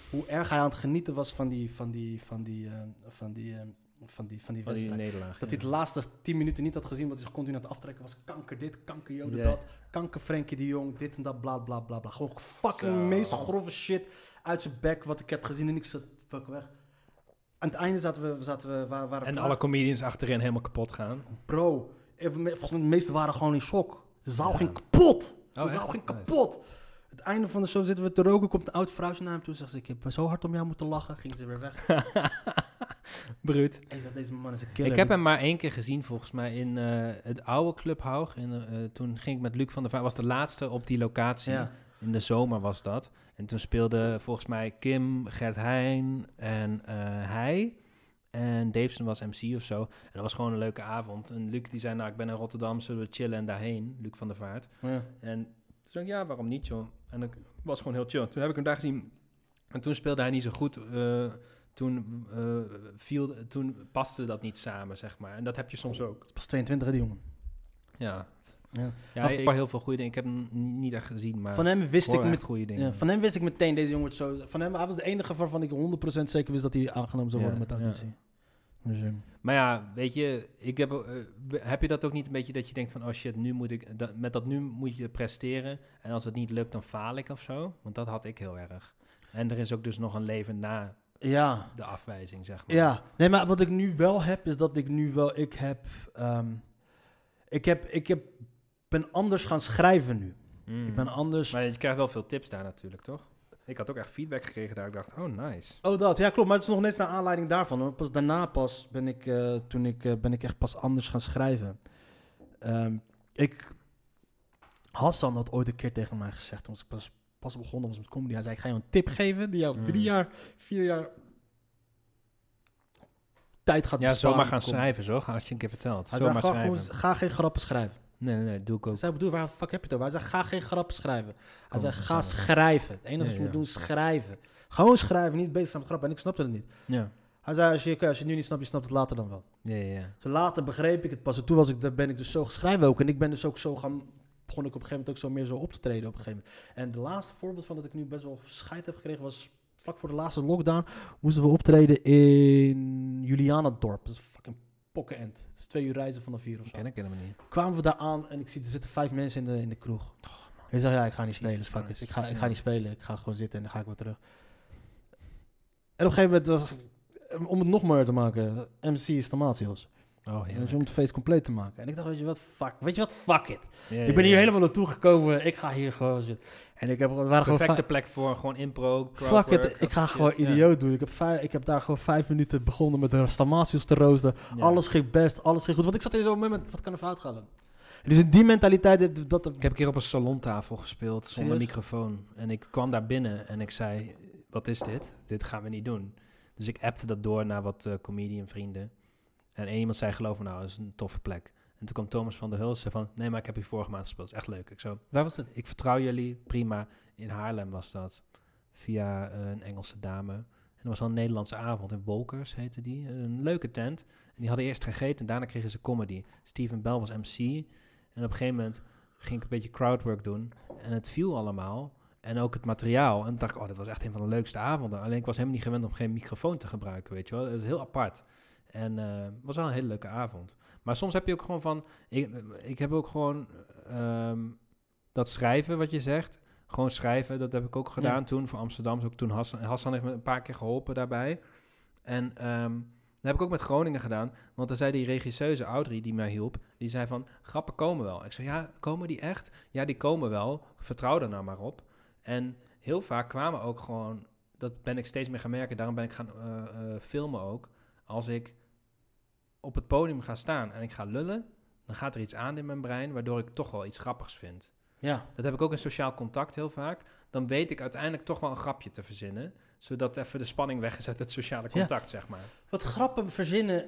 hoe erg hij aan het genieten was van die, van die, van die, eh, van die, eh, van die, van die Van die wedstrijd. Dat ja. hij de laatste 10 minuten niet had gezien, want hij zich continu aan het aftrekken was. Kanker dit, kanker Jode dat, kanker Frenkie de Jong, dit en dat, bla bla bla bla. Gewoon fucking meest grove shit uit zijn bek wat ik heb gezien en ik zat fuck weg. Aan het einde zaten we, zaten we waar, waren En klaar. alle comedians achterin helemaal kapot gaan. Bro, eh, volgens mij de meesten waren gewoon in shock. De zaal Ja. ging kapot. De Oh, zaal echt? ging Nice. kapot. Het einde van de show zitten we te roken. Komt een oud vrouwtje naar hem toe. Zegt ze, ik heb zo hard om jou moeten lachen. Ging ze weer weg. Bruut. Deze man is een killer. Ik heb hem maar één keer gezien, volgens mij, in eh, het oude Club Haug. In, eh, toen ging ik met Luc van der Vaart. was de laatste op die locatie. Ja. In de zomer was dat. En toen speelde volgens mij Kim, Gert Heijn en eh, hij. En Daveson was MC of zo. En dat was gewoon een leuke avond. En Luc die zei, nou, ik ben in Rotterdam, zullen we chillen en daarheen? Luc van der Vaart. Ja. En toen zei ik, ja, waarom niet, joh? En ik was gewoon heel chill. Toen heb ik hem daar gezien. En toen speelde hij niet zo goed. eh, toen, eh, viel, toen paste dat niet samen, zeg maar. En dat heb je soms ook. Pas 22, hè, die jongen. Ja. Ja. Ja, ik hoor heel veel goede dingen. Ik heb hem niet echt gezien, maar Van hem wist ik met, goede dingen. ja, van hem wist ik meteen, deze jongen wordt zo... Van hem, hij was de enige waarvan ik 100% zeker wist dat hij aangenomen zou Ja, worden met auditie. Dus, eh, Maar ja, weet je, ik heb, eh, heb je dat ook niet een beetje dat je denkt van, oh shit, nu moet ik, dat, met dat nu moet je presteren. En als het niet lukt, dan faal ik of zo. Want dat had ik heel erg. En er is ook dus nog een leven na ja, de afwijzing, zeg maar. Ja, nee, maar wat ik nu wel heb, is dat ik nu wel, ik heb, ehm, ik heb, ik heb, ben anders gaan schrijven nu. Mm. Ik ben anders. Maar je krijgt wel veel tips daar natuurlijk, toch? Ik had ook echt feedback gekregen daar. Ik dacht, oh nice. Oh, dat, ja, klopt. Maar het is nog net naar aanleiding daarvan. Hoor. Pas daarna pas ben ik, eh, toen ik, eh, ben ik echt pas anders gaan schrijven. Ehm, ik, Hassan had ooit een keer tegen mij gezegd, toen ik pas, pas begonnen was met comedy. Hij zei, ik ga je een tip geven die jou Mm. drie jaar, vier jaar tijd gaat Ja, zomaar gaan schrijven, zo. Had je een keer verteld. Hij zomaar zei, ga, schrijven. gewoon, ga geen grappen schrijven. Nee, nee, nee, doe ik ook. Zei, bedoel, waar de fuck heb je het over? Hij zei, ga geen grappen schrijven. Hij Kom, zei, ga schrijven. Het enige wat je moet doen is schrijven. Gewoon schrijven, niet bezig zijn met grappen. En ik snapte het niet. Ja. Hij zei, als je, als je nu niet snapt, je snapt het later dan wel. Ja, ja, ja. Zo later begreep ik het pas. En toen was ik, daar ben ik dus zo geschreven ook. En ik ben dus ook zo gaan... Begon ik op een gegeven moment ook zo meer zo op te treden op een gegeven moment. En de laatste voorbeeld van dat ik nu best wel scheid heb gekregen was... Vlak voor de laatste lockdown moesten we optreden in Julianadorp. Dat is fucking pokkenend. Is twee uur reizen vanaf hier of zo Ken ik helemaal niet. kwamen we daar aan en ik zie er zitten vijf mensen in de, in de kroeg. ik zeg ja, ik ga niet spelen. Fuck. Ik ga, ik ga niet spelen. Ik ga gewoon zitten en dan ga ik weer terug. En op een gegeven moment was om het nog mooier te maken, MC is Tomatios. Oh, je, om het feest compleet te maken. En ik dacht, weet je wat, fuck, weet je wat, fuck it. Ja, ik ben hier helemaal naartoe gekomen. Ik ga hier gewoon zitten. En ik heb, waren gewoon Perfecte plek voor gewoon impro, Fuck it, ik ga gewoon shit. Ja. idioot doen. Ik heb, vijf, ik heb daar gewoon vijf minuten begonnen met de Stamatius te roosten. Ja. Alles ging best, alles ging goed. Want ik zat in zo'n moment, wat kan er fout gaan? dan? Dus in die mentaliteit, dat, Ik heb een keer op een salontafel gespeeld zonder Serieus? microfoon. En ik kwam daar binnen en ik zei, wat is dit? Dit gaan we niet doen. Dus ik appte dat door naar wat eh, comedian vrienden. En één iemand zei, geloof me nou, dat is een toffe plek. En toen kwam Thomas van der Hulst van, nee, maar ik heb hier vorige maand gespeeld. is echt leuk. Ik zo, waar was het? ik vertrouw jullie, prima. In Haarlem was dat. Via eh, een Engelse dame. En dat was al een Nederlandse avond. In Wolkers heette die. Een leuke tent. En die hadden eerst gegeten en daarna kregen ze comedy. Steven Bell was MC. En op een gegeven moment ging ik een beetje crowdwork doen. En het viel allemaal. En ook het materiaal. En dacht ik, oh, dat was echt een van de leukste avonden. Alleen ik was helemaal niet gewend om geen microfoon te gebruiken, weet je wel. Dat is heel apart. En eh, het was wel een hele leuke avond. Maar soms heb je ook gewoon van... Ik, ik heb ook gewoon ehm, dat schrijven wat je zegt. Gewoon schrijven, dat heb ik ook gedaan Ja. toen voor Amsterdam. Ook toen Hassan, Hassan heeft me een paar keer geholpen daarbij. En ehm, dat heb ik ook met Groningen gedaan. Want dan zei die regisseuse Audrey die mij hielp, die zei van, grappen komen wel. Ik zei, ja, komen die echt? Ja, die komen wel. Vertrouw er nou maar op. En heel vaak kwamen ook gewoon, dat ben ik steeds meer gaan merken, daarom ben ik gaan eh, eh, filmen ook. Als ik op het podium ga staan en ik ga lullen, dan gaat er iets aan in mijn brein, waardoor ik toch wel iets grappigs vind. Ja. Dat heb ik ook in sociaal contact heel vaak. Dan weet ik uiteindelijk toch wel een grapje te verzinnen. Zodat even de spanning weg is uit het sociale contact, zeg maar. Wat grappen verzinnen,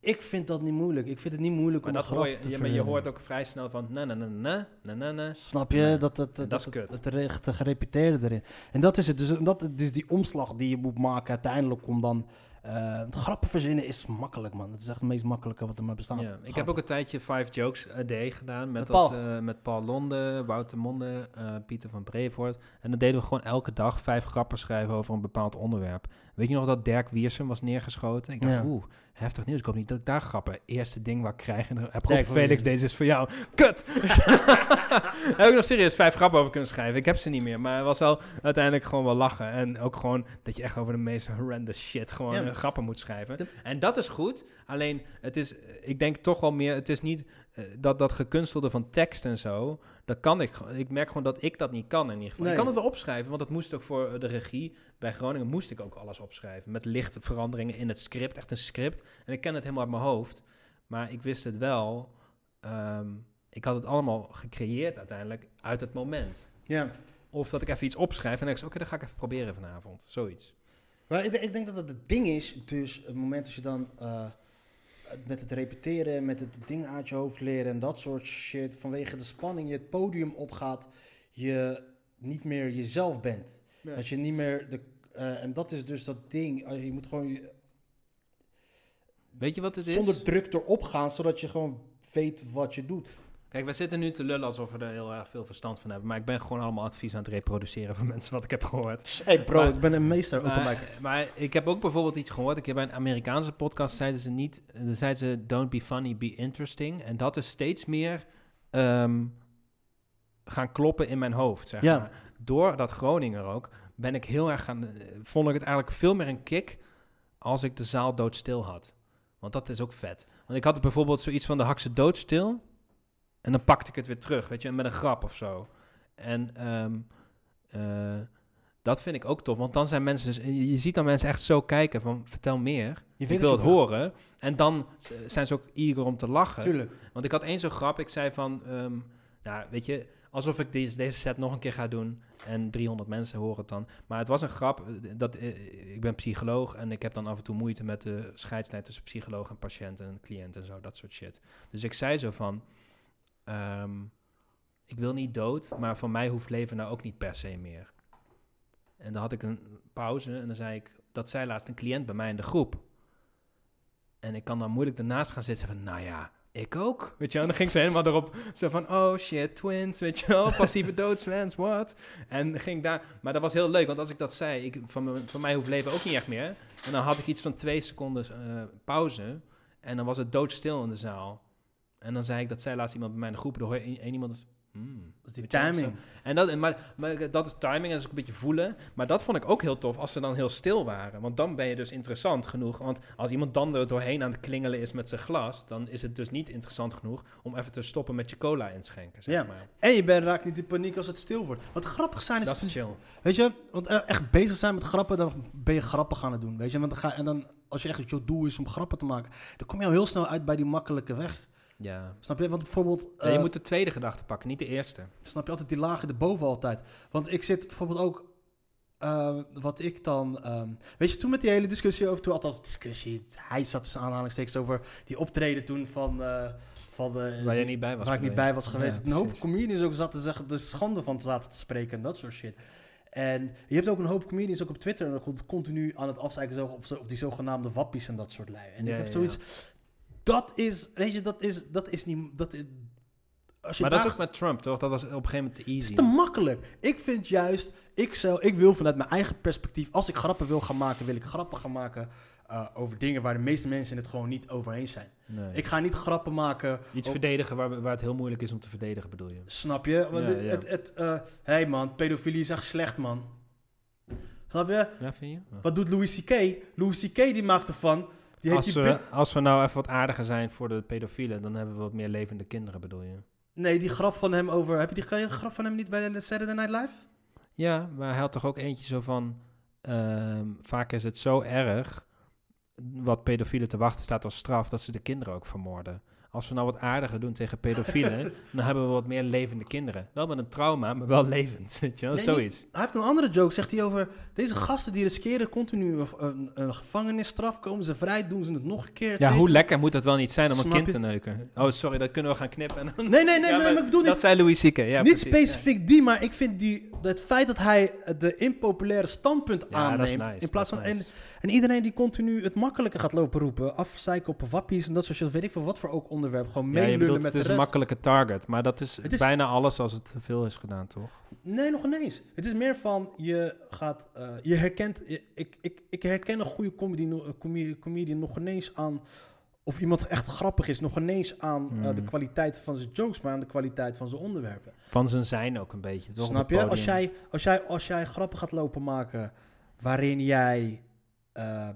ik vind dat niet moeilijk. Ik vind het niet moeilijk Maar om een dat hoor grap je, te ja, maar je verzinnen. hoort ook vrij snel van na na na na na na na. Snap je? Dat, dat, dat, dat dat. Het, het gerepeteerde erin. En dat is het. Dus dat is die omslag die je moet maken uiteindelijk om dan... eh, grappen verzinnen is makkelijk, man. Het is echt het meest makkelijke wat er maar bestaat. Ja, ik heb ook een tijdje Five Jokes a Day gedaan met, Met dat, Paul. eh, met Paul Londe, Wouter Monde, eh, Pieter van Brevoort. En dan deden we gewoon elke dag vijf grappen schrijven over een bepaald onderwerp. Weet je nog dat Dirk Wiersum was neergeschoten? Ik dacht, Ja. oeh, heftig nieuws. Ik hoop niet dat ik daar grappen. Eerste ding wat ik krijg. En dan heb ik Felix, deze is voor jou. Kut! heb ik nog serieus vijf grappen over kunnen schrijven. Ik heb ze niet meer, maar het was wel uiteindelijk gewoon wel lachen. En ook gewoon dat je echt over de meest horrendous shit gewoon Ja. eh, grappen moet schrijven. De- En dat is goed. Alleen, het is, ik denk toch wel meer, het is niet eh, dat, dat gekunstelde van tekst en zo. Dat kan ik. gewoon. Ik merk gewoon dat ik dat niet kan in ieder geval. Nee. Ik kan het wel opschrijven, want dat moest ook voor de regie. Bij Groningen moest ik ook alles opschrijven. Met lichte veranderingen in het script, echt een script. En ik ken het helemaal uit mijn hoofd. Maar ik wist het wel. ehm, ik had het allemaal gecreëerd uiteindelijk uit het moment. Ja. Of dat ik even iets opschrijf en dan denk ik, oké, dat ga ik even proberen vanavond. Zoiets. Maar ik, denk- ik denk dat het het ding is, dus het moment dat je dan eh, met het repeteren, met het ding uit je hoofd leren en dat soort shit, vanwege de spanning je het podium opgaat, je niet meer jezelf bent. Dat je niet meer de. eh, en dat is dus dat ding. als Je je moet gewoon je- Weet je wat het is? zonder druk erop gaan, zodat je gewoon weet wat je doet. Kijk, wij zitten nu te lullen alsof we er heel erg veel verstand van hebben. Maar ik ben gewoon allemaal advies aan het reproduceren van mensen wat ik heb gehoord. Hey bro, Maar- ik ben een meester open. Maar, maar ik heb ook bijvoorbeeld iets gehoord. Ik heb bij een Amerikaanse podcast zeiden ze niet. Dan zeiden ze don't be funny, be interesting. En dat is steeds meer ehm, gaan kloppen in mijn hoofd. Zeg Ja. maar. Door dat Groninger ook ben ik heel erg gaan. eh, Vond ik het eigenlijk veel meer een kick als ik de zaal doodstil had. Want dat is ook vet. Want ik had bijvoorbeeld zoiets van de hakse doodstil. En dan pakte ik het weer terug, weet je, met een grap of zo. En ehm, eh, dat vind ik ook tof, want dan zijn mensen dus... Je ziet dan mensen echt zo kijken van, vertel meer. Je ik wil het horen. En dan zijn ze ook eager om te lachen. Tuurlijk. Want ik had één zo'n grap, ik zei van... ehm, nou, weet je, alsof ik deze, deze set nog een keer ga doen... en 300 mensen horen het dan. Maar het was een grap, eh, dat, eh, ik ben psycholoog... en ik heb dan af en toe moeite met de scheidslijn... tussen psycholoog en patiënt en cliënt en zo, dat soort shit. Dus ik zei zo van... ehm, ik wil niet dood, maar van mij hoeft leven nou ook niet per se meer. En dan had ik een pauze en dan zei ik... dat zei laatst een cliënt bij mij in de groep... En ik kan dan moeilijk ernaast gaan zitten van, nou ja, ik ook. Weet je wel, en dan ging ze helemaal erop, zo van, oh shit, twins, weet je wel, passieve doodswens, wat? En ging daar, maar dat was heel leuk, want als ik dat zei, ik, van, me- van mij hoeft leven ook niet echt meer. En dan had ik iets van twee seconden eh, pauze en dan was het doodstil in de zaal. En dan zei ik, dat zei laatst iemand bij mij in de groep, er hoor je één iemand, hmm, Dat is die timing. en dat, maar, maar dat is timing en dat is ook een beetje voelen. Maar dat vond ik ook heel tof als ze dan heel stil waren. Want dan ben je dus interessant genoeg. Want als iemand dan er doorheen aan het klingelen is met zijn glas... dan is het dus niet interessant genoeg om even te stoppen met je cola inschenken. Zeg Ja. maar. En je bent raakt niet in paniek als het stil wordt. Wat grappig zijn is... Dat is chill. Weet je, want eh, echt bezig zijn met grappen, dan ben je grappen gaan het doen. Weet je, want dan ga, en dan, als je echt je doel is om grappen te maken, dan kom je al heel snel uit bij die makkelijke weg. Ja. Snap je? Want bijvoorbeeld, Ja, je eh, moet de tweede gedachte pakken, niet de eerste. snap je altijd die lagen erboven altijd. Want ik zit bijvoorbeeld ook, eh, wat ik dan, ehm, weet je, toen met die hele discussie over, toen althans discussie, hij zat tussen aanhalingstekens over die optreden toen van, eh, van de, Waar je niet bij was. waar ik niet bij was geweest. Ja, een hoop comedians ook zat te zeggen, de schande van zaten te spreken en dat soort shit. En je hebt ook een hoop comedians ook op Twitter en dan komt continu aan het afzeiken op, op die zogenaamde wappies en dat soort lui. En Ja, ik heb zoiets, dat is, weet je, dat is, dat is niet, dat is, als je Maar dat is ook met Trump, toch? Dat was op een gegeven moment te het easy. is te makkelijk. Ik vind juist, ik, zou, ik wil vanuit mijn eigen perspectief, als ik grappen wil gaan maken, wil ik grappen gaan maken eh, over dingen waar de meeste mensen het gewoon niet over eens zijn. Nee. Ik ga niet grappen maken Iets op- verdedigen waar, waar het heel moeilijk is om te verdedigen, bedoel je? Snap je? Want Ja, het, ja. het, het eh, hey man, pedofilie is echt slecht, man. Snap je? Ja, vind je? Ja. Wat doet Louis C.K.? Louis C.K. die maakt ervan. Die heeft Als die we, als we nou even wat aardiger zijn voor de pedofielen, dan hebben we wat meer levende kinderen, bedoel je? Nee, die grap van hem over... Heb je die kan je die grap van hem niet bij de Saturday Night Live? Ja, maar hij had toch ook eentje zo van... ehm, vaak is het zo erg wat pedofielen te wachten staat als straf... dat ze de kinderen ook vermoorden. Als we nou wat aardiger doen tegen pedofielen, dan hebben we wat meer levende kinderen. Wel met een trauma, maar wel levend, weet je wel, Nee, zoiets. Hij heeft een andere joke, zegt hij over deze gasten die riskeren continu een, een, gevangenisstraf, komen ze vrij, doen ze het nog een keer. Ja, hoe lekker moet dat wel niet zijn om een kind je? te neuken? Oh, sorry, dat kunnen we gaan knippen. Nee, nee, nee, Ja, maar, maar ik bedoel dat niet, zei Louis C.K. Ja, niet precies. specifiek die, maar ik vind die, het feit dat hij de impopulaire standpunt Ja, aanneemt, nice, in plaats van... is En, nice. En iedereen die continu het makkelijke gaat lopen roepen, afzeiken op wappies en dat soort shit, weet ik veel wat voor ook onderwerp, gewoon Ja, meelullen met het is de een rest. makkelijke target, maar dat is, is- bijna alles als het te veel is gedaan, toch? Nee, nog ineens. Het is meer van, je gaat, eh, je herkent, ik, ik, ik herken een goede comedy, eh, comedian, comedian nog ineens aan, of iemand echt grappig is, nog ineens aan eh, Hmm. de kwaliteit van zijn jokes, maar aan de kwaliteit van zijn onderwerpen. Van zijn zijn ook een beetje, toch? Snap je? Als jij, als, jij, als jij grappen gaat lopen maken waarin jij eh,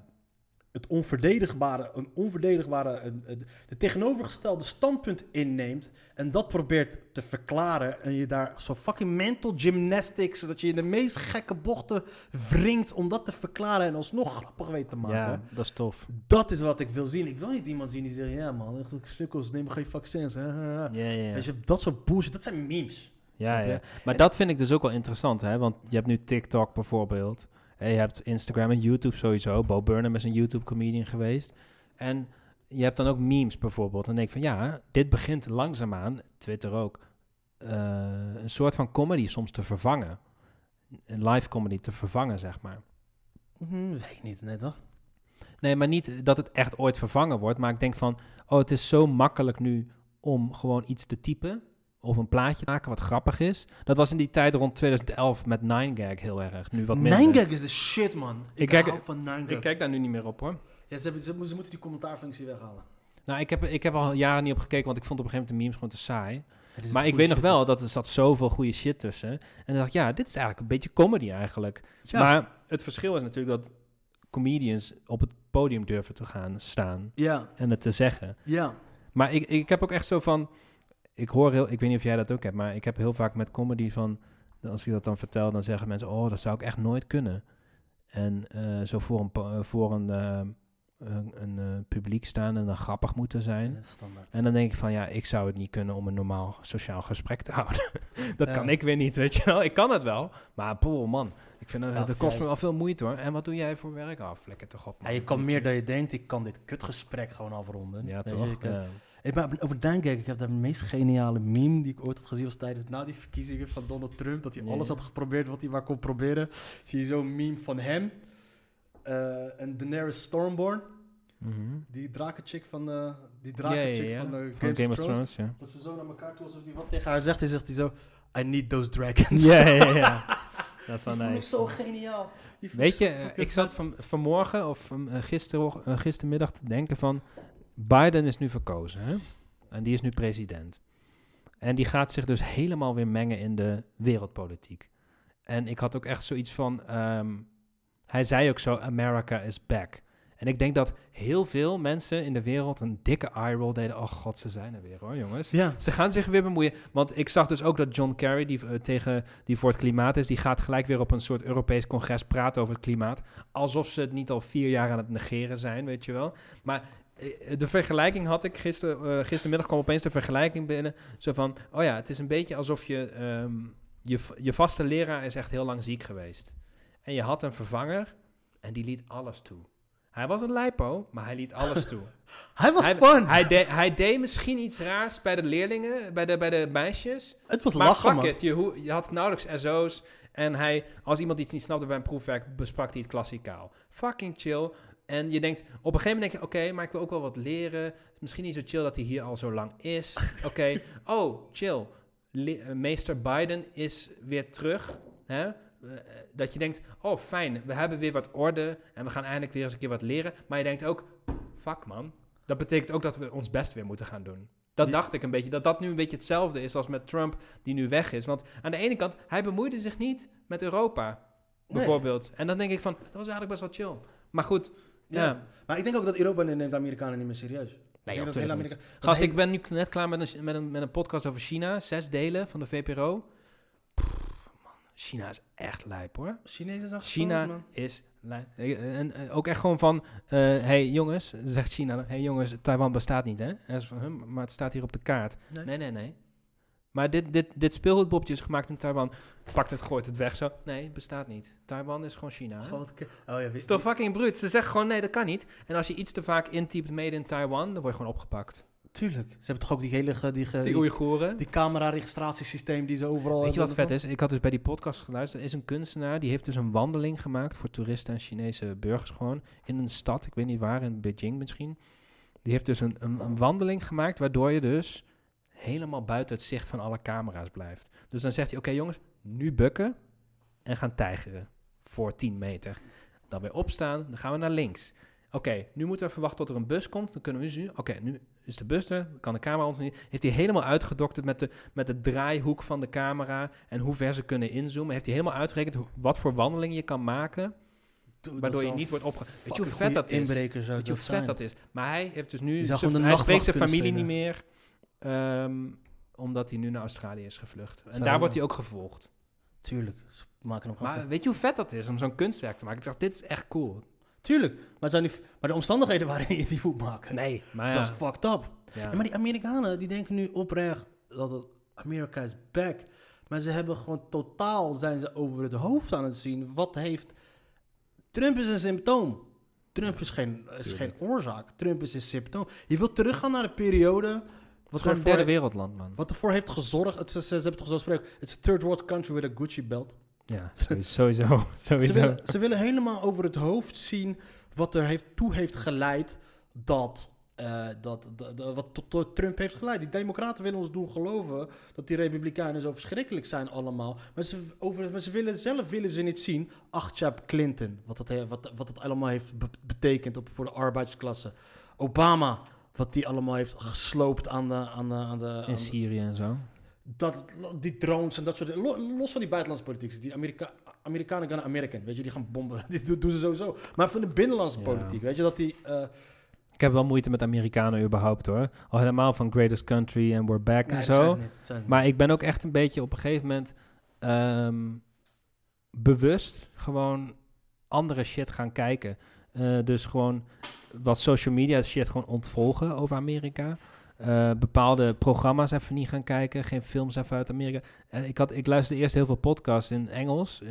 het onverdedigbare, een onverdedigbare, een, een- de tegenovergestelde standpunt inneemt en dat probeert te verklaren en je daar zo fucking mental gymnastics, dat je in de meest gekke bochten wringt om dat te verklaren en alsnog grappig weet te maken. Ja, dat is tof. Dat is wat ik wil zien. Ik wil niet iemand zien die zegt, ja man, sukkels, neem geen vaccins. hè, hè, hè." Ja, ja. Weet je, dat soort bullshit, dat zijn memes. Ja, ja. Maar dat vind ik dus ook wel interessant, hè? Want je hebt nu TikTok bijvoorbeeld. En je hebt Instagram en YouTube sowieso. Bo Burnham is een YouTube-comedian geweest. En je hebt dan ook memes bijvoorbeeld. Dan denk ik van ja, dit begint langzaamaan, Twitter ook, eh, een soort van comedy soms te vervangen. Een live comedy te vervangen, zeg maar. Hm, weet ik niet, nee toch? Nee, maar niet dat het echt ooit vervangen wordt. Maar ik denk van, oh, het is zo makkelijk nu om gewoon iets te typen. Of een plaatje maken wat grappig is. Dat was in die tijd rond 2011 met 9gag heel erg. Nu wat minder. 9gag is de shit, man. Ik, Ik kijk- hou van 9gag. Ik kijk daar nu niet meer op hoor. Ja, ze, hebben, ze, ze moeten die commentaarfunctie weghalen. Nou, ik heb, ik heb al jaren niet op gekeken, want ik vond op een gegeven moment de memes gewoon te saai. Maar ik weet nog wel shit, dat er zat zoveel goede shit tussen. En dan dacht ik, ja, dit is eigenlijk een beetje comedy eigenlijk. dus- Ja. Maar het verschil is natuurlijk dat comedians op het podium durven te gaan staan Ja, en het te zeggen. ja. Maar ik, ik heb ook echt zo van. Ik hoor heel. Ik weet niet of jij dat ook hebt, maar ik heb heel vaak met comedy van. Als ik dat dan vertel, dan zeggen mensen: Oh, dat zou ik echt nooit kunnen. En eh, zo voor een, eh, voor een, eh, een, een publiek staan en dan grappig moeten zijn. En dan denk ik van ja, ik zou het niet kunnen om een normaal sociaal gesprek te houden. dat Ja. kan ik weer niet, weet je wel. Ik kan het wel, maar poeh, man. Ik vind dat, Ja, dat kost me wel veel moeite hoor. En wat doe jij voor werk af? Lekker toch op. Ja, je kan meer dan je denkt. Ik kan dit kutgesprek gewoon afronden. Ja, toch? ik. Ik ben over 9gag, ik heb de meest geniale meme die ik ooit had gezien was tijdens na die verkiezingen van Donald Trump. Dat hij alles had geprobeerd wat hij maar kon proberen. Zie je zo'n meme van hem eh, en Daenerys Stormborn. Mhm. Die drakenchick van, eh die drakenchick van, Van Game, of Thrones. ja. Dat ze zo naar elkaar toe alsof hij wat tegen haar zegt. Hij zegt hij zo, I need those dragons. Ja, ja, ja. Dat is wel ik zo geniaal. Weet je, eh, ik zat van, vanmorgen of van, eh, gistermiddag te denken van... Biden is nu verkozen, hè? En die is nu president. En die gaat zich dus helemaal weer mengen in de wereldpolitiek. En ik had ook echt zoiets van... ehm, hij zei ook zo, America is back. En ik denk dat heel veel mensen in de wereld een dikke eye roll deden. Oh god, ze zijn er weer hoor, jongens. Ja. Ze gaan zich weer bemoeien. Want ik zag dus ook dat John Kerry, die, eh, tegen, die voor het klimaat is, die gaat gelijk weer op een soort Europees congres praten over het klimaat. Alsof ze het niet al vier jaar aan het negeren zijn, weet je wel. Maar de vergelijking had ik gister, eh, gistermiddag kwam opeens de vergelijking binnen. Zo van, oh ja, het is een beetje alsof je, ehm, je, je vaste leraar is echt heel lang ziek geweest. En je had een vervanger en die liet alles toe. Hij was een lijpo, maar hij liet alles toe. Hij was hij, fun. Hij, deed- hij deed misschien iets raars bij de leerlingen, bij de, bij de meisjes. het was Maar lachen, man. it, je, hoe- je had nauwelijks SO's. En hij, als iemand iets niet snapte bij een proefwerk, besprak hij het klassikaal. Fucking chill. En je denkt, op een gegeven moment denk je, oké, maar ik wil ook wel wat leren. Het is misschien niet zo chill dat hij hier al zo lang is. Oké, oh, chill. Le- eh, meester Biden is weer terug. Hè? Eh, dat je denkt, oh fijn, we hebben weer wat orde en we gaan eindelijk weer eens een keer wat leren. Maar je denkt ook, fuck man, dat betekent ook dat we ons best weer moeten gaan doen. Dat Ja. dacht ik een beetje, dat dat nu een beetje hetzelfde is als met Trump die nu weg is. Want aan de ene kant, hij bemoeide zich niet met Europa, Nee. bijvoorbeeld. En dan denk ik van, dat was eigenlijk best wel chill. Maar goed, ja. Maar ik denk ook dat Europa neemt de Amerikanen niet meer serieus. Ik dat hele niet. Amerika- Gast, ik ben nu net klaar met een, met, een, met een podcast over China. Zes delen van de VPRO. China is echt lijp hoor. Chinezen zijn China man. is Lijn- eh, En eh, ook echt gewoon van, eh hey jongens, zegt China, dan, hey jongens, Taiwan bestaat niet, hè? En ze van, "Huh, maar het staat hier op de kaart. Nee. Nee, nee, nee. Maar dit, dit, dit speelgoedbopje is gemaakt in Taiwan. Pakt het, gooit het weg zo. Nee, bestaat niet. Taiwan is gewoon China. hè? Oh ja, is wist toch fucking bruut? Ze zeggen gewoon, nee, dat kan niet. En als je iets te vaak intypt made in Taiwan, dan word je gewoon opgepakt. Tuurlijk. Ze hebben toch ook die hele... Die, ge- Die die, Oeigoeren. die camera-registratiesysteem die ze overal... Weet je wat vet is? Ik had dus bij die podcast geluisterd. Er is een kunstenaar, die heeft dus een wandeling gemaakt voor toeristen en Chinese burgers gewoon. In een stad, ik weet niet waar, in Beijing misschien. Die heeft dus een, een, een wandeling gemaakt waardoor je dus helemaal buiten het zicht van alle camera's blijft. Dus dan zegt hij, oké jongens, nu bukken en gaan tijgeren voor 10 meter. Dan weer opstaan, dan gaan we naar links. Oké, nu moeten we even wachten tot er een bus komt. Dan kunnen we nu... Oké, nu is de bus er. Dan kan de camera ons niet... Heeft hij helemaal uitgedokterd met de, met de draaihoek van de camera... en hoe ver ze kunnen inzoomen. Heeft hij helemaal uitgerekend wat voor wandeling je kan maken... Dude, waardoor je niet wordt opge... Weet je hoe vet dat is? Weet je hoe vet zijn. dat is? Maar hij heeft dus nu... Hij spreekt zijn familie niet meer... ehm, omdat hij nu naar Australië is gevlucht. En Zou daar wordt hij ook gevolgd. Tuurlijk. Ze maken hem. Maar weet je hoe vet dat is om zo'n kunstwerk te maken? Ik dacht, dit is echt cool. Tuurlijk. Maar, het zijn die, maar de omstandigheden waarin je die moet maken... Nee, maar Dat is ja. fucked up. ja. Ja, maar die Amerikanen die denken nu oprecht dat het Amerika is back. Maar ze hebben gewoon totaal zijn ze over het hoofd aan het zien. Wat heeft Trump is een symptoom. Trump is geen, is geen oorzaak. Trump is een symptoom. Je wilt teruggaan naar de periode. Wat een derde wereldland, man. wat ervoor heeft gezorgd. Het, ze, ze, hebben toch zo spreken. It's a third world country with a Gucci belt. Ja, sowieso. sowieso. Ze willen, ze willen helemaal over het hoofd zien wat er heeft, toe heeft geleid dat, eh, dat, dat, dat- wat tot, tot Trump heeft geleid. Die democraten willen ons doen geloven dat die republikeinen zo verschrikkelijk zijn allemaal. Maar ze, over, maar ze willen zelf willen ze niet zien. Ach, Chap Clinton, wat dat, wat, wat dat allemaal heeft be- betekend op, voor de arbeidsklasse. Obama, wat die allemaal heeft gesloopt aan de... Aan de, aan de aan In Syrië en zo. dat, die drones en dat soort dingen. Lo- Los van die buitenlandse politiek. Die Amerika Amerikanen gaan American. Weet je, die gaan bomben. Die doen, ze sowieso. Maar van de binnenlandse Ja. politiek. Weet je, dat die... eh, Ik heb wel moeite met Amerikanen überhaupt hoor. Al helemaal van Greatest Country en We're Back nee, en zo. niet, Maar ik ben ook echt een beetje op een gegeven moment ehm, bewust gewoon andere shit gaan kijken. Eh, dus gewoon wat social media shit gewoon ontvolgen over Amerika. Eh, bepaalde programma's even niet gaan kijken. Geen films even uit Amerika. Eh, ik, had, ik luisterde eerst heel veel podcasts in Engels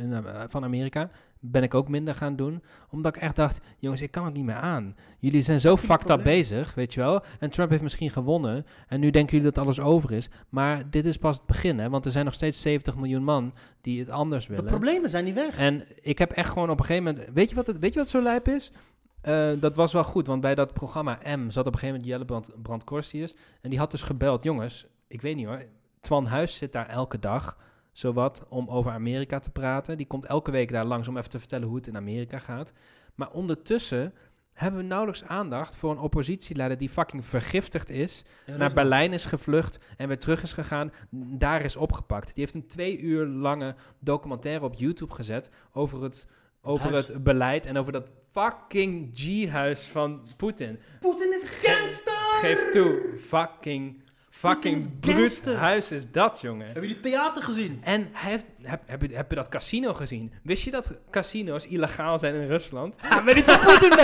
van Amerika. Ben ik ook minder gaan doen. Omdat ik echt dacht, jongens, ik kan het niet meer aan. Jullie zijn zo fucked up bezig, weet je wel. En Trump heeft misschien gewonnen. En nu denken jullie dat alles over is. Maar dit is pas het begin, hè. Want er zijn nog steeds 70 miljoen man die het anders De willen. problemen zijn niet weg. En ik heb echt gewoon op een gegeven moment... Weet je wat, het, weet je wat zo lijp is? Eh, dat was wel goed, want bij dat programma M zat op een gegeven moment Jelle Brand, Brand Corstius. En die had dus gebeld, jongens, ik weet niet hoor. Twan Huis zit daar elke dag, zowat, om over Amerika te praten. Die komt elke week daar langs om even te vertellen hoe het in Amerika gaat. Maar ondertussen hebben we nauwelijks aandacht voor een oppositieleider die fucking vergiftigd is Ja, naar. Berlijn is gevlucht en weer terug is gegaan, daar is opgepakt. Die heeft een twee uur lange documentaire op YouTube gezet over het, over huis. het beleid en over dat fucking G-huis van Poetin. Poetin is gangster! Geef toe, fucking, fucking bruut huis is dat, jongen. Hebben jullie het theater gezien? En hij heeft, heb, heb, je, heb je dat casino gezien? Wist je dat casino's illegaal zijn in Rusland? Ja, maar niet van Poetin.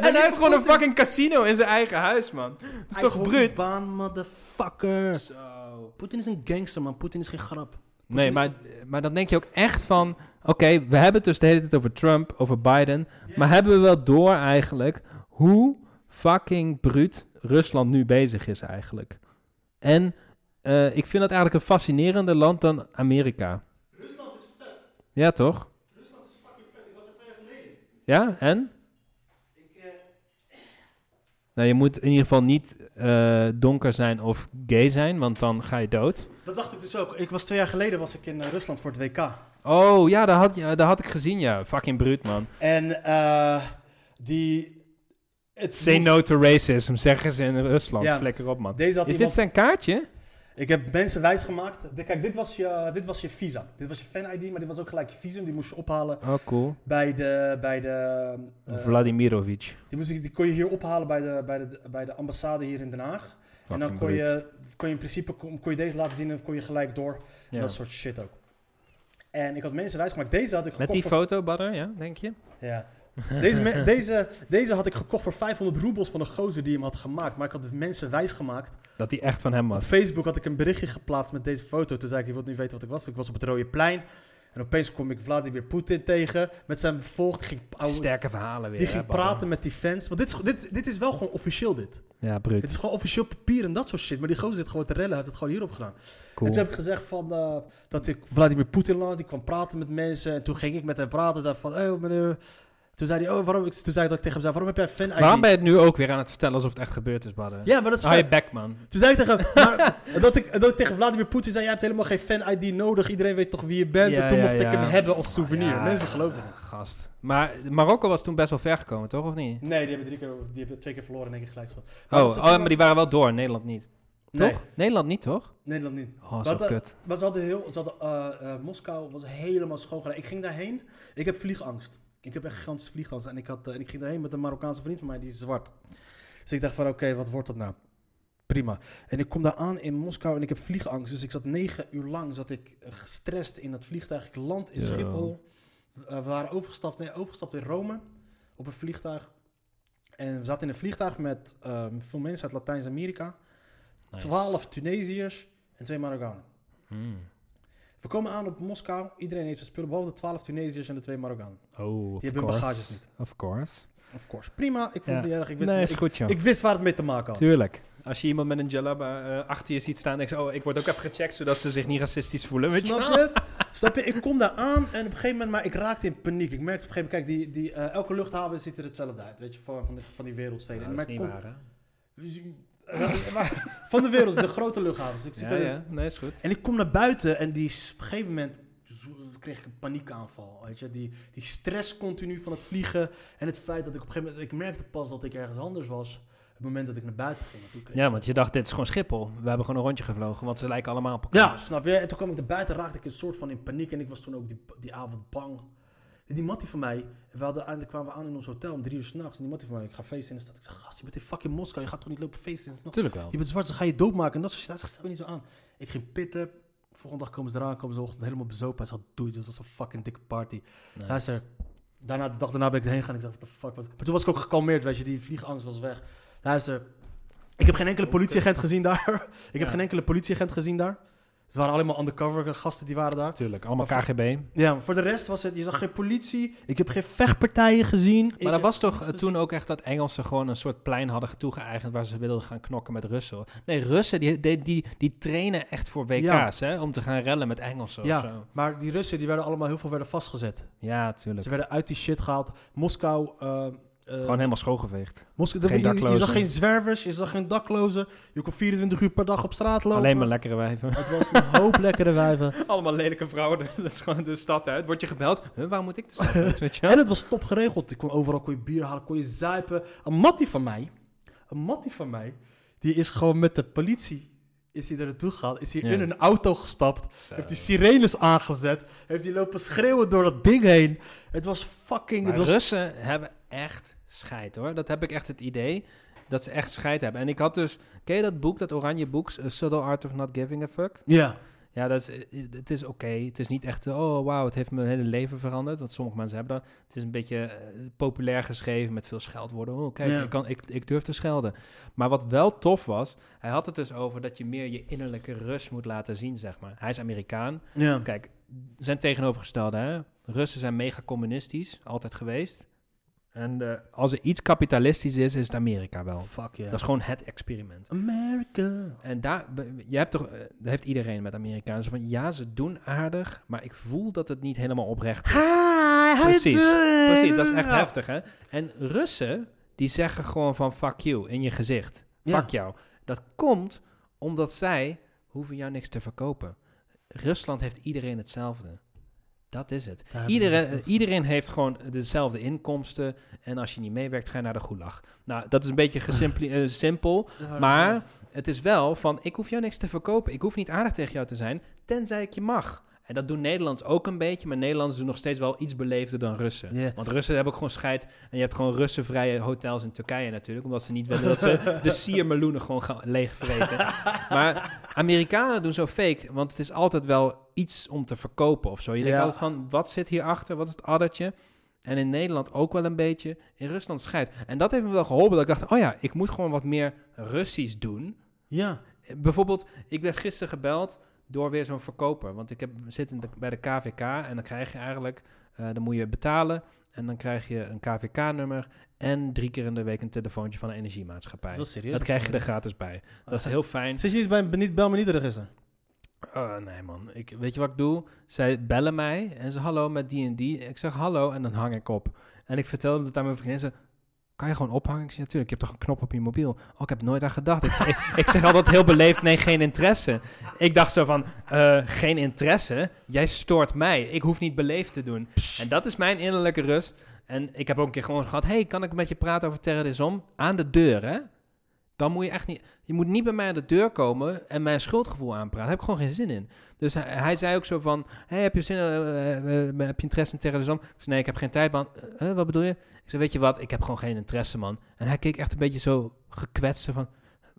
En hij heeft gewoon een fucking casino in zijn eigen huis, man. Dat is Hij toch bruut? baan, motherfucker. Zo. Poetin is een gangster, man. Poetin is geen grap. Nee, maar, maar dan denk je ook echt van... Oké, we hebben het dus de hele tijd over Trump, over Biden. Maar hebben we wel door eigenlijk hoe fucking bruut Rusland nu bezig is eigenlijk? En eh, ik vind dat eigenlijk een fascinerender land dan Amerika. Rusland is vet. Ja, toch? Rusland is fucking vet. Ik was er twee jaar geleden. Ja, en? Ik, eh, Nou, je moet in ieder geval niet eh, donker zijn of gay zijn, want dan ga je dood. dat dacht ik dus ook. Ik was twee jaar geleden was ik in Rusland voor het WK. Oh, ja, dat had, je- dat had ik gezien, ja. Fucking bruut, man. En die... Het Say no to racism, zeggen ze in Rusland. Ja. Flikker op, man. Deze had Is dit zijn kaartje? Ik heb mensen wijsgemaakt. De- Kijk, dit was, je, dit was je visa. Dit was je fan-ID, maar dit was ook gelijk je visum. Die moest je ophalen Oh, cool. bij de... Bij de eh, Vladimirovic. die, moest, die kon je hier ophalen bij de, bij de, bij de ambassade hier in Den Haag. en dan kon je, kon je in principe kon, kon je deze laten zien en kon je gelijk door. Ja. Dat soort shit ook. En ik had mensen wijsgemaakt. Deze had ik Met gekocht die voor... foto, Badder, ja, denk je? Ja. Deze, me- deze, deze had ik gekocht voor 500 roebels van een gozer die hem had gemaakt. Maar ik had de mensen wijsgemaakt. Dat die echt van hem Op was. Facebook had ik een berichtje geplaatst met deze foto. Toen zei ik, je wilt niet weten wat ik was. Ik was op het Rode Plein. En opeens kom ik Vladimir Poetin tegen. Met zijn bevolk. Die ging, ouwe- Sterke verhalen weer. die ging praten met die fans. Want dit is, dit, dit is wel gewoon officieel dit. Ja, bruut. Het is gewoon officieel papier en dat soort shit. Maar die gozer zit gewoon te rellen. Hij heeft het gewoon hierop gedaan. Cool. En toen heb ik gezegd van, eh, dat ik Vladimir Poetin las. Die kwam praten met mensen. En toen ging ik met hem praten. Zei van, oh meneer... Toen zei hij, oh, waarom... Toen zei ik dat ik tegen hem zei, waarom heb jij een fan-ID? Waarom ben je het nu ook weer aan het vertellen alsof het echt gebeurd is, Badder? Ja, maar dat is Hou je vet. bek, man. Toen zei ik tegen hem, maar, dat, ik, dat ik tegen Vladimir Poetin zei, jij hebt helemaal geen fan-ID nodig. Iedereen weet toch wie je bent. Ja, en toen ja, mocht ik hem hebben als souvenir. Mensen geloven. eh, Gast. Maar Marokko was toen best wel ver gekomen, toch? Of niet? Nee, die hebben, drie keer, die hebben twee keer verloren en één keer gelijk gespeeld. Maar Oh, oh, maar die waren wel door. Nederland niet. Nee, Toch? Nederland niet, toch? Nederland niet. Oh, zo kut. Maar ze hadden heel, ze hadden, eh, eh, Moskou was helemaal schoongedaan. Ik ging daarheen. Ik heb vliegangst. Ik heb echt gigantische vliegangst. En ik, had, eh, en ik ging daarheen met een Marokkaanse vriend van mij, die is zwart. Dus ik dacht van, oké, wat wordt dat nou? Prima. En ik kom daar aan in Moskou en ik heb vliegangst. Dus ik zat negen uur lang zat ik eh, gestrest in dat vliegtuig. Ik land in Ja. Schiphol. Eh, we waren overgestapt, nee, overgestapt in Rome op een vliegtuig. En we zaten in een vliegtuig met ehm, veel mensen uit Latijns-Amerika. Nice. Twaalf Tunesiërs en twee Marokkanen. Hmm. We komen aan op Moskou. Iedereen heeft zijn spullen, behalve de 12 Tunesiërs en de twee Marokkanen. Oh, of Die hebben hun course. bagages niet. Of course. Of course. Prima, ik vond Ja. het niet erg. Ik wist, nee, is ik, goed, joh. ik wist waar het mee te maken had. Tuurlijk. Als je iemand met een jalaba eh, achter je ziet staan, denk je, oh, ik word ook even gecheckt, zodat ze zich niet racistisch voelen. Weet je Snap wel? je? Snap je? Ik kom daar aan en op een gegeven moment, maar ik raakte in paniek. Ik merkte op een gegeven moment, kijk, die, die, eh, elke luchthaven ziet er hetzelfde uit. Weet je, van, van, die, van die wereldsteden. Nou, dat is niet ik waar, hè? Maar- van de wereld, de grote luchthavens. Ik zit Ja, er, ja. Nee, is goed. En ik kom naar buiten en die, op een gegeven moment kreeg ik een paniekaanval. Weet je? Die, die stress continu van het vliegen. En het feit dat ik op een gegeven moment... Ik merkte pas dat ik ergens anders was. Op het moment dat ik naar buiten ging. Kreeg Ja, want je dacht, dit is gewoon Schiphol. We hebben gewoon een rondje gevlogen, want ze lijken allemaal op elkaar. Ja, snap je? En toen kwam ik naar buiten, raakte ik een soort van in paniek. En ik was toen ook die, die avond bang. En die mattie van mij, we hadden eindelijk kwamen we aan in ons hotel om drie uur s'nachts. En die mattie van mij, ik ga feesten in de stad. Ik zeg, gast, je bent in fucking Moskou, je gaat toch niet lopen feesten in de stad? Natuurlijk wel. Je bent zwart, dan ga je doodmaken en dat soort shit. Hij zegt, stel me niet zo aan. Ik ging pitten. Volgende dag komen ze eraan, komen ze ochtend helemaal bezopen. Hij zegt, doei, dit was een fucking dikke party. Nice. Luister, daarna, de dag daarna ben ik erheen gegaan. Ik dacht, what the fuck was Maar toen was ik ook gekalmeerd, weet je. Die vliegangst was weg. Luister, ik heb geen enkele politieagent gezien daar. ik heb Ja. geen enkele politieagent gezien daar. Ze waren allemaal undercover gasten die waren daar. Tuurlijk, allemaal Maar KGB. Ja, maar voor de rest was het, je zag geen politie. Ik heb geen vechtpartijen gezien. Maar dat was toch niks eh, toen ook echt dat Engelsen gewoon een soort plein hadden toegeëigend waar ze wilden gaan knokken met Russen. Nee, Russen die, die, die, die trainen echt voor WK's hè, om te gaan rellen met Engelsen Ja. of zo. Maar die Russen, die werden allemaal heel veel werden vastgezet. Ja, tuurlijk. Ze werden uit die shit gehaald. Moskou... eh, Gewoon helemaal schoongeveegd. Geen je- je, je, daklozen. zag geen zwervers, je zag geen daklozen. Je kon 24 uur per dag op straat lopen. Alleen maar lekkere wijven. Het was een hoop lekkere wijven. Allemaal lelijke vrouwen, dus dat is gewoon de stad uit. Word je gebeld? Huh, waarom moet ik de stad uit? Weet je wel? En het was top geregeld. Ik kon overal kon je bier halen, kon je zuipen. Een mattie van mij, een mattie van mij, die is gewoon met de politie is hij er naartoe gegaan, is hij Ja. in een auto gestapt, Zo. heeft hij sirenes aangezet, heeft hij lopen schreeuwen door dat ding heen. Het was fucking... Maar Het was, Russen hebben echt scheid hoor. Dat heb ik echt het idee. Dat ze echt scheid hebben. En ik had dus... Ken je dat boek, dat oranje boek? A Subtle Art of Not Giving a Fuck? ja, Ja, dat is, eh, het is oké. Het is niet echt, eh, oh wauw, het heeft mijn hele leven veranderd. Want sommige mensen hebben dat. Het is een beetje eh, populair geschreven met veel scheldwoorden. Oh, kijk, Ja. ik, kan, ik, ik durf te schelden. Maar wat wel tof was, hij had het dus over dat je meer je innerlijke rust moet laten zien, zeg maar. Hij is Amerikaan. ja. Kijk, zijn tegenovergestelde, hè. Russen zijn mega communistisch, altijd geweest. En eh, als er iets kapitalistisch is, is het Amerika wel. Fuck yeah. Dat is gewoon het experiment. America. En daar, je hebt toch, eh, dat heeft iedereen met Amerikanen. Van, ja, ze doen aardig, maar ik voel dat het niet helemaal oprecht is. Hi, Precies? Precies, dat is echt Ja. heftig, hè? En Russen, die zeggen gewoon van fuck you in je gezicht. Ja. Fuck jou. Dat komt omdat zij hoeven jou niks te verkopen. Rusland heeft iedereen hetzelfde. Dat is het. Iedereen, over. iedereen heeft gewoon dezelfde inkomsten. En als je niet meewerkt, ga je naar de gulag. Nou, dat is een beetje gesimpli- eh, simpel. Maar het is wel van, ik hoef jou niks te verkopen. Ik hoef niet aardig tegen jou te zijn, tenzij ik je mag. En dat doen Nederlands ook een beetje, maar Nederlanders doen nog steeds wel iets beleefder dan Russen. Want Russen hebben ook gewoon scheid. En je hebt gewoon Russenvrije hotels in Turkije natuurlijk, omdat ze niet willen dat ze de siermeloenen gewoon gaan leegvreten. maar Amerikanen doen zo fake, want het is altijd wel iets om te verkopen of zo. Je denkt Ja. altijd van, wat zit hierachter? Wat is het addertje? En in Nederland ook wel een beetje. In Rusland scheidt. En dat heeft me wel geholpen. Dat ik dacht, oh ja, ik moet gewoon wat meer Russisch doen. Ja. Bijvoorbeeld, ik werd gisteren gebeld door weer zo'n verkoper. Want ik heb, zit in de, bij de KVK en dan krijg je eigenlijk, eh, dan moet je betalen. En dan krijg je een KVK-nummer en drie keer in de week een telefoontje van een energiemaatschappij. Wel serieus? Dat krijg je er gratis bij. Dat is heel fijn. Zit je niet bij niet, bel me niet register? Oh, nee man, ik, weet je wat ik doe? Zij bellen mij en ze hallo met die en die. Ik zeg hallo en dan hang ik op. En ik vertelde het aan mijn vriendin. Ze kan je gewoon ophangen? Ik zeg natuurlijk, je hebt toch een knop op je mobiel? Oh, ik heb nooit aan gedacht. ik, ik, ik zeg altijd heel beleefd, nee, geen interesse. Ik dacht zo van, eh, geen interesse? Jij stoort mij. Ik hoef niet beleefd te doen. En dat is mijn innerlijke rust. En ik heb ook een keer gewoon gehad, hey, kan ik met je praten over terrorisme? Aan de deur, hè? Dan moet je echt niet... Je moet niet bij mij aan de deur komen en mijn schuldgevoel aanpraten. Daar heb ik gewoon geen zin in. Dus hij, hij zei ook zo van... Hey, heb je zin eh, eh, eh, heb je interesse in terrorisme? Ik zei, nee, ik heb geen tijd, man. Wat bedoel je? Ik zei, weet je wat? Ik heb gewoon geen interesse, man. En hij keek echt een beetje zo gekwetst van...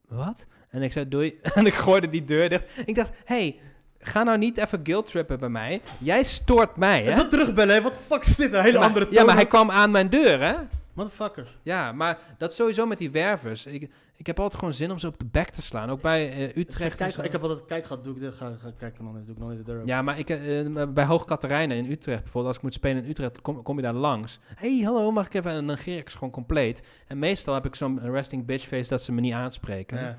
Wat? En ik zei, doei. En ik gooide die deur dicht. Ik dacht, hey, ga nou niet even guilt-trippen bij mij. Jij stoort mij, hè? En dat terugbellen, hè? Wat fuck is dit? Een hele Maar- andere ja, maar toon. hij kwam aan mijn deur, hè? Motherfucker. Ja, maar dat sowieso met die wervers. Ik, ik heb altijd gewoon zin om ze op de bek te slaan. Ook bij eh, Utrecht. Kijk, ik heb altijd kijk gehad, doe ik dit, ga, ga kijken en dan is- doe ik nog eens de deur open. Ja, maar ik, eh, bij Hoog Katerijnen in Utrecht bijvoorbeeld, als ik moet spelen in Utrecht, kom, kom je daar langs. hey, hallo, mag ik even? En dan negeer ik ze gewoon compleet. En meestal heb ik zo'n resting bitch face dat ze me niet aanspreken. Ja.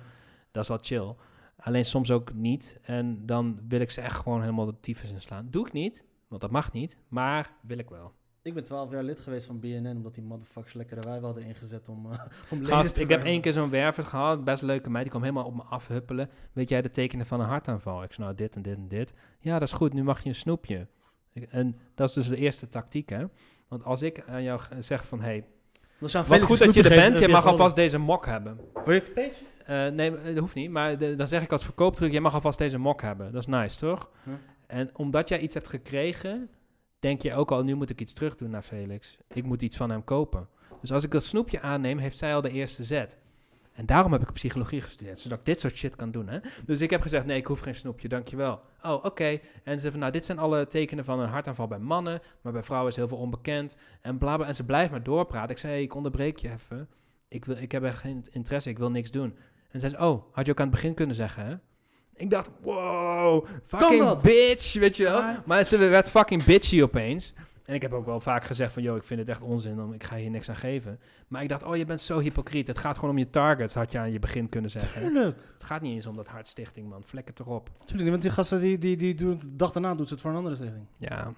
Dat is wel chill. Alleen soms ook niet. En dan wil ik ze echt gewoon helemaal de tyfus inslaan. Doe ik niet, want dat mag niet. Maar wil ik wel. Ik ben 12 jaar lid geweest van BNN, omdat die motherfuckers lekkere wijven hadden ingezet om, uh, om Gast, te ik heb één keer zo'n werver gehad, best leuke meid, die kwam helemaal op me afhuppelen. Weet jij de tekenen van een hartaanval? Ik zei, nou, dit en dit en dit. Ja, dat is goed, nu mag je een snoepje. Ik- en dat is dus de eerste tactiek, hè. Want als ik aan jou zeg van, hey, Dan zou wat goed dat je er bent, geven, je mag alvast deze mok hebben. Wil je het? Eh, nee, eh, dat hoeft niet, maar de- dan zeg ik als verkooptruc, jij mag alvast deze mok hebben. Dat is nice, toch? En omdat jij iets hebt gekregen, denk je ook al, nu moet ik iets terug doen naar Felix. Ik moet iets van hem kopen. Dus als ik dat snoepje aanneem, heeft zij al de eerste zet. En daarom heb ik psychologie gestudeerd, zodat ik dit soort shit kan doen. Hè? Dus ik heb gezegd, nee, ik hoef geen snoepje, dankjewel. Oh, oké. En ze van, nou, dit zijn alle tekenen van een hartaanval bij mannen, maar bij vrouwen is heel veel onbekend. En bla bla. En ze blijft maar doorpraten. Ik zei, ik onderbreek je even. Ik, wil, ik heb echt geen interesse, ik wil niks doen. En zei ze, oh, had je ook aan het begin kunnen zeggen, hè? Ik dacht, wow, fucking bitch, weet je wel. Ja. Maar ze werd fucking bitchy opeens. En ik heb ook wel vaak gezegd van, joh, ik vind het echt onzin, om, ik ga hier niks aan geven. Maar ik dacht, oh, je bent zo hypocriet. Het gaat gewoon om je targets, had je aan je begin kunnen zeggen. Tuurlijk. Het gaat niet eens om dat hartstichting, man. Vlek het erop. Tuurlijk niet, want die gasten die, die, die doen de dag daarna doet ze het voor een andere stichting. Ja,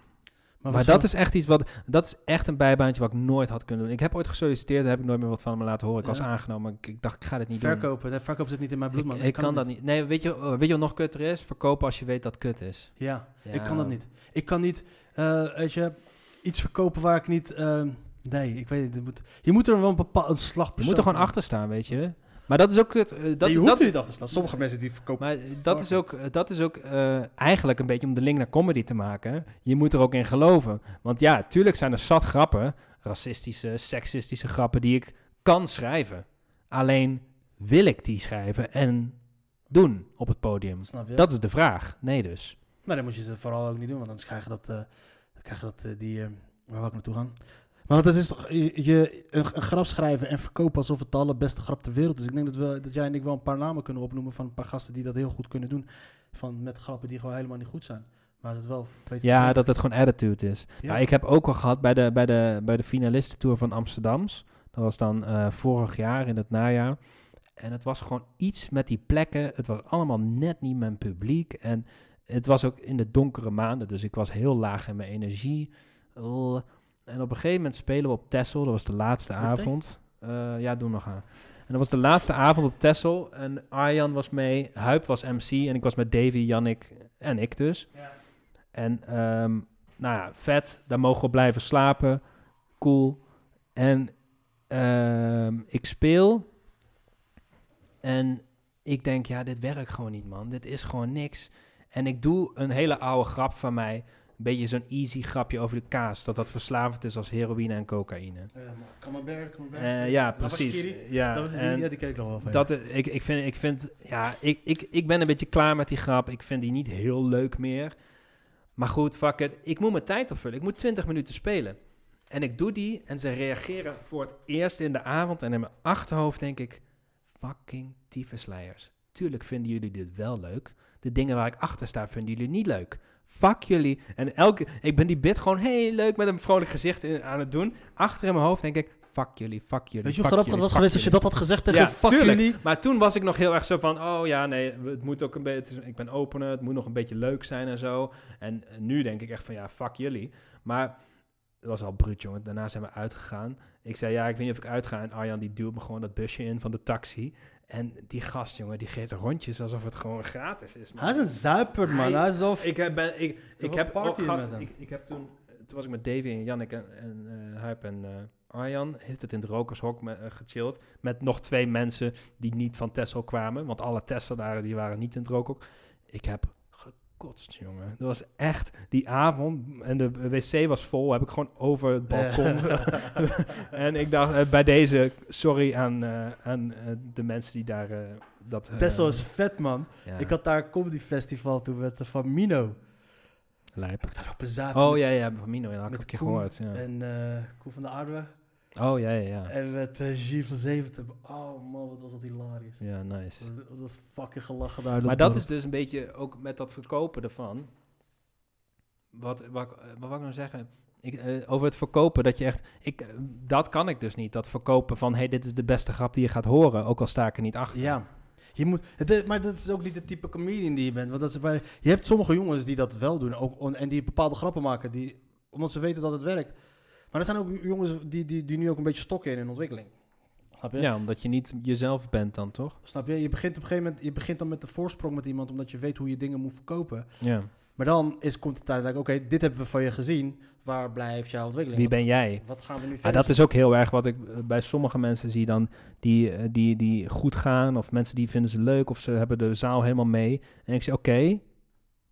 Maar, maar dat is echt iets wat, dat is echt een bijbaantje wat ik nooit had kunnen doen. Ik heb ooit gesolliciteerd, daar heb ik nooit meer wat van me laten horen. Ik was aangenomen, ik, ik dacht, ik ga dit niet doen. verkopen. Verkopen zit niet in mijn bloed, Ik, man. ik kan, dat niet. Nee, weet je, weet je wat nog kutter is? Verkopen als je weet dat kut is. Ja, Ja. ik kan dat niet. Ik kan niet, weet je, iets verkopen waar ik niet... ehm, nee, ik weet niet. het Moet, je moet er wel een bepaald slag Je moet er gewoon achter staan, weet je. Maar dat is ook kut. eh, dat, Dat, je hoeft dat, niet achter te staan. Sommige mensen die verkopen... Maar dat is ook, dat is ook eh, eigenlijk een beetje om de link naar comedy te maken. Je moet er ook in geloven. Want ja, tuurlijk zijn er zat grappen, racistische, seksistische grappen, die ik kan schrijven. Alleen wil ik die schrijven en doen op het podium? Snap je? Dat is de vraag. Nee dus. Maar dan moet je ze vooral ook niet doen, want anders krijg je dat, eh, dan krijg je dat eh, die, eh, waar wil ik naartoe gaan? Maar want het is toch, je, je- een, een grap schrijven en verkopen alsof het de allerbeste grap ter wereld is. Ik denk dat, we, dat jij en ik wel een paar namen kunnen opnoemen van een paar gasten die dat heel goed kunnen doen. Van, met grappen die gewoon helemaal niet goed zijn. Maar dat wel Ja, dat het gewoon attitude is. Ja. Maar ik heb ook al gehad bij de, bij de, bij de finalistentour van Amsterdams. Dat was dan eh, vorig jaar in het najaar. En het was gewoon iets met die plekken. Het was allemaal net niet mijn publiek. En het was ook in de donkere maanden. Dus ik was heel laag in mijn energie. En op een gegeven moment spelen we op Texel. Dat was de laatste avond. Eh, ja, doe nog aan. En dat was de laatste avond op Texel. En Arjan was mee. Huip was MC. En ik was met Davy, Jannik en ik dus. En ehm, nou ja, vet. Daar mogen we blijven slapen. Cool. En ehm, ik speel. En ik denk, ja, dit werkt gewoon niet, man. Dit is gewoon niks. En ik doe een hele oude grap van mij. Een beetje zo'n easy grapje over de kaas. Dat dat verslavend is als heroïne en cocaïne. Camembert, camembert. Eh, ja, Lavashkiri. precies. Ja, en ja, die ken ik nog wel van. dat, eh, ik, ik, vind, ik vind, ja, ik, ik, ik ben een beetje klaar met die grap. Ik vind die niet heel leuk meer. Maar goed, fuck it. Ik moet mijn tijd opvullen. Ik moet 20 minuten spelen. En ik doe die en ze reageren voor het eerst in de avond. En in mijn achterhoofd denk ik, fucking tyfusleiers. Tuurlijk vinden jullie dit wel leuk. De dingen waar ik achter sta vinden jullie niet leuk. Fuck jullie. En elke, ik ben die bit gewoon heel leuk met een vrolijk gezicht in- aan het doen. Achter in mijn hoofd denk ik, fuck jullie, fuck jullie. Weet je hoe grappig het was geweest als je dat had gezegd tegen ja, fuck tuurlijk. jullie? Maar toen was ik nog heel erg zo van, oh ja, nee, het moet ook een beetje, ik ben opener, het moet nog een beetje leuk zijn en zo. En eh, nu denk ik echt van, ja, fuck jullie. Maar het was al bruut, jongen. Daarna zijn we uitgegaan. Ik zei, ja, ik weet niet of ik uitga. En Arjan, die duwt me gewoon dat busje in van de taxi. En die gast, jongen, die geeft rondjes alsof het gewoon gratis is. man. Hij is een zuiper, man. Hij- Hij is al... Ik heb, ben, ik, ik heb ook gast, ik, ik heb toen, toen was ik met Davy en Jannik en, en eh, Huip en eh, Arjan, heeft het in het rokershok me, eh, gechilled, met nog twee mensen die niet van Tessel kwamen, want alle Tesselaren die waren niet in het rookhok. Ik heb gekotst, jongen. Dat was echt die avond en de wc was vol, heb ik gewoon over het balkon. en ik dacht eh, bij deze, sorry aan, eh, aan eh, de mensen die daar eh, dat... Tessel is vet, man. ja, Ik had daar een comedy festival toen met de van Mino. lijp. Daar lopen zaten Oh met- ja, ja, van Mino, ja, dat had ik een keer gehoord. Ja. En eh Koen van de Aardweg. Oh ja, ja, ja. En met uh, Gilles van Zeventen. Oh man, wat was dat hilarisch. Ja, nice. Dat, dat was fucking gelachen daar. Maar dat is dus een beetje ook met dat verkopen ervan. Wat, wat, wat wou ik nou zeggen? Ik, eh, over het verkopen, dat je echt... Ik, eh, dat kan ik dus niet. Dat verkopen van, hey, dit is de beste grap die je gaat horen. Ook al sta ik er niet achter. Ja. Je moet, het, is- maar dat is ook niet de type comedian die je bent. Want dat is bij, je hebt sommige jongens die dat wel doen. Ook, en die bepaalde grappen maken. Die, omdat ze weten dat het werkt. Maar er zijn ook jongens die, die, die nu ook een beetje stokken in hun ontwikkeling. Snap je? Ja, omdat je niet jezelf bent dan, toch? Snap je? Je begint op een gegeven moment je begint dan met de voorsprong met iemand. Omdat je weet hoe je dingen moet verkopen. Ja. Maar dan is, komt de tijd dat ik, oké, dit hebben we van je gezien. Waar blijft jouw ontwikkeling? Wie ben jij? Wat gaan we nu verder dat is ook heel erg wat ik eh, bij sommige mensen zie dan, die, eh, die, die goed gaan, of mensen die vinden ze leuk, of ze hebben de zaal helemaal mee. En ik zeg, oké,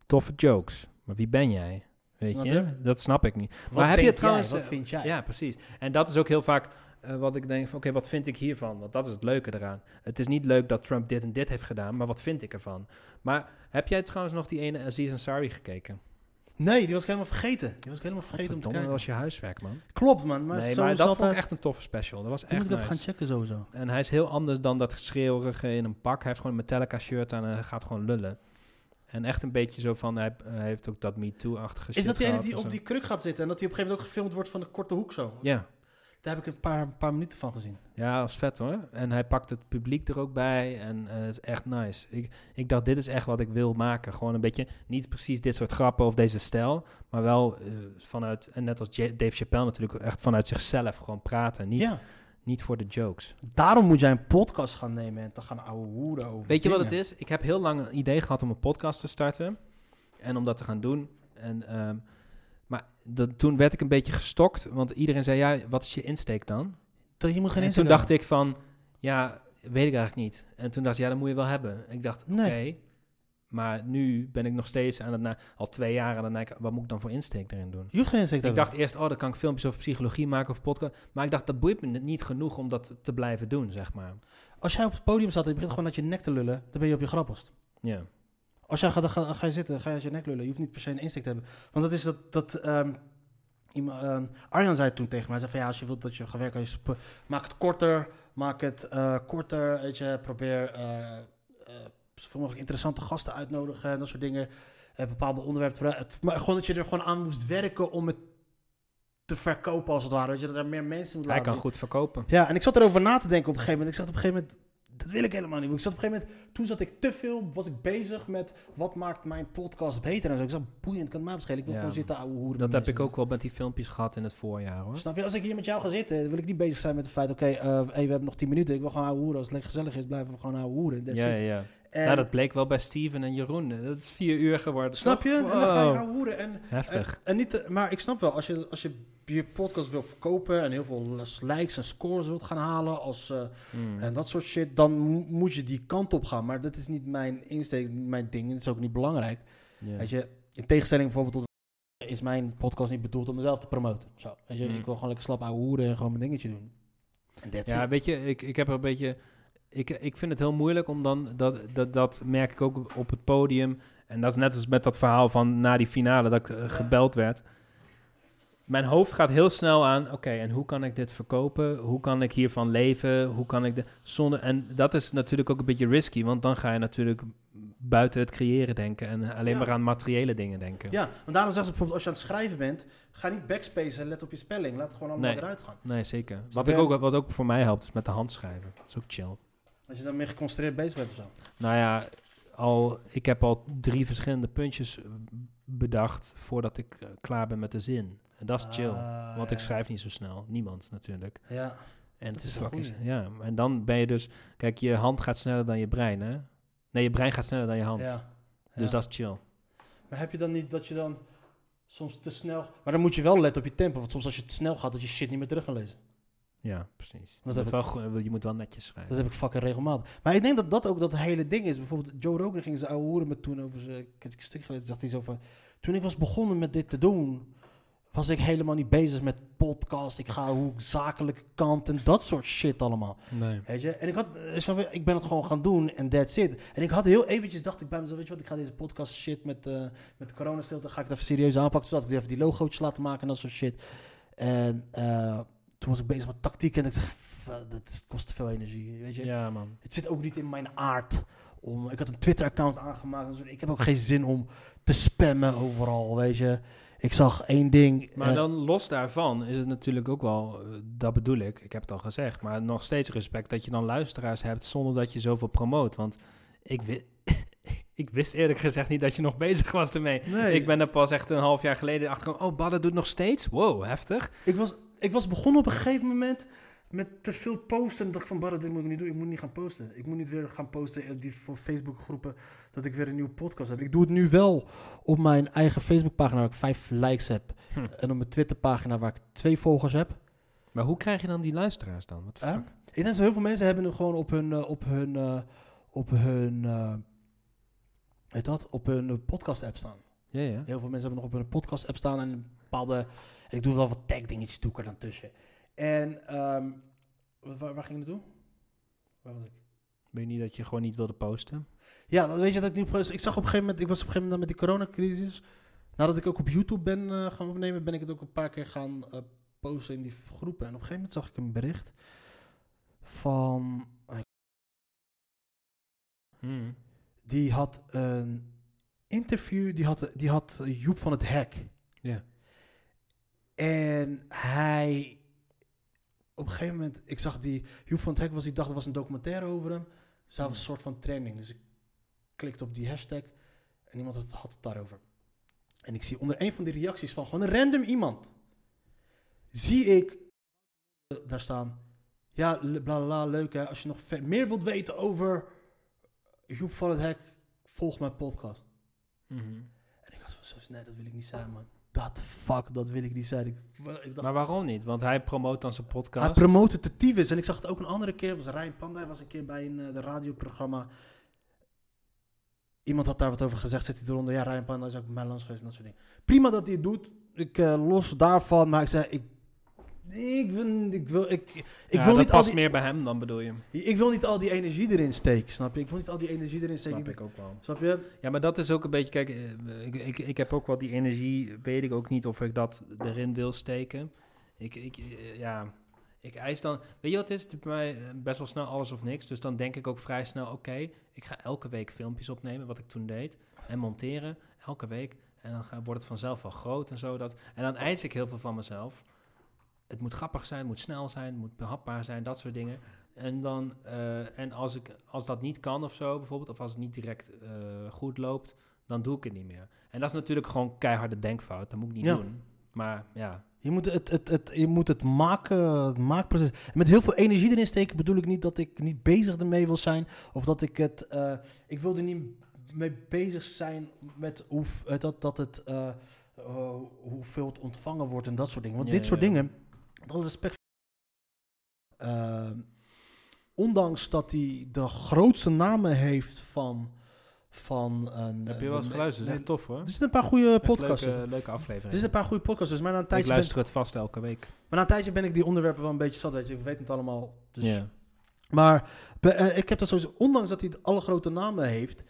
toffe jokes, maar wie ben jij? Weet Snap je? je? Dat snap ik niet. Wat maar heb je trouwens... jij? Wat eh, vind jij? Ja, precies. En dat is ook heel vaak eh, wat ik denk van, oké, wat vind ik hiervan? Want dat is het leuke eraan. Het is niet leuk dat Trump dit en dit heeft gedaan, maar wat vind ik ervan? Maar heb jij trouwens nog die ene Aziz Ansari gekeken? Nee, die was ik helemaal vergeten. Die was ik helemaal vergeten om te kijken. dat was je huiswerk, man. Klopt, man. Maar nee, zo maar dat het vond ik altijd- echt een toffe special. Dat was echt moet ik even gaan checken sowieso. En hij is heel anders dan dat schreeuwerige in een pak. Hij heeft gewoon een Metallica shirt aan en hij gaat gewoon lullen. En echt een beetje zo van, hij, hij heeft ook dat Me Too-achtige Is shit dat die ene die op die kruk gaat zitten en dat hij op een gegeven moment ook gefilmd wordt van de korte hoek zo? Ja. Daar heb ik een paar, paar minuten van gezien. ja, dat is vet hoor. En hij pakt het publiek er ook bij en eh, het is echt nice. Ik, ik dacht, dit is echt wat ik wil maken. Gewoon een beetje, niet precies dit soort grappen of deze stijl, maar wel eh, vanuit, en net als J- Dave Chappelle natuurlijk, echt vanuit zichzelf gewoon praten. Niet, Ja. Niet voor de jokes. Daarom moet jij een podcast gaan nemen en te gaan ouwe hoeren over Weet je wat het is? Ik heb heel lang een idee gehad om een podcast te starten. En om dat te gaan doen. En, ehm, maar dat, toen werd ik een beetje gestokt. Want iedereen zei, ja, wat is je insteek dan? Dat je moet geen en toen dacht ik van, ja, weet ik eigenlijk niet. En toen dacht ik, ja, dat moet je wel hebben. Ik dacht, oké. Nee. Maar nu ben ik nog steeds aan het, na, al twee jaar aan het nadenken, wat moet ik dan voor insteek erin doen? Je hoeft geen Instagram Ik dacht eerst, oh, dan kan ik filmpjes over psychologie maken of podcast. Maar ik dacht, dat boeit me niet genoeg om dat te blijven doen, zeg maar. Als jij op het podium staat en je begint gewoon uit je nek te lullen, dan ben je op je grappigst. Ja. Als jij gaat, ga, ga je zitten, ga je uit je nek lullen. Je hoeft niet per se een insteek te hebben. Want dat is dat... dat ehm, ehm, Arjan zei toen tegen mij, zei van ja, als je wilt dat je gaat werken, je maak het korter, maak het eh, korter, weet je, probeer eh, eh, zoveel mogelijk interessante gasten uitnodigen en dat soort dingen. Eh, bepaalde onderwerpen. Het- Maar gewoon dat je er gewoon aan moest werken om het te verkopen als het ware. Dat je dat er meer mensen moet Hij laten kan zien. goed verkopen. Ja, en ik zat erover na te denken op een gegeven moment. Ik zat op een gegeven moment, dat wil ik helemaal niet. Ik zat op een gegeven moment, toen zat ik te veel, was ik bezig met wat maakt mijn podcast beter en zo. Ik zag boeiend, kan het mij verschillen. Ik wil Ja. gewoon zitten ouwe hoeren. Dat heb ik ook wel met die filmpjes gehad in het voorjaar, hoor. Snap je? Als ik hier met jou ga zitten, wil ik niet bezig zijn met het feit, oké, eh, hey, we hebben nog 10 minuten. Ik wil gewoon ouwe hoeren. Als het lekker gezellig is, blijven we gewoon ouwe hoeren. Ja, ja, ja. En- Nou, dat bleek wel bij Steven en Jeroen. Dat is vier uur geworden. Snap je? En dan ga je ouwe hoeren. En, Heftig. En, en niet, te- maar ik snap wel, als je, als je je podcast wil verkopen en heel veel likes en scores wilt gaan halen als, eh, Hmm. en dat soort shit, dan mo- moet je die kant op gaan. Maar dat is niet mijn insteek, niet mijn ding. Het is ook niet belangrijk. Weet je, in tegenstelling bijvoorbeeld tot is mijn podcast niet bedoeld om mezelf te promoten. Zo, weet je, Mm. ik wil gewoon lekker slap ouwe hoeren en gewoon mijn dingetje doen. Ja, weet je, ik, ik heb er een beetje... Ik, ik vind het heel moeilijk om dan... Dat, dat, dat merk ik ook op het podium. En dat is net als met dat verhaal van na die finale dat ik eh, gebeld werd. Mijn hoofd gaat heel snel aan, oké, en hoe kan ik dit verkopen? Hoe kan ik hiervan leven? Hoe kan ik de zonder En dat is natuurlijk ook een beetje risky, want dan ga je natuurlijk buiten het creëren denken en alleen Ja. maar aan materiële dingen denken. Ja, want daarom zeggen ze bijvoorbeeld als je aan het schrijven bent, ga niet backspace en let op je spelling. Laat het gewoon allemaal Nee. eruit gaan. Nee, zeker. Snap Wat, ik ook, wat ook voor mij helpt, is met de hand schrijven. Dat is ook chill. Als je dan meer geconcentreerd bezig bent of zo. Nou ja, al, ik heb al drie verschillende puntjes bedacht voordat ik eh, klaar ben met de zin. En dat is chill, Ah, want ja. ik schrijf niet zo snel. Niemand natuurlijk. Ja. En Dat het is fucking... Ja, en dan ben je dus... Kijk, je hand gaat sneller dan je brein, hè? Nee, je brein gaat sneller dan je hand. ja. Dus Ja. dat is chill. Maar heb je dan niet dat je dan soms te snel... Maar dan moet je wel letten op je tempo. Want soms als je te snel gaat, dat je shit niet meer terug kan lezen. Ja, precies. Dat je, heb moet wel, je moet wel netjes schrijven. Dat heb ik fucking regelmatig. Maar ik denk dat dat ook dat hele ding is. Bijvoorbeeld Joe Rogan ging zijn oude hoeren met toen over zijn... Ik heb een stuk gelezen, zegt hij zo van... Toen ik was begonnen met dit te doen... was ik helemaal niet bezig met podcast. Ik ga hoe ik zakelijke kant en dat soort shit allemaal. Nee. Weet je? En ik, had, eh, ik ben het gewoon gaan doen en that's it. En ik had heel eventjes, dacht ik bij mezelf, weet je wat, ik ga deze podcast shit met, eh met coronastilte, ga ik het even serieus aanpakken. Zodat ik even die logo's laten maken en dat soort shit. En eh, toen was ik bezig met tactiek en ik dacht, "F- dat kost te veel energie, weet je. Ja, man. Het zit ook niet in mijn aard. Om, ik had een Twitter-account aangemaakt. zo. Ik heb ook geen zin om te spammen overal, weet je. Ik zag één ding. Maar eh, dan los daarvan is het natuurlijk ook wel, eh, dat bedoel ik, ik heb het al gezegd, maar nog steeds respect dat je dan luisteraars hebt zonder dat je zoveel promoot. Want ik, ik wist eerlijk gezegd niet dat je nog bezig was ermee. nee, Ik ben er pas echt een half jaar geleden achter oh, Badden doet nog steeds? Wow, heftig. Ik was, ik was begonnen op een gegeven moment met te veel posten. En dacht ik van, Barre, dit moet ik niet doen. Ik moet niet gaan posten. Ik moet niet weer gaan posten op die Facebook groepen dat ik weer een nieuwe podcast heb. Ik doe het nu wel op mijn eigen Facebook pagina waar ik vijf likes heb. Hm. En op mijn Twitter pagina waar ik twee volgers heb. Maar hoe krijg je dan die luisteraars dan? Wat Hè? Ik denk dat heel veel mensen hebben hem gewoon op hun, eh, op hun, eh, op hun, eh, weet dat, op hun eh, podcast app staan. Ja, ja. Heel veel mensen hebben nog op hun podcast app staan en bepaalde, ik doe wel wat tag dingetjes doe ik er dan tussen. En ehm, waar, waar ging ik naartoe? Waar was ik? Ben je niet dat je gewoon niet wilde posten? Ja, dan weet je dat ik niet. Ik zag op een gegeven moment, ik was op een gegeven moment met die coronacrisis. Nadat ik ook op YouTube ben eh, gaan opnemen, ben ik het ook een paar keer gaan eh, posten in die groepen. En op een gegeven moment zag ik een bericht van. Hm. Die had een interview, die had, die had Joep van het Hek. En hij. Op een gegeven moment, ik zag die. Joep van het Hek was, die dacht er was een documentaire over hem. Dus hij was een soort van trending. Dus ik klikte op die hashtag en iemand had, had het daarover. En ik zie onder een van die reacties van gewoon een random iemand. Zie ik eh, daar staan. Ja, bla bla bla, leuk hè. Als je nog meer wilt weten over Joep van het Hek, volg mijn podcast. Mhm. En ik had van zelfs, nee, dat wil ik niet zijn, man. Dat fuck, dat wil ik niet zijn. Ik, ik dacht, Maar waarom niet? Want hij promoot dan zijn podcast. Hij promoot het te tyfus. En ik zag het ook een andere keer. was Rijn Panda. Was een keer bij een eh, de radioprogramma. Iemand had daar wat over gezegd. Zit hij eronder? Ja, Rijn Panda is ook bij mij langs geweest en dat soort dingen. Prima dat hij het doet. Ik eh, los daarvan. Maar ik zei, ik, ik, wil, ik wil, ik, ik Ja, wil dat niet past die, meer bij hem dan bedoel je. ik wil niet al die energie erin steken, snap je? Ik wil niet al die energie erin steken. Snap ik ook wel. Snap je? Ja, maar dat is ook een beetje, kijk, eh, ik, ik, ik heb ook wel die energie, weet ik ook niet of ik dat erin wil steken. Ik, ik, eh, ja, ik eis dan, weet je wat het is? Het is bij mij eh, best wel snel alles of niks. Dus dan denk ik ook vrij snel, oké, ik ga elke week filmpjes opnemen, wat ik toen deed. En monteren, elke week. En dan wordt het vanzelf wel groot en zo. Dat, en dan eis ik heel veel van mezelf. Het moet grappig zijn, het moet snel zijn, het moet behapbaar zijn, dat soort dingen. En, dan, eh, en als, ik, als dat niet kan of zo bijvoorbeeld, of als het niet direct eh, goed loopt, dan doe ik het niet meer. En dat is natuurlijk gewoon keiharde denkfout. Dat moet ik niet Ja. doen. Maar ja, Je moet het, het, het, je moet het maken, het maakproces. Met heel veel energie erin steken bedoel ik niet dat ik niet bezig ermee wil zijn. Of dat ik het. eh, ik wil er niet mee bezig zijn met hoe, dat, dat het, hoeveel het ontvangen wordt en dat soort dingen. Want Ja, dit soort ja. dingen, met alle respect. eh, ondanks dat hij de grootste namen heeft van. van een, heb je wel eens een- geluisterd? Dat is echt tof hoor. Er zitten een paar goede podcasts. Leuke, Er leuke aflevering. zitten een paar goede podcasts. Dus maar na een ik tijdje ben, luister het vast elke week. maar na een tijdje ben ik die onderwerpen wel een beetje zat. Weet je, we weten het allemaal. Dus. ja. Maar eh, ik heb dat sowieso, ondanks dat hij alle grote namen heeft,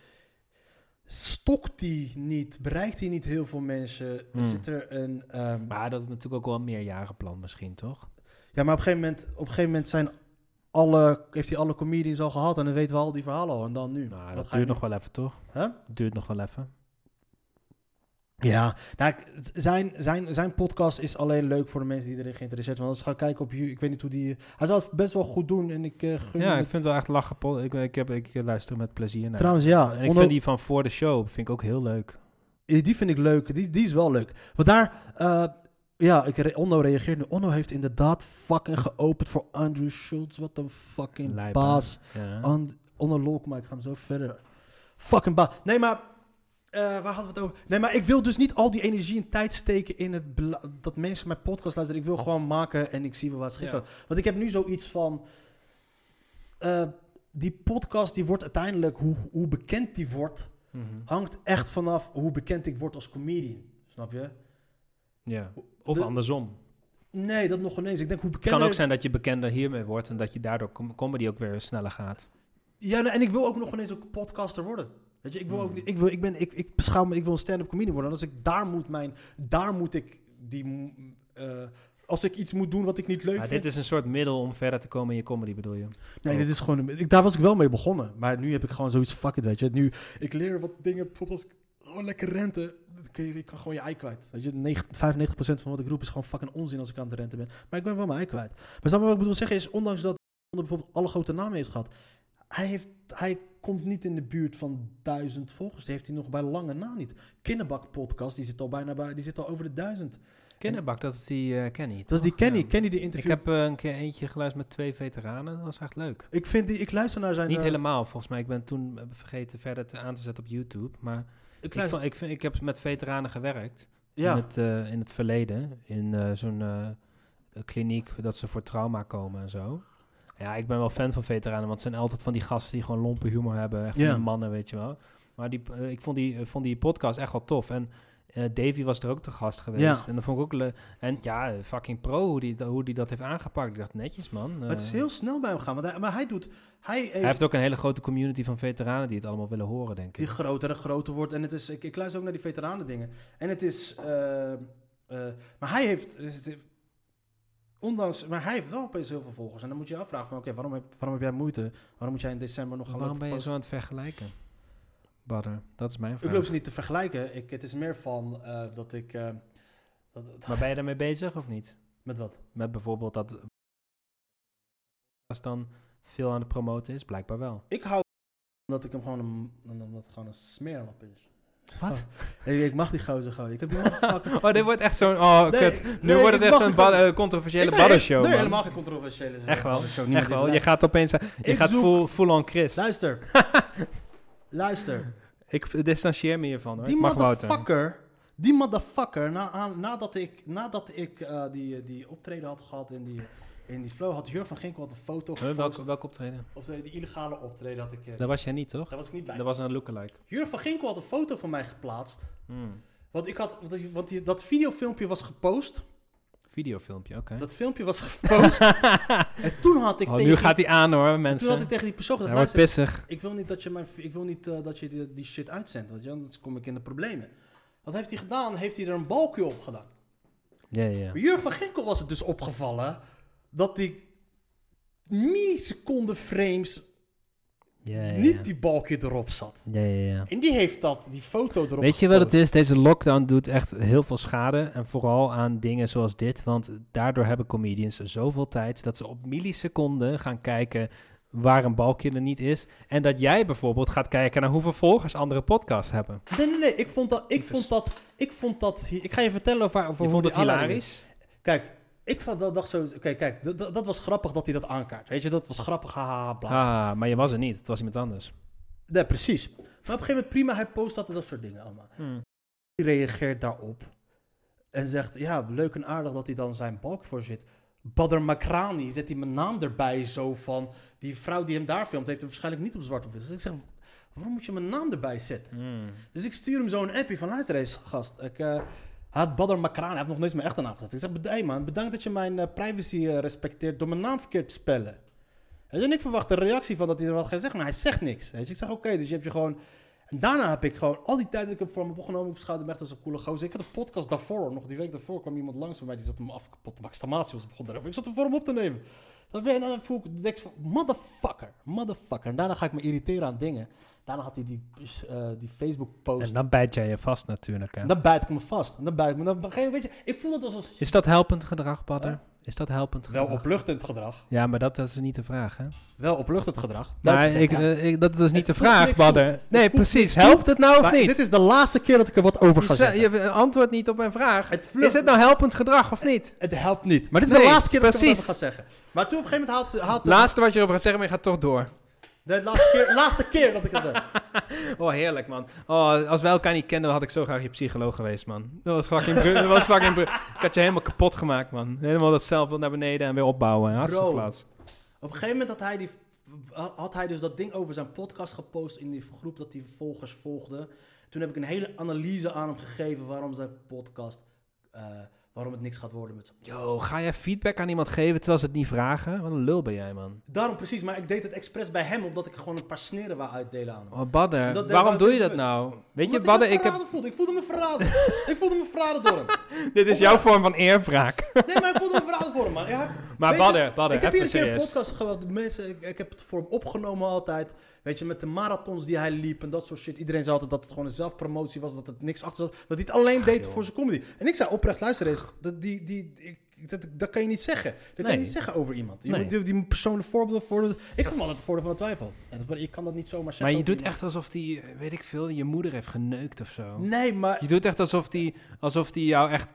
stokt die niet, bereikt hij niet heel veel mensen. Hmm. Zit er een... ehm, Maar dat is natuurlijk ook wel een meerjarenplan misschien, toch? ja, maar op een gegeven moment, op een gegeven moment zijn alle, heeft hij alle comedians al gehad en dan weten we al die verhalen al. En dan nu. Nou, dat duurt nu- nog wel even, toch? Huh? Duurt nog wel even. Ja, nou, zijn, zijn, zijn podcast is alleen leuk voor de mensen die erin geïnteresseerd zijn. Want als ik ga kijken op YouTube, ik weet niet hoe die... Hij zou het best wel goed doen en ik gun Ja, ik vind het wel echt lachen. Ik, ik, heb, ik luister met plezier naar. Trouwens, ja, en ik vind die van voor de show vind ik ook heel leuk. die vind ik leuk. Die, die is wel leuk. Want daar... eh, ja, ik, re- Onno reageert nu. Onno heeft inderdaad fucking geopend voor Andrew Schultz. Wat een fucking baas. Ja. On, Onno Lolkema, ik ga hem zo verder. Fucking baas. Nee, maar... eh, waar hadden we het over? Nee, maar ik wil dus niet al die energie en tijd steken in het dat mensen mijn podcast luisteren. Ik wil gewoon maken en ik zie wel wat schikt Ja. Want ik heb nu zoiets van... eh, die podcast die wordt uiteindelijk, hoe, hoe bekend die wordt, Mhm. hangt echt vanaf hoe bekend ik word als comedian. Snap je? ja. Of De- andersom. Nee, dat nog ineens. Ik denk hoe Het bekender... kan ook zijn dat je bekender hiermee wordt en dat je daardoor com- comedy ook weer sneller gaat. Ja, en ik wil ook nog ineens ook podcaster worden. Weet je, ik wil Hmm. ook niet, ik wil, ik ben, ik, ik beschouw me, ik wil een stand-up comedian worden. En als ik daar moet mijn, daar moet ik die, mm, eh, als ik iets moet doen wat ik niet leuk Maar vind. dit is een soort middel om verder te komen in je comedy, bedoel je? nee, dit is gewoon, ik, daar was ik wel mee begonnen. Maar nu heb ik gewoon zoiets, fuck it, weet je. Nu, ik leer wat dingen, bijvoorbeeld als ik oh, lekker rente, dan kun je, je kan gewoon je ei kwijt. Weet je, 90, 95% van wat ik roep is gewoon fucking onzin als ik aan het rente ben. Maar ik ben wel mijn ei kwijt. Maar snap wat ik bedoel zeggen is, ondanks dat bijvoorbeeld alle grote namen heeft gehad, hij, heeft, hij komt niet in de buurt van duizend volgers. Die heeft hij nog bij lange na niet. Kinderbak podcast, die zit al bijna bij, die zit al over de duizend. Kinderbak, dat is die eh, Kenny. Dat is die? Kenny. Ja. Kenny die Ik interview. heb eh, een keer eentje geluisterd met twee veteranen. Dat was echt leuk. ik vind die, ik luister naar zijn. Niet eh, helemaal, volgens mij. Ik ben toen vergeten verder te aan te zetten op YouTube. Maar Ik ik, vond- ik, vind, ik heb met veteranen gewerkt. ja. In, het, in het verleden. In zo'n kliniek dat ze voor trauma komen en zo. Ja, ik ben wel fan van veteranen. Want het zijn altijd van die gasten die gewoon lompe humor hebben. Echt van die mannen, weet je wel. Maar die, eh, ik vond die, eh, vond die podcast echt wel tof. En eh, Davy was er ook te gast geweest. Ja. En dat vond ik ook leuk. En ja, fucking pro hoe die, hoe die dat heeft aangepakt. Ik dacht, netjes man. Maar het is heel snel bij hem gaan. Want hij, maar hij doet. Hij heeft, hij heeft ook een hele grote community van veteranen die het allemaal willen horen, denk die ik. groter en groter wordt. En het is, ik, ik luister ook naar die veteranen dingen. En het is. maar hij heeft. Ondanks, maar hij heeft wel opeens heel veel volgers. En dan moet je je afvragen van, oké, waarom, heb, waarom heb jij moeite? Waarom moet jij in december nog gaan Waarom ben je zo aan het vergelijken? Badder, dat is mijn Ik vraag. loop ze niet te vergelijken. Ik, het is meer van eh, dat ik... eh, dat, Maar ben je daarmee bezig of niet? met wat? Met bijvoorbeeld dat als dan veel aan het promoten is? Blijkbaar wel. Ik hou omdat ik hem gewoon een, omdat het gewoon een smeerlap is. Wat? Ik, ik mag die gozer gewoon. Ik heb die. Oh, dit wordt echt zo'n... Oh, Nee, kut. Nu wordt het echt zo'n ba- eh, controversiële baddershow, Nee, helemaal geen controversiële Echt wel. show. Echt wel. Je gaat opeens... Je Ik gaat full, full on Chris. Luister. Luister. Ik distancieer me hiervan, hoor. Die mag motherfucker... Die motherfucker, na, nadat ik, nadat ik eh, die, die optreden had gehad in die, in die flow, had Jurk van Ginkel had een foto Huh, gepost. welk, welk optreden? Optreden, die illegale optreden had ik... eh, Daar was jij niet, toch? daar was ik niet bij. Dat was een lookalike. Jurk van Ginkel had een foto van mij geplaatst. Hmm. Want, ik had, want, die- want die, dat videofilmpje was gepost. Videofilmpje, oké. Dat filmpje was gepost. en toen had ik Oh, tegen nu gaat hij aan, hoor, toen had mensen. ik tegen die persoon gezegd, wordt pissig. ik wil niet dat je, mijn, ik wil niet, eh, dat je die, die shit uitzendt, want anders kom ik in de problemen. Wat heeft hij gedaan? Heeft hij er een balkje op gedaan. Ja, ja, ja. Maar Jurgen van Ginkel was het dus opgevallen dat die milliseconde frames Ja, ja, niet die balkje erop zat. Ja, ja, ja. En die heeft dat, die foto erop Weet je wat het is? Deze lockdown doet echt heel veel schade. En vooral aan dingen zoals dit. Want daardoor hebben comedians zoveel tijd dat ze op milliseconden gaan kijken waar een balkje er niet is. En dat jij bijvoorbeeld gaat kijken naar hoeveel volgers andere podcasts hebben. Nee, nee, nee. Ik vond dat, ik vond dat, ik vond dat, ik ga je vertellen over, over Je hoe vond het hilarisch? is. Kijk, ik dacht zo, kijk, kijk, dat, was grappig dat hij dat aankaart. Weet je, dat was grappig, haha, bla. Ah, maar je was er niet. Het was iemand anders. Nee, precies. Maar op een gegeven moment, prima, hij post dat en dat soort dingen allemaal. Die reageert daarop en zegt, ja, leuk en aardig dat hij dan zijn balk voor zit. Badr Makrani, zet hij mijn naam erbij zo van, die vrouw die hem daar filmt, heeft hem waarschijnlijk niet op zwart op wit. Dus ik zeg, waarom moet je mijn naam erbij zetten? Hmm. Dus ik stuur hem zo een appje van, luister eens, gast, ik... eh, had Badr Makrani, hij heeft nog nooit mijn echte naam gezet. Ik zeg, hey man, bedankt dat je mijn eh, privacy eh, respecteert door mijn naam verkeerd te spellen. En ik verwacht een reactie van dat hij er wat gaat zeggen, maar hij zegt niks. Weet je. Ik zeg, oké, dus je hebt je gewoon... En daarna heb ik gewoon al die tijd dat ik hem voor me heb opgenomen, ik beschouwde hem echt als een coole gozer. Ik had een podcast daarvoor, nog die week daarvoor kwam iemand langs bij mij, die zat hem af kapot te maken. Was begon daarover. Ik zat hem voor hem op te nemen. Dan voel ik denk ik van, motherfucker, motherfucker. En daarna ga ik me irriteren aan dingen. Daarna had hij die, eh, die Facebook post. En dan bijt jij je vast natuurlijk. Hè? En dan bijt ik me vast. En dan bijt ik me. Dan, weet je, ik voel het als een Is dat helpend gedrag, Badder? Is dat helpend wel gedrag? opluchtend gedrag. Ja, maar dat, dat is niet de vraag, hè? Wel opluchtend gedrag. Maar Dat is- ik, ja. eh, ik, dat is niet de vraag. Badder. Nee, precies. Helpt het nou of Maar niet? dit is de laatste keer dat ik er wat over ga zeggen. je antwoordt niet op mijn vraag. Het vlucht- Is het nou helpend gedrag of niet? Het helpt niet. Maar dit is Nee, de laatste keer dat ik precies. het over ga zeggen. Maar toen op een gegeven moment had... had Het laatste wat je erover gaat zeggen, maar je gaat toch door. De laatste keer, laatste keer dat ik het heb. Oh, heerlijk, man. Oh, als wij elkaar niet kenden, had ik zo graag je psycholoog geweest, man. Dat was fucking... dat was fucking ik had je helemaal kapot gemaakt, man. Helemaal dat zelf naar beneden en weer opbouwen. Hartstikke plaats. Op een gegeven moment had hij, die, had hij dus dat ding over zijn podcast gepost in die groep dat hij volgers volgde. Toen heb ik een hele analyse aan hem gegeven waarom zijn podcast, eh, waarom het niks gaat worden met podcast. Yo, ga jij feedback aan iemand geven terwijl ze het niet vragen? Wat een lul ben jij, man. Daarom precies, maar ik deed het expres bij hem omdat ik gewoon een paar sneren wou uitdelen aan hem. Oh, Badder, waarom doe je dat nou? Weet je, Badder, ik heb... voelde. Ik voelde me verraden. ik voelde me verraden door hem. Dit is jouw vorm van eerwraak. Nee, maar ik voelde me verraden voor hem, man. Maar Badder, Badder, ik heb hier een keer een podcast gehad. Mensen, ik, ik heb het voor hem opgenomen altijd. Weet je, met de marathons die hij liep en dat soort shit. Iedereen zei altijd dat het gewoon een zelfpromotie was, dat het niks achter zat. Dat hij het alleen deed joh. voor zijn comedy. En ik zei oprecht, luister eens, dat, die, die, ik, dat, dat kan je niet zeggen. Dat kan je niet zeggen over iemand. Je Nee. moet die, die persoonlijke voorbeelden voor. Ik hem altijd het voordeel van de twijfel. Je kan dat niet zomaar zeggen. Maar je doet iemand. echt alsof die, weet ik veel, je moeder heeft geneukt of zo. Nee, maar. Je doet echt alsof die, alsof die jou echt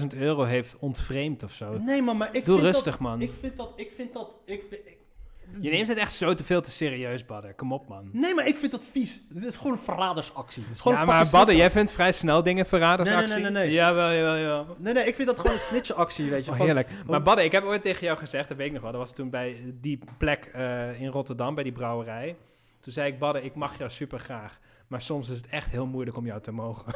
10.000 euro heeft ontvreemd of zo. Nee, maar, maar ik Doe vind rustig, dat, man. Ik vind dat. Ik vind dat. Ik vind, ik- Je neemt het echt zo te veel te serieus, Badder. Kom op, man. Nee, maar ik vind dat vies. Dit is gewoon een verradersactie. Is gewoon Ja, een maar Badder, jij vindt vrij snel dingen verradersactie? Nee, nee, nee, nee, nee. Jawel, jawel, jawel. Nee, nee, ik vind dat gewoon een snitchactie, weet je. Oh, van- heerlijk. Maar oh. Badder, ik heb ooit tegen jou gezegd, dat weet ik nog wel, dat was toen bij die plek eh, in Rotterdam, bij die brouwerij. Toen zei ik, Badder, ik mag jou super graag. Maar soms is het echt heel moeilijk om jou te mogen.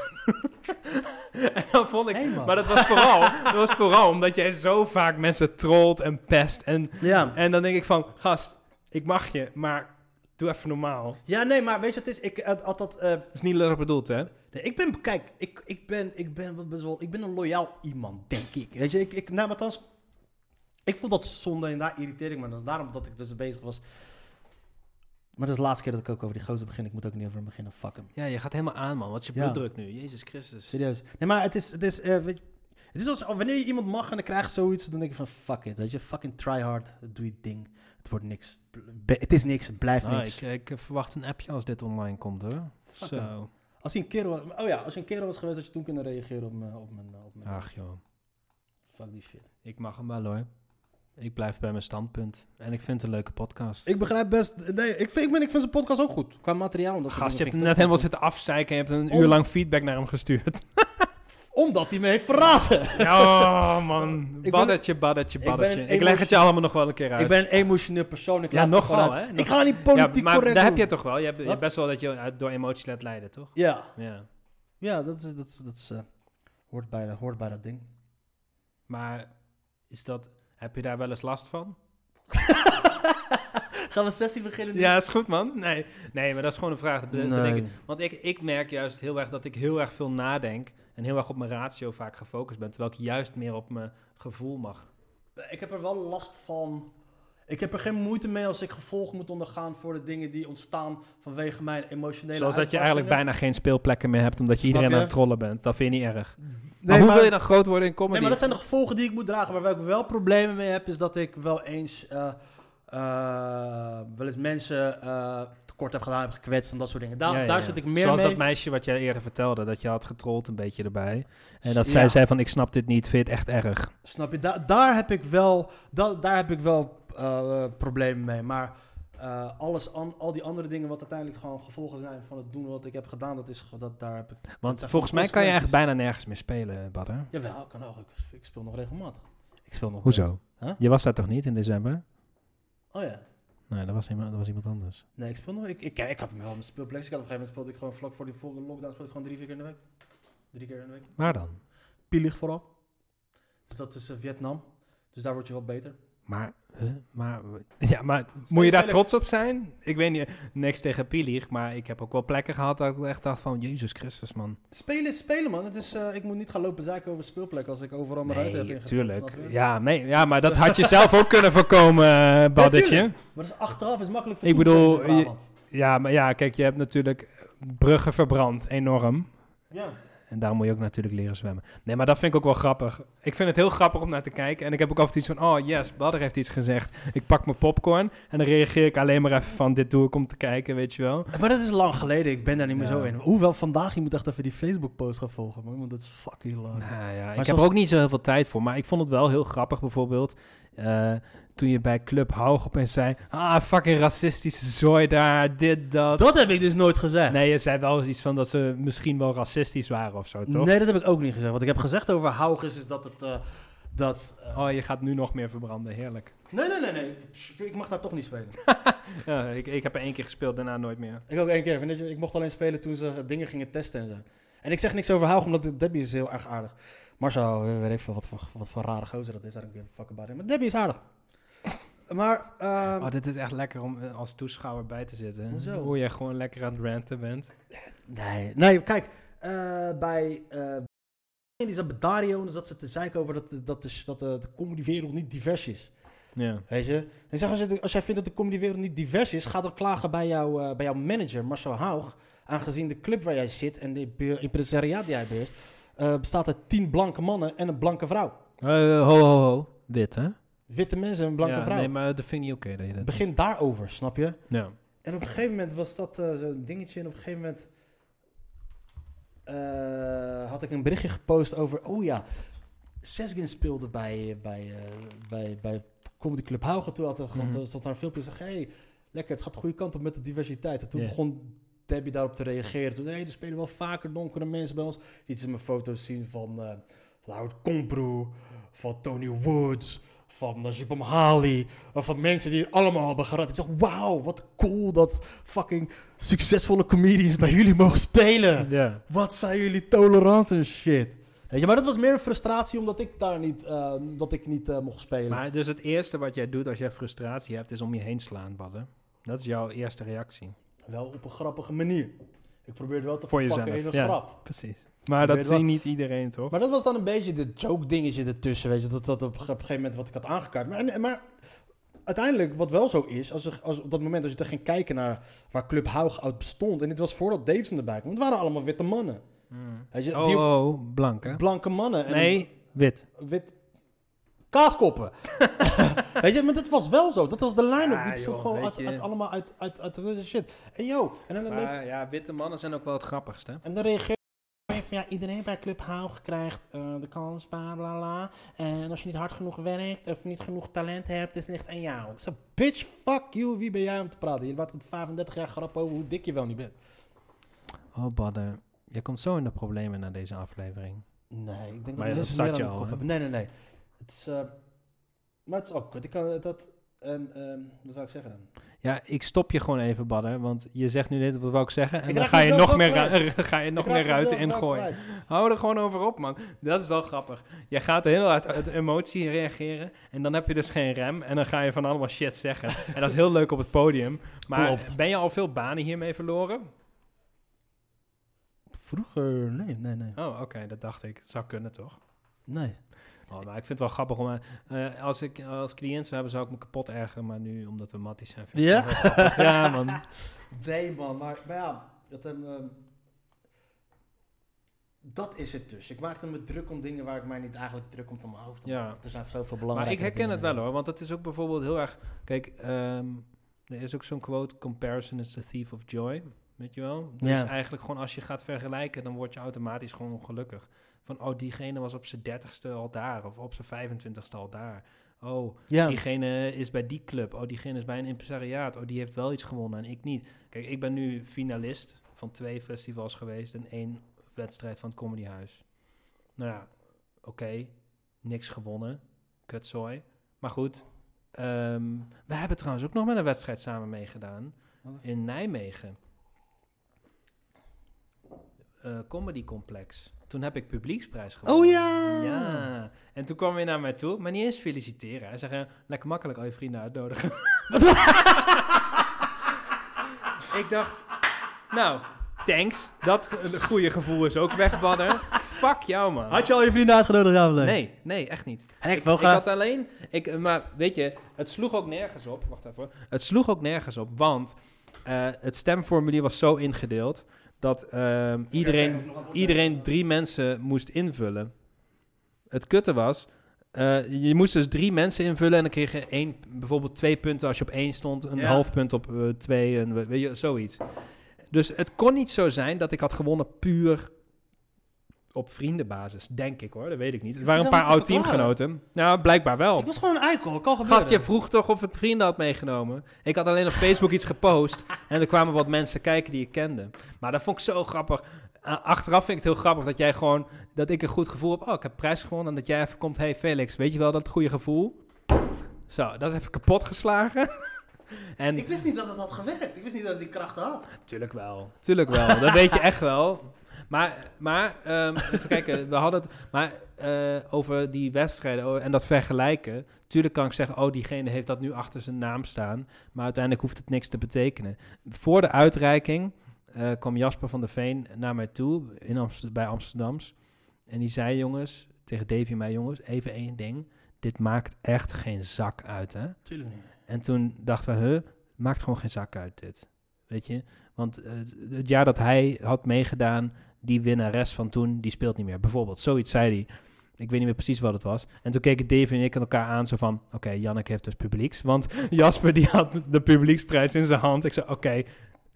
en dan vond ik... Maar dat was, vooral, dat was vooral omdat jij zo vaak mensen trolt en pest. En, Ja. en dan denk ik van, gast, ik mag je, maar doe even normaal. ja, nee, maar weet je, het is, ik had dat, eh, Dat is niet lullig bedoeld, hè? nee, ik ben, kijk, ik, ik ben, ik ben wat best wel, ik ben een loyaal iemand, denk ik. Weet je, ik, ik nou, althans, ik vond dat zonde en daar irriteer ik me. Dat is daarom dat ik dus bezig was. Maar dat is de laatste keer dat ik ook over die gozer begin. Ik moet ook niet over hem beginnen, fuck hem. Ja, je gaat helemaal aan, man. Wat is je Ja. bloeddruk nu? Jezus Christus. Serieus. Nee, maar het is, het is, eh, weet je, het is als wanneer je iemand mag en dan krijg je zoiets, dan denk je van fuck it, weet je, fucking try hard, doe je ding. Het wordt niks. Be- het is niks, het blijft Nou, niks. ik, ik verwacht een appje als dit online komt, hoor. Zo. Als hij een kerel was, oh ja, als je een kerel was geweest, had je toen kunnen reageren op mijn, op mijn, op mijn Ach, joh. fuck die shit. Ik mag hem wel, hoor. Ik blijf bij mijn standpunt. En ik vind het een leuke podcast. Ik begrijp best, nee, ik vind, ik, ben, ik vind zijn podcast ook goed, qua materiaal. dat Gast, je hebt ik net helemaal zitten afzeiken en je hebt een Om- uur lang feedback naar hem gestuurd. Omdat hij me heeft verraden. oh, man. Baddertje, baddertje, ik baddertje. Ik, emotie- leg het je allemaal nog wel een keer uit. ik ben een emotioneel persoon, ik Ja, nogal, uit. hè? Ik ga niet ja, politiek maar correct daar heb je toch wel. Je hebt, je hebt best wel dat je uit- door emotie laat leiden, toch? Ja, Ja. ja dat, is, dat, is, dat is, eh, hoort, bij, hoort bij dat ding. Maar is dat... Heb je daar wel eens last van? Gaan we een sessie beginnen? nu? Ja, is goed, man. Nee, nee maar dat is gewoon een vraag. Nee. ik. Want ik, ik merk juist heel erg dat ik heel erg veel nadenk... en heel erg op mijn ratio vaak gefocust ben... terwijl ik juist meer op mijn gevoel mag. Ik heb er wel last van. Ik heb er geen moeite mee als ik gevolgen moet ondergaan voor de dingen die ontstaan vanwege mijn emotionele Zoals dat je eigenlijk bijna geen speelplekken meer hebt... omdat je Snap iedereen je? aan het trollen bent. Dat vind je niet erg. Nee, maar hoe maar- wil je dan groot worden in comedy? Nee, maar dat zijn de gevolgen die ik moet dragen. Maar waar ik wel problemen mee heb, is dat ik wel eens eh, eh, wel eens mensen eh, tekort heb gedaan, heb gekwetst en dat soort dingen. Daar, Ja, ja, daar ja. zit ik meer Zoals mee. dat meisje wat jij eerder vertelde, dat je had getrold een beetje erbij. En dat zij Ja. zei van, ik snap dit niet, vind je het echt erg? Snap je? Da- daar heb ik wel, da- daar heb ik wel eh, problemen mee. Maar eh, alles an- al die andere dingen wat uiteindelijk gewoon gevolgen zijn van het doen wat ik heb gedaan, dat is dat daar heb ik. Want volgens mij kan je consequenties. bijna nergens meer spelen, Badder. Jawel, kan ook. Ik, ik speel nog regelmatig. Ik speel nog. Hoezo? Huh? Je was daar toch niet in december? Oh ja. Nee, dat was iemand, dat was iemand anders. Nee, ik speel nog. Ik, ik, ik had hem wel mijn speelplek. Ik had op een gegeven moment speelde ik gewoon vlak voor die volgende lockdown speelde ik gewoon drie, vier keer in de week. Drie keer in de week. Waar dan? Pielig vooral. Dus dat is eh, Vietnam. Dus daar word je wel beter. Maar, huh? maar, ja, maar moet je daar trots op zijn? Ik weet niet, niks tegen Pielig, maar ik heb ook wel plekken gehad dat ik echt dacht van, Jezus Christus, man. Spelen is spelen, man. Het is, eh, ik moet niet gaan lopen zeiken over speelplek als ik overal mijn ruimte heb ingevuld, tuurlijk. Ja, nee, ja, maar dat had je zelf ook kunnen voorkomen, uh, Baddetje. tuurlijk. Maar dat is achteraf is makkelijk voor Ik bedoel, je-. Ja, maar ja, kijk, je hebt natuurlijk bruggen verbrand, enorm. Ja. En daar moet je ook natuurlijk leren zwemmen. Nee, maar dat vind ik ook wel grappig. Ik vind het heel grappig om naar te kijken. En ik heb ook af en toe iets van, oh yes, Badder heeft iets gezegd. Ik pak mijn popcorn en dan reageer ik alleen maar even van, dit doe ik om te kijken, weet je wel. Maar dat is lang geleden. Ik ben daar niet meer Ja. zo in. Hoewel vandaag, je moet echt even die Facebook-post gaan volgen, man. Want dat is fucking lang. Nou ja, ik zoals- heb er ook niet zo heel veel tijd voor. Maar ik vond het wel heel grappig bijvoorbeeld. eh, toen je bij Club Haug opeens zei... Ah, fucking racistische zooi daar, dit, dat. Dat heb ik dus nooit gezegd. Nee, je zei wel iets van dat ze misschien wel racistisch waren of zo, toch? Nee, dat heb ik ook niet gezegd. Wat ik heb gezegd over Haug is, is dat het... eh, dat, eh, Oh, je gaat nu nog meer verbranden, heerlijk. Nee, nee, nee, nee. Ik mag daar toch niet spelen. Ja, ik, ik heb er één keer gespeeld, daarna nooit meer. ik ook één keer. Ik mocht alleen spelen toen ze dingen gingen testen en zo. En ik zeg niks over Haug, omdat Debbie is heel erg aardig. Marcel, eh, weet ik veel wat voor, wat voor rare gozer dat is. I don't give a fuck about him. Maar Debbie is aardig. Maar, ehm, Oh, dit is echt lekker om eh, als toeschouwer bij te zitten. Hoe je gewoon lekker aan het ranten bent. nee, nee, kijk. eh, bij... eh die zat bij Dario, dus dat ze te zeiken over dat, dat, de, dat de, de comedywereld niet divers is. Ja. Weet je? Ik zeg, als, je, als jij vindt dat de comedywereld niet divers is, ga dan klagen bij, jou, bij jouw manager, Marcel Haug. Aangezien de club waar jij zit en de impresariaat die jij beheerst, eh, bestaat uit tien blanke mannen en een blanke vrouw. Ho, ho, ho. Wit, hè? Witte mensen en een blanke ja, vrouw. Nee, maar dat vind ik niet oké dat je dat Begin daarover, snap je? Ja. En op een gegeven moment was dat eh, zo'n dingetje. En op een gegeven moment eh, had ik een berichtje gepost over... Oh ja, Sesgin speelde bij, bij, eh, bij, bij Comedy Club Haugen. Toen had Mhm. er stond daar een filmpje en zei... Hey, lekker, het gaat de goede kant op met de diversiteit. En toen begon Debbie daarop te reageren. Toen, hey, er spelen wel vaker donkere mensen bij ons. Liet ze me foto's zien van, eh van Howard van Tony Woods, van uh, Jibam Hali, uh, van mensen die het allemaal hebben gered. Ik zeg, wauw, wat cool dat fucking succesvolle comedians bij jullie mogen spelen. Wat zijn jullie tolerant en shit. Weet je, maar dat was meer een frustratie omdat ik daar niet, eh, dat ik niet eh, mocht spelen. Maar dus het eerste wat jij doet als jij frustratie hebt, is om je heen slaan, Badden. Dat is jouw eerste reactie. Wel op een grappige manier. Ik probeerde wel te Voor verpakken jezelf, in een ja. grap. Precies. Maar dat ziet niet iedereen, toch? Maar dat was dan een beetje de joke dingetje ertussen, weet je. Dat dat op een gegeven moment wat ik had aangekaart. Maar, maar uiteindelijk, wat wel zo is, als, er, als op dat moment als je er ging kijken naar waar Club Haug uit bestond. En dit was voordat Davison erbij kwam. Het waren allemaal witte mannen. Mm. Weet je, Oh, die oh, blank, hè? blanke mannen. En Nee, wit. Wit. Kaaskoppen. weet je, maar dat was wel zo. Dat was de line-up. Ja, die bestond joh, gewoon uit, allemaal uit, uit, uit, uit shit. En yo, en dan, ja, witte mannen zijn ook wel het grappigste. en dan reageer je van ja, iedereen bij Club Haug krijgt eh, de kans, bla bla bla. En als je niet hard genoeg werkt of niet genoeg talent hebt, is het ligt aan jou. Ik zeg, bitch, fuck you, wie ben jij om te praten? Je maakt het 35 jaar grap over hoe dik je wel niet bent. Oh, Badden. Je komt zo in de problemen na deze aflevering. Nee, ik denk Maar dat mensen meer aan de kop hebben. Nee, nee, nee. Het is, eh, maar het is ook goed. Ik kan dat... En, ehm, wat zou ik zeggen dan? Ja, ik stop je gewoon even, Badden. Want je zegt nu net wat wou ik zeggen. En Ik dan ga je nog meer, ga je nog meer ruiten ingooien. Hou er gewoon over op, man. Dat is wel grappig. Jij gaat heel uit, uit emotie reageren. En dan heb je dus geen rem. En dan ga je van allemaal shit zeggen. en dat is heel leuk op het podium. Maar Klopt. ben je al veel banen hiermee verloren? Vroeger, nee, nee, nee. Oh, oké. dat dacht ik. Het zou kunnen, toch? Nee. Oh, maar ik vind het wel grappig om... eh, als ik als cliënt zou hebben, zou ik me kapot ergeren. Maar nu, omdat we matties zijn... vind ik Ja? man. Nee, man. Maar, maar ja, dat, ehm, ehm, dat is het dus. Ik maakte me druk om dingen waar ik mij niet eigenlijk druk om te mijn hoofd. om Ja. Er zijn zoveel Maar belangrijke ik herken het wel hoor, want het is ook bijvoorbeeld heel erg. Kijk, ehm, er is ook zo'n quote: Comparison is the thief of joy. Weet je wel? Dus Ja. eigenlijk gewoon als je gaat vergelijken, dan word je automatisch gewoon ongelukkig. Van oh, diegene was op zijn dertigste al daar, of op zijn 25ste al daar. Oh, Ja. diegene is bij die club. Oh, diegene is bij een impresariaat. Oh, die heeft wel iets gewonnen en ik niet. Kijk, ik ben nu finalist van twee festivals geweest en één wedstrijd van het Comedyhuis. Nou ja, oké, niks gewonnen. Kutzooi. Maar goed, ehm, we hebben trouwens ook nog met een wedstrijd samen meegedaan in Nijmegen. Eh, Comedy Complex. Toen heb ik publieksprijs gewonnen. Oh ja! Ja. En toen kwam hij naar mij toe, maar niet eens feliciteren. Hij zei, eh, lekker makkelijk al je vrienden uitnodigen. ik dacht, nou, thanks. Dat goede gevoel is ook weg, Badder. Fuck jou, man. Had je al je vrienden uitgenodigd? Nee? Nee, echt niet. En ik Ik, had alleen, ik, eh, maar weet je, het sloeg ook nergens op. Wacht even. Het sloeg ook nergens op, want eh, het stemformulier was zo ingedeeld dat ehm, iedereen, iedereen drie mensen moest invullen. Het kutte was, eh, je moest dus drie mensen invullen en dan kreeg je één, bijvoorbeeld twee punten als je op één stond, een Ja. half punt op eh, twee, en we- weet je, zoiets. Dus het kon niet zo zijn dat ik had gewonnen puur op vriendenbasis, denk ik hoor, dat weet ik niet. Er waren een paar oud-teamgenoten. Nou, blijkbaar wel. Ik was gewoon een eikel. Kan gebeuren. Gast, je vroeg toch of ik vrienden had meegenomen. Ik had alleen op Facebook iets gepost. En er kwamen wat mensen kijken die ik kende. Maar dat vond ik zo grappig. Uh, achteraf vind ik het heel grappig dat jij gewoon... Dat ik een goed gevoel heb. Oh, ik heb prijs gewonnen. En dat jij even komt... Hey Felix, weet je wel dat goede gevoel? Zo, dat is even kapot geslagen. en Ik wist niet dat het had gewerkt. Ik wist niet dat het die krachten had. Tuurlijk wel. Tuurlijk wel. Dat weet je echt wel. Maar, maar ehm, even kijken. We hadden het maar, eh, over die wedstrijden en dat vergelijken. Tuurlijk kan ik zeggen, oh, diegene heeft dat nu achter zijn naam staan. Maar uiteindelijk hoeft het niks te betekenen. Voor de uitreiking eh, kwam Jasper van der Veen naar mij toe in Amst- bij Amsterdams. En die zei, jongens, tegen Davy en mij, jongens, even één ding. Dit maakt echt geen zak uit, hè? Tuurlijk niet. En toen dachten we, huh, maakt gewoon geen zak uit dit. Weet je? Want eh, het jaar dat hij had meegedaan, die winnares van toen, die speelt niet meer. Bijvoorbeeld, zoiets zei hij. Ik weet niet meer precies wat het was. En toen keken Dave en ik aan elkaar aan, zo van... Oké, Jannek heeft dus publieks. Want Jasper, die had de publieksprijs in zijn hand. Ik zei, oké,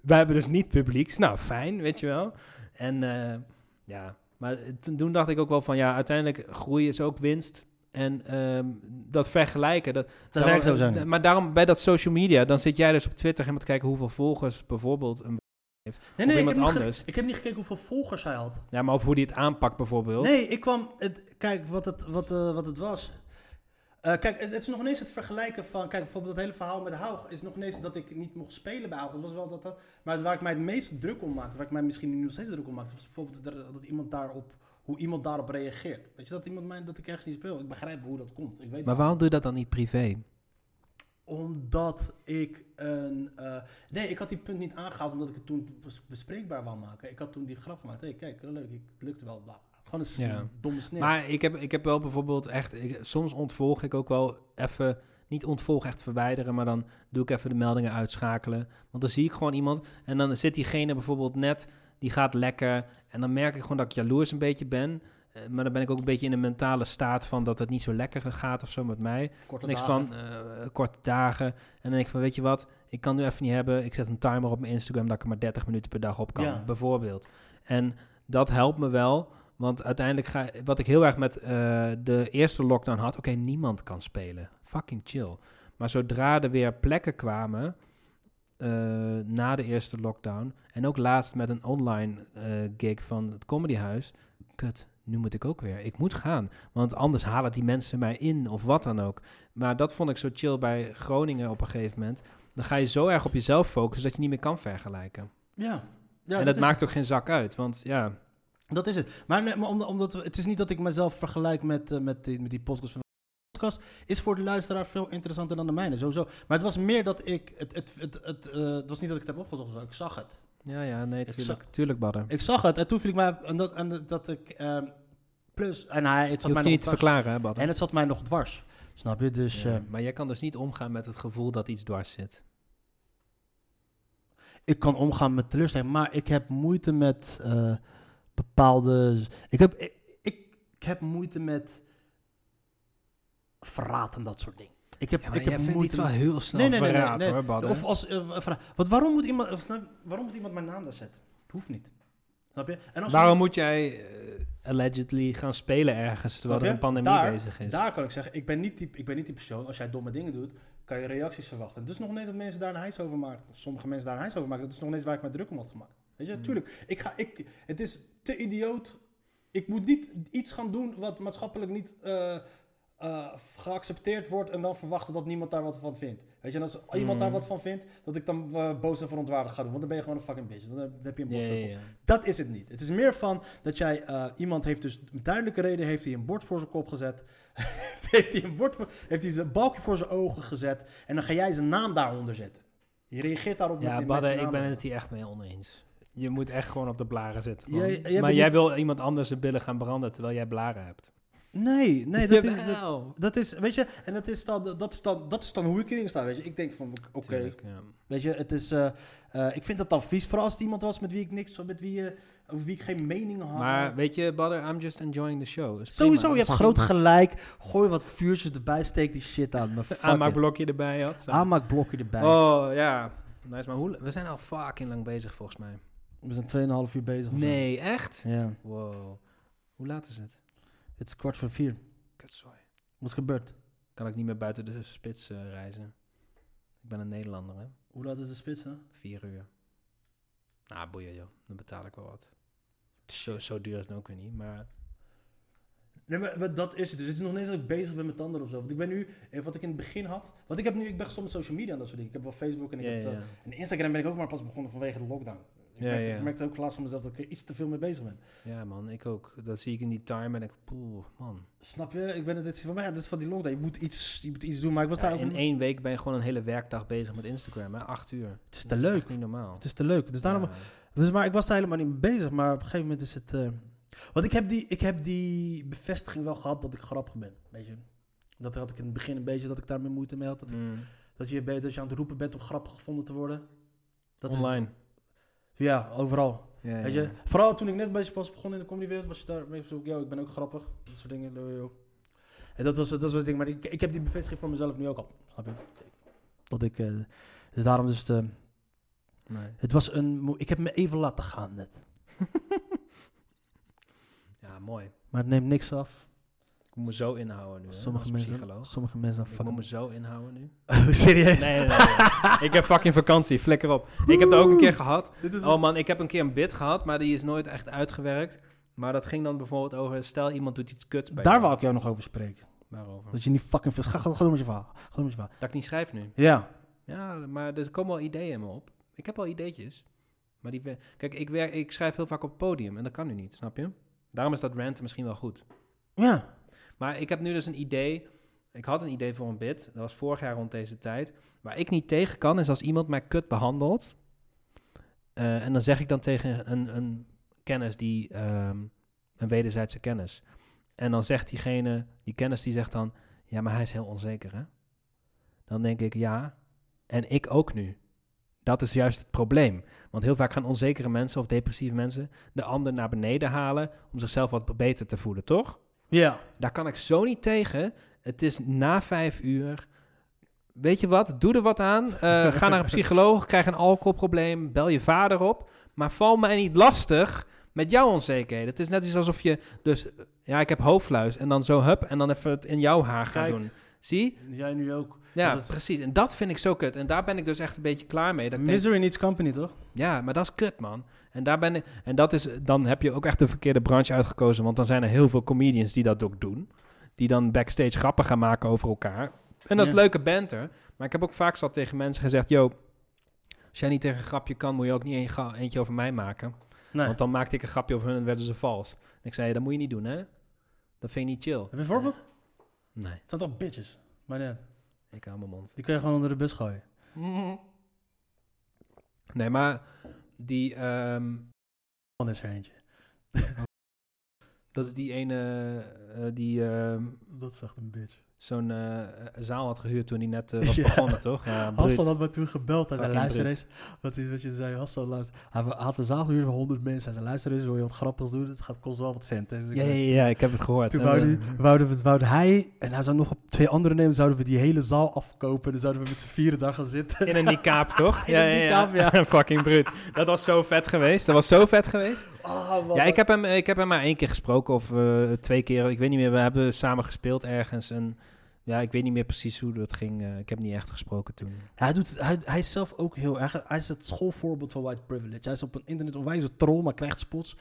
wij hebben dus niet publieks. Nou, fijn, weet je wel. En eh, ja, maar toen, dacht ik ook wel van... Ja, uiteindelijk groei is ook winst. En ehm, dat vergelijken, dat, Dat Daarom- werkt niet. Maar daarom bij dat social media, dan zit jij dus op Twitter helemaal te kijken hoeveel volgers bijvoorbeeld een Nee, nee, ik heb, niet ge- anders. ik heb niet gekeken hoeveel volgers hij had. ja, maar of hoe die het aanpakt bijvoorbeeld. Nee, ik kwam... Het, kijk, wat het, wat, eh, wat het was. Eh, kijk, het, is nog ineens het vergelijken van... Kijk, bijvoorbeeld het hele verhaal met Haug... is nog ineens dat ik niet mocht spelen bij Haug. Het was wel dat, dat... Maar waar ik mij het meest druk om maakte... waar ik mij misschien nu nog steeds druk om maakte... was bijvoorbeeld dat, dat iemand daarop... hoe iemand daarop reageert. Weet je, dat iemand mij... dat ik ergens niet speel. Ik begrijp hoe dat komt. Ik weet Maar waarom doe je dat dan niet privé? Omdat ik een... eh, nee, ik had die punt niet aangehaald omdat ik het toen bes- bespreekbaar wou maken. Ik had toen die grap gemaakt. Hé, hey, kijk, leuk, ik, het lukte wel. bla. Gewoon een Ja. domme sneer. Maar ik heb, ik heb wel bijvoorbeeld echt... Ik, soms ontvolg ik ook wel even... Niet ontvolg, echt verwijderen, maar dan doe ik even de meldingen uitschakelen. Want dan zie ik gewoon iemand en dan zit diegene bijvoorbeeld net... Die gaat lekker en dan merk ik gewoon dat ik jaloers een beetje ben... Eh, Maar dan ben ik ook een beetje in een mentale staat van dat het niet zo lekker gaat of zo met mij. Korte Niks dagen. van eh, korte dagen. En dan denk ik van, weet je wat, ik kan nu even niet hebben. Ik zet een timer op mijn Instagram dat ik er maar 30 minuten per dag op kan, Ja. bijvoorbeeld. En dat helpt me wel, want uiteindelijk ga wat ik heel erg met eh, de eerste lockdown had, oké, niemand kan spelen. Fucking chill. Maar zodra er weer plekken kwamen, eh, na de eerste lockdown, en ook laatst met een online eh, gig van het Comedyhuis, kut, nu moet ik ook weer. Ik moet gaan, want anders halen die mensen mij in of wat dan ook. Maar dat vond ik zo chill bij Groningen op een gegeven moment. Dan ga je zo erg op jezelf focussen dat je niet meer kan vergelijken. Ja. ja en dat maakt ook geen zak uit, want ja... Dat is het. Maar, nee, maar omdat, het is niet dat ik mezelf vergelijk met, eh, met, die, met die podcast. De podcast is voor de luisteraar veel interessanter dan de mijne, sowieso. Maar het was meer dat ik... Het, het, het, het, eh, het was niet dat ik het heb opgezocht, ik zag het. Ja, ja, nee, tuurlijk, tuurlijk, Badder. Ik zag het en toen viel ik mij... En dat, en dat- ik... ehm, plus, en hij, het zat mij nog niet te verklaren, hè, Badder? En het zat mij nog dwars. Snap je? Dus... Ja, eh, maar jij kan dus niet omgaan met het gevoel dat iets dwars zit. ik kan omgaan met teleurstelling, maar ik heb moeite met eh, bepaalde. Ik heb, ik, ik, ik heb moeite met verraad en dat soort dingen. Ik heb, Ja, maar ik heb vindt moeite iets wel met- heel snel Nee, nee, nee, nee, verraad, nee. hoor. Of als eh. Want waarom moet iemand, of, waarom moet iemand mijn naam daar zetten? Het hoeft niet. Snap je? En als Waarom moet jij eh, allegedly gaan spelen ergens terwijl er een pandemie Daar- bezig is? Daar kan ik zeggen, ik ben, niet die, ik ben niet die persoon. Als jij domme dingen doet, kan je reacties verwachten. Dus nog ineens dat mensen daar een hijs over maken. Sommige mensen daar een hijs over maken. Dat is nog ineens waar ik me druk om had gemaakt. Weet je, Hmm. tuurlijk. Ik ga, ik, het is te idioot. Ik moet niet iets gaan doen wat maatschappelijk niet... eh, eh, geaccepteerd wordt en dan verwachten dat niemand daar wat van vindt. Weet je, en als iemand Mm. daar wat van vindt, dat ik dan eh, boos en verontwaardigd ga doen. Want dan ben je gewoon een fucking bitch. Dan heb, je een Ja, bord ja, voor ja. Dat is het niet. Het is meer van dat jij, eh, iemand heeft dus duidelijke reden, heeft hij een bord voor zijn kop gezet. heeft hij een bord voor, heeft hij zijn balkje voor zijn ogen gezet. En dan ga jij zijn naam daaronder zetten. Je reageert daarop met Ja, met Badde, je ik ben het hier echt mee oneens. Je moet echt gewoon op de blaren zitten. man. Jij- jij maar jij niet- wil iemand anders zijn billen gaan branden terwijl jij blaren hebt. Nee, nee, dat is, dat, is, weet je, en dat is, dan, dat, is dan, dat is dan hoe ik erin sta, weet je. Ik denk van, oké, ja. weet je, het is, eh, eh, ik vind dat dan vies, vooral als het iemand was met wie ik niks, met wie, eh, over wie ik geen mening had. Maar weet je, Badder, I'm just enjoying the show. Is Sowieso, prima. je hebt groot gelijk. Gooi wat vuurtjes erbij, steek die shit aan. Maar aanmaakblokje erbij had. zo. Aanmaakblokje erbij. Oh, ja. Nice, maar hoe, we zijn al fucking lang bezig volgens mij. We zijn 2,5 uur bezig. Nee, echt? Ja, Wow. Hoe laat is het? Het is kwart voor vier. Kutzooi. Wat is gebeurd? Kan ik niet meer buiten de spits eh, reizen. Ik ben een Nederlander, hè. Hoe laat is de spits, hè? Vier uur. Nou, boeien joh. Dan betaal ik wel wat. Zo, zo duur is het ook weer niet, maar... Nee, maar, maar dat is het. Dus het is nog niet eens dat ik bezig ben met tanden of zo. Want ik ben nu, eh, wat ik in het begin had... Want ik heb nu, ik ben gestopt met social media en dat soort dingen. Ik heb wel Facebook en ik Ja, heb... ja, eh, ja. En Instagram ben ik ook maar pas begonnen vanwege de lockdown. Ik, Ja, merkte, ja. ik merkte ook laatst van mezelf dat ik er iets te veel mee bezig ben. Ja, man, ik ook. Dat zie ik in die time en ik... Poeh, man. Snap je? Ik ben het, dit is van mij, dit is van die lockdown. Je moet iets, je moet iets doen, maar ik was Ja, daar ook... in één week ben je gewoon een hele werkdag bezig met Instagram, hè. Acht uur. Het is te Dat leuk. echt niet normaal. Het is te leuk. Dus daarom, Ja. dus, maar ik was daar helemaal niet mee bezig. Maar op een gegeven moment is het... eh, want ik heb, die, ik heb die bevestiging wel gehad dat ik grappig ben. Weet je? Dat had ik in het begin een beetje dat ik daar meer moeite mee had. Dat, ik- Mm. dat, je, dat je aan het roepen bent om grappig gevonden te worden. Dat is- Online. Ja, overal. Ja, Weet je? Vooral toen ik net bezig was begonnen in de comedywereld, was je daar mee zo, yo, ik ben ook grappig. Dat soort dingen. yo. En dat was, dat was het ding. Maar ik, ik heb die bevestiging voor mezelf nu ook al. Snap je? Dat ik... eh, dus daarom dus... De, Nee. het was een... Ik heb me even laten gaan net. Ja, mooi. Maar het neemt niks af. Ik moet me zo inhouden nu, hè, Sommige mensen, sommige mensen Ik moet me zo inhouden nu. Oh, serieus? Nee, nee, nee. nee. ik heb fucking vakantie, flikker op. Ik heb dat ook een keer gehad. Is Oh man, ik heb een keer een bid gehad, maar die is nooit echt uitgewerkt. Maar dat ging dan bijvoorbeeld over, stel iemand doet iets kuts bij Daar wou ik jou nog over spreken. Waarover? Dat je niet fucking veel... Ga, ga, ga door met je verhaal. Ga door met je verhaal. Dat ik niet schrijf nu. Ja. Ja, maar er komen wel ideeën in me op. Ik heb wel ideetjes. Maar die... Kijk, ik, werk, ik schrijf heel vaak op het podium en dat kan nu niet, snap je? Daarom is dat ranten misschien wel goed. Ja. Maar ik heb nu dus een idee. Ik had een idee voor een bid. Dat was vorig jaar rond deze tijd. Waar ik niet tegen kan, is als iemand mij kut behandelt. eh, en dan zeg ik dan tegen een, een kennis die... ehm, een wederzijdse kennis. En dan zegt diegene, die kennis die zegt dan... Ja, maar hij is heel onzeker, hè? Dan denk ik, ja. En ik ook nu. Dat is juist het probleem. Want heel vaak gaan onzekere mensen of depressieve mensen... de ander naar beneden halen... om zichzelf wat beter te voelen, toch? Ja. Daar kan ik zo niet tegen. Het is na vijf uur. Weet je wat? Doe er wat aan. Eh, ga naar een psycholoog. Krijg een alcoholprobleem. Bel je vader op. Maar val mij niet lastig met jouw onzekerheden. Het is net iets alsof je dus... Ja, ik heb hoofdluis. En dan zo hup. En dan even het in jouw haar gaan Kijk. doen. Zie? Jij nu ook. Ja, Dat precies. En dat vind ik zo kut. En daar ben ik dus echt een beetje klaar mee. Dat denk, Misery needs company, toch? ja, maar dat is kut, man. En, daar ben ik, en dat is, dan heb je ook echt de verkeerde branche uitgekozen. Want dan zijn er heel veel comedians die dat ook doen. Die dan backstage grappen gaan maken over elkaar. En dat is Ja. leuke banter. Maar ik heb ook vaak zat tegen mensen gezegd... Yo, als jij niet tegen een grapje kan, moet je ook niet een eentje over mij maken. Nee. Want dan maakte ik een grapje over hun en werden ze vals. En ik zei, dat moet je niet doen, hè? Dat vind ik niet chill. Heb je een voorbeeld? Nee, Het zijn toch bitches? Maar nee, ik hou mijn mond. die kun je gewoon onder de bus gooien. Nee, maar die... ehm, Dan is er eentje. dat is die ene eh, die... ehm, Dat is echt een bitch. Zo'n eh, zaal had gehuurd toen hij net eh, was Ja. begonnen, toch? Ja, bruut. Hassan had me toen gebeld. Hij zei, luister eens. Wat, hij- wat je zei, Hassan, luister. Hij had de zaal gehuurd voor 100 mensen. Hij zei, luister eens, wil je wat grappigs doen? Het gaat kost wel wat cent. hè." Dus ja, ja, ja, ik heb het gehoord. Toen En, wouden, eh, wouden, we, wouden hij en hij zou nog op twee andere nemen, zouden we die hele zaal afkopen. Dan zouden we met z'n vieren daar gaan zitten. in een niqab, toch? In ja, een ja, niqab, ja. Fucking bruut. Dat was zo vet geweest. Dat was zo vet geweest. Ah, wat Ja, ik heb, hem, ik heb hem maar één keer gesproken of twee keer. Ik weet niet meer. We hebben samen gespeeld ergens. En ja, ik weet niet meer precies hoe dat ging. eh, ik heb niet echt gesproken toen. Hij, doet, hij, hij is zelf ook heel erg. Hij is het schoolvoorbeeld van white privilege. Hij is op een internet onwijs een troll, maar krijgt spots.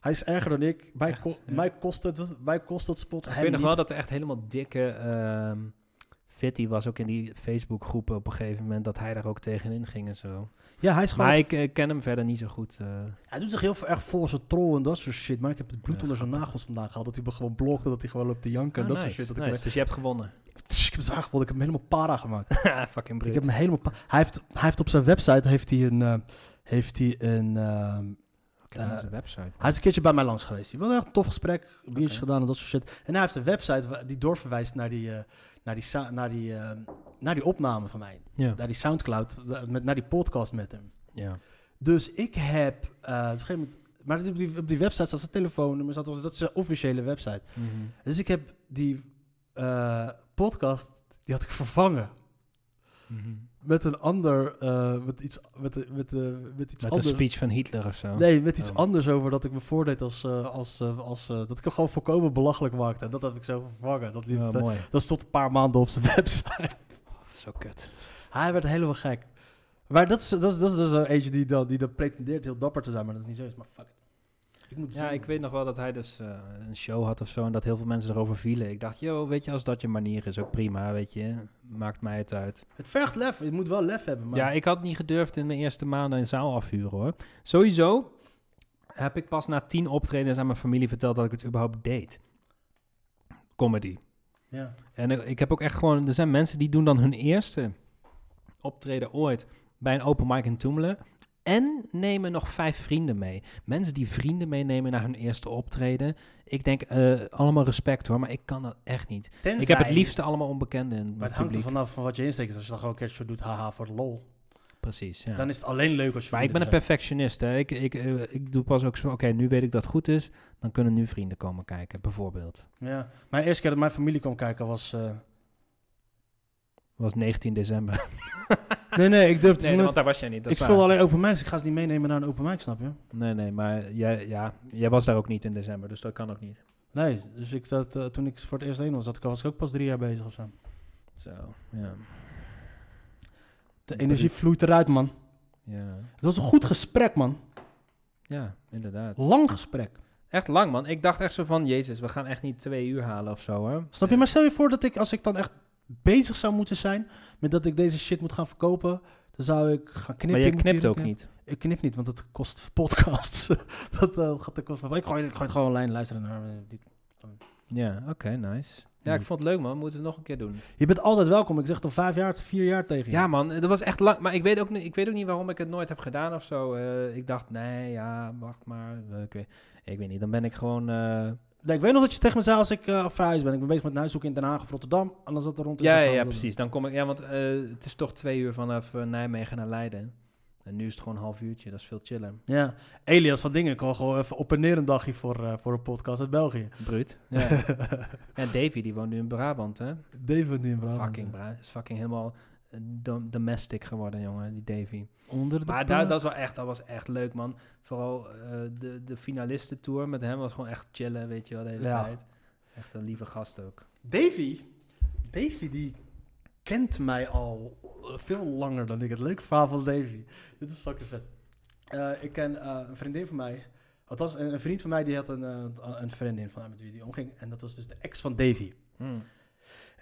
Hij is erger dan ik. Mij, Echt, ko- ja. mij, kost, het, mij kost het spot Ik weet nog wel dat er echt helemaal dikke... ehm Fitty was ook in die Facebookgroepen op een gegeven moment... dat hij daar ook tegenin ging en zo. Ja, hij is gewoon... Maar ik eh, ken hem verder niet zo goed. eh. Hij doet zich heel erg als een troll en dat soort shit. Maar ik heb het bloed Ja, onder zijn nagels vandaag gehad. Dat hij me gewoon blokte, dat hij gewoon loopt te janken en Oh, dat nice, soort shit. Dat nice. ik, Dus je hebt gewonnen. Ik heb zwaar gewonnen. Ik heb hem helemaal para gemaakt. Fucking ik brut. heb hem helemaal hij, heeft, hij heeft op zijn website heeft hij een... eh, heeft hij een ehm, Ik eh, zijn website. hij is een keertje bij mij langs geweest. Hij was echt een tof gesprek. Biertjes Oké. gedaan en dat soort shit. En hij heeft een website die doorverwijst naar die, eh, naar die, naar die, naar die opname van mij. Ja. Naar die Soundcloud, met, naar die podcast met hem. ja. Dus ik heb op een gegeven moment... Maar op die, op die website staat zijn telefoonnummer. Staat, dat is zijn officiële website. Mhm. Dus ik heb die podcast, die had ik vervangen. Mhm. Met een ander, eh, met iets, met, met, met iets Met een speech van Hitler of zo. Nee, met iets Oh. anders over dat ik me voordeed als, eh, als, eh, als eh, dat ik hem gewoon volkomen belachelijk maakte. En dat heb ik zo vervangen. Dat, liep, Oh, eh, dat stond een paar maanden op zijn website. Zo kut. Hij werd helemaal gek. Maar dat is, dat is, dat is dus een eentje die dan, die dan pretendeert heel dapper te zijn, maar dat is niet zo is. Maar fuck. Ik moet Ja, zien. ik weet nog wel dat hij dus eh, een show had of zo en dat heel veel mensen erover vielen. Ik dacht, yo, weet je, als dat je manier is, ook prima, weet je. Maakt mij het uit. Het vergt lef. Je moet wel lef hebben. Maar Ja, ik had niet gedurfd in mijn eerste maanden een zaal afhuren hoor. Sowieso heb ik pas na tien optredens aan mijn familie verteld dat ik het überhaupt deed. Comedy. ja. En ik- ik heb ook echt gewoon, er zijn mensen die doen dan hun eerste optreden ooit bij een open mic in Toemelen. En nemen nog vijf vrienden mee. Mensen die vrienden meenemen naar hun eerste optreden. Ik denk, eh, allemaal respect hoor, maar ik kan dat echt niet. Tenzij- Ik heb het liefste allemaal onbekenden Maar het het hangt er vanaf van wat je insteekt. Dus als je dan gewoon een keertje doet, haha, voor de lol. Precies, ja. Dan is het alleen leuk als je Maar ik ben een perfectionist. Hè. Ik, ik, eh, ik doe pas ook zo, oké, nu weet ik dat het goed is. Dan kunnen nu vrienden komen kijken, bijvoorbeeld. Ja. Mijn eerste keer dat mijn familie kwam kijken was... eh, was 19 december. Nee, nee, ik durfde Nee, want daar was jij niet. Dat Ik speel alleen open mics. Ik ga ze niet meenemen naar een open mic, snap je? Nee, nee, maar jij, ja, jij was daar ook niet in december, dus dat kan ook niet. Nee, dus ik, dat, eh, toen ik voor het eerst heen was, dat, was ik ook pas drie jaar bezig of zo. Zo, ja. De energie vloeit eruit, man. Ja, Het was een goed gesprek, man. ja inderdaad. Lang gesprek. Echt lang, man. Ik dacht echt zo van, jezus, we gaan echt niet twee uur halen of zo, hoor. Snap je? Maar stel je voor dat ik, als ik dan echt bezig zou moeten zijn met dat ik deze shit moet gaan verkopen, dan zou ik gaan knippen. Maar moet knipt ook knippen. niet. Ik knip niet, want dat kost podcasts. dat eh, gaat de kosten van. Ik gooi, ik gooi het gewoon alleen luisteren naar. eh, die- Ja, oké, nice. Ja, ik vond het leuk, man. Moeten we het nog een keer doen. Je bent altijd welkom. Ik zeg toch vijf jaar, vier jaar tegen je. Ja, man, dat was echt lang. Maar ik weet ook, niet- ik weet ook niet waarom ik het nooit heb gedaan of zo. Eh, ik dacht, nee, ja, wacht maar. Ik weet, ik weet niet, dan ben ik gewoon... eh, Nee, ik weet nog dat je tegen me zei als ik uh, verhuisd ben. Ik ben bezig met een huiszoek in Den Haag of Rotterdam. En dan zat er rond. ja, ja, ja, precies. Dan kom ik... Ja, want eh, het is toch twee uur vanaf eh, Nijmegen naar Leiden. En nu is het gewoon een half uurtje. Dat is veel chiller. Ja, Elias van Dingen kwam gewoon even op en neer een dagje voor, eh, voor een podcast uit België. Bruut. Ja. en Davy, die woont nu in Brabant, hè? David nu in Brabant. Fucking Bra. Is fucking helemaal eh, dom- domestic geworden, jongen, die Davy. Onder de Maar daar, dat, is wel echt, dat was echt leuk, man. Vooral eh, de, de finalistentour met hem was gewoon echt chillen, weet je wel, de hele Ja. tijd. Echt een lieve gast ook. Davy, Davy die kent mij al eh, veel langer dan ik. Het leuke verhaal van Davy. Dit is fucking vet. Eh, ik ken een vriendin van mij. Althans, een, een vriend van mij die had een, een vriendin van hem met wie die omging. En dat was dus de ex van Davy. Hmm.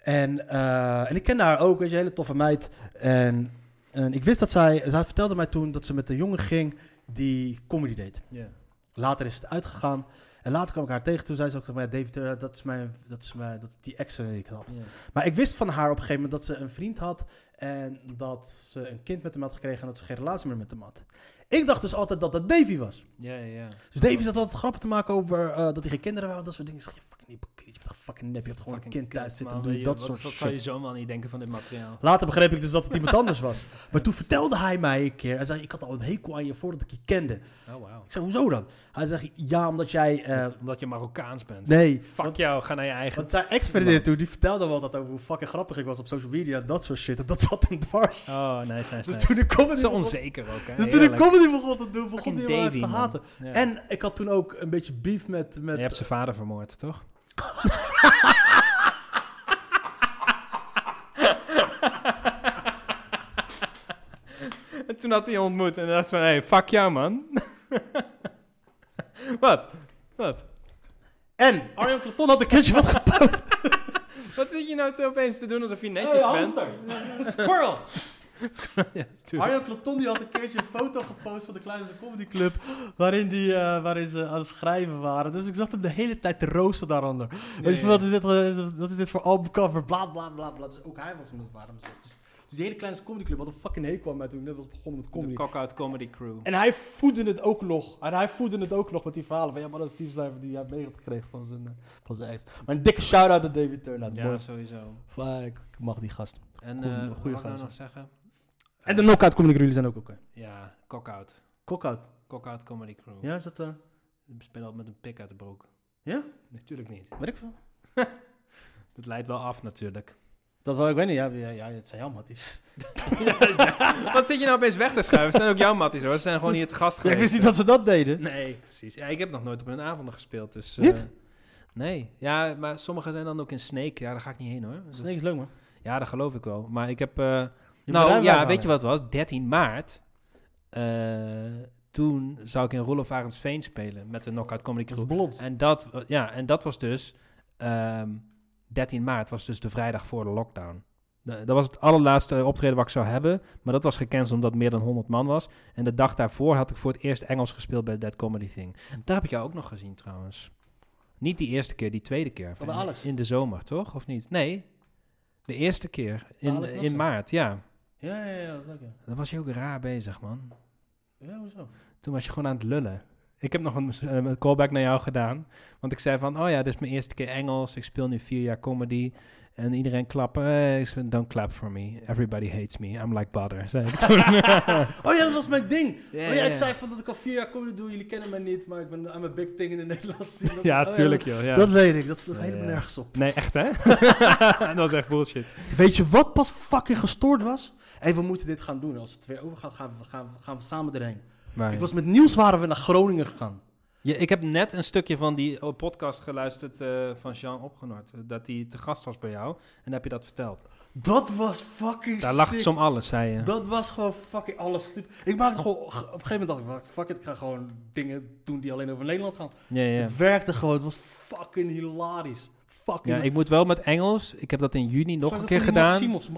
En, eh, en ik kende haar ook, weet je, een hele toffe meid. En, en ik wist dat zij, zij vertelde mij toen dat ze met een jongen ging die comedy deed. Later is het uitgegaan. En later kwam ik haar tegen. Toen zei ze ook, tegen mij, David, eh, dat is, mijn, dat is mijn, dat is die ex die ik had. Maar ik wist van haar op een gegeven moment dat ze een vriend had. En dat ze een kind met hem had gekregen en dat ze geen relatie meer met hem had. Ik dacht dus altijd dat dat Davy was. Ja, ja, ja. Dus Davy zat altijd grappen te maken over eh, dat hij geen kinderen wou. Dat soort dingen. Ik zeg, je fucking hypocriet, je bent een fucking nep. Je hebt gewoon een kind thuis zitten en doe je dat wat, soort Wat shit. zou je zoon wel niet denken van dit materiaal? Later begreep ik dus dat het iemand anders was. Maar toen vertelde hij mij een keer. Hij zei, ik had al een hekel aan je voordat ik je kende. Oh, wauw. Ik zei, hoezo dan? Hij zegt, ja, omdat jij... eh, Omdat je Marokkaans bent. nee, Fuck jou, ga naar je eigen... Want zijn ex-vriendin toen, die vertelde wel altijd over hoe fucking grappig ik was op social media dat soort shit. En dat zat hem dwars. Oh, nice, nice, dus nice. toen ik comedy Zo onzeker ook, hè? dus toen ik Heerlijk. Comedy begon te doen, begon hij wel te haten. Ja. En ik had toen ook een beetje beef met... met je hebt zijn vader vermoord, toch? en toen had hij je ontmoet en dacht van, hé, hey, fuck jou, man. Wat? Wat? En Arjan Clapton had een keertje wat gepost. Wat zit je nou te opeens te doen alsof je netjes Hey, bent? Squirrel. ja. Arjan die had een keertje een foto gepost van de Kleinste Comedy Club. Waarin, die, eh, waarin ze aan het schrijven waren. Dus ik zat hem de hele tijd te roosten daaronder. Weet je, wat is dit, eh, wat is dit voor albumcover? Bla bla bla bla. Dus ook hij was waarom zo. Dus, dus die hele Kleinste Comedy Club had een fucking hekel aan mij toen ik net was begonnen met De comedy. Cock-Out Comedy Crew. En hij voedde het ook nog. En hij voedde het ook nog met die verhalen van ja, maar dat is teamslijver die hij heeft meegekregen van zijn, eh, van zijn ex. Maar een dikke shout-out aan David Turner. Ja, Mooi. sowieso. Fuck, ik mag die gast. En Goeie- eh goeie wat ik nou nog zeggen? En de knockout comedy crew, jullie zijn ook oké. Ja, Cock-Out. Knockout. Cock-Out Comedy Crew. Ja, is dat... eh We spelen altijd met een pik uit de broek. ja? Natuurlijk niet. Weet ik veel. Dat leidt wel af natuurlijk. Dat wel, ik weet niet. Ja, ja, ja het zijn jouw matties. Wat zit je nou opeens weg te schuiven? Het zijn ook jouw matties hoor. Ze zijn gewoon hier te gast Ja, geweest. ik wist niet dat ze dat deden. Nee, precies. Ja, ik heb nog nooit op hun avonden gespeeld. Dus, eh, Niet? Nee. Ja, maar sommigen zijn dan ook in Snake. Ja, daar ga ik niet heen hoor. Dus- Snake is leuk, man. ja, dat geloof ik wel. Maar ik heb... eh, nou ja, weet je wat het was? 13 maart. eh, toen zou ik in Rolf Arendsveen spelen met de Knockout Comedy Dat is Crew. En dat, ja, en dat was dus... ehm 13 maart was dus de vrijdag voor de lockdown. Dat was het allerlaatste optreden wat ik zou hebben. Maar dat was gecanceld omdat het meer dan 100 man was. En de dag daarvoor had ik voor het eerst Engels gespeeld bij Dead Comedy Thing. Daar heb ik jou ook nog gezien trouwens. Niet die eerste keer, die tweede keer. Alex? In de zomer, toch? Of niet? Nee. De eerste keer. In, in maart, ja. Ja, ja, ja. Dat is leuk, ja. Dan was je ook raar bezig, man. Ja, hoezo? Toen was je gewoon aan het lullen. Ik heb nog een, eh, een callback naar jou gedaan. Want ik zei van, oh ja, dit is mijn eerste keer Engels. Ik speel nu vier jaar comedy. En iedereen klappen. Eh, ik zei, don't clap for me. Everybody hates me. I'm like butter, zei ik toen. Oh ja, dat was mijn ding. Oh ja, ik zei van dat ik al vier jaar comedy doe. Jullie kennen mij niet, maar ik ben I'm a big thing in de Nederlandse. Dat- ja, oh tuurlijk joh. Ja. Dat weet ik. Dat sloeg Ja, helemaal ja. nergens op. Nee, echt hè? dat was echt bullshit. Weet je wat pas fucking gestoord was? Hé, we moeten dit gaan doen. Als het weer overgaat, gaan we, gaan, we- gaan we samen erheen. Maar, Ik was met Niels waren we naar Groningen gegaan. Ja, ik heb net een stukje van die eh, podcast geluisterd eh, van Jean Opgenort. eh, Dat hij te gast was bij jou. En dan heb je dat verteld. Dat was fucking Daar lacht ze om alles, zei je. Dat was gewoon fucking alles. Ik maakte gewoon... Op een gegeven moment dacht ik, "Fuck, it, ik ga gewoon dingen doen die alleen over Nederland gaan. Ja, ja. Het werkte gewoon. Het was fucking hilarisch. Fucking... ja, ik moet wel met Engels. Ik heb dat in juni nog een keer gedaan. Maximos,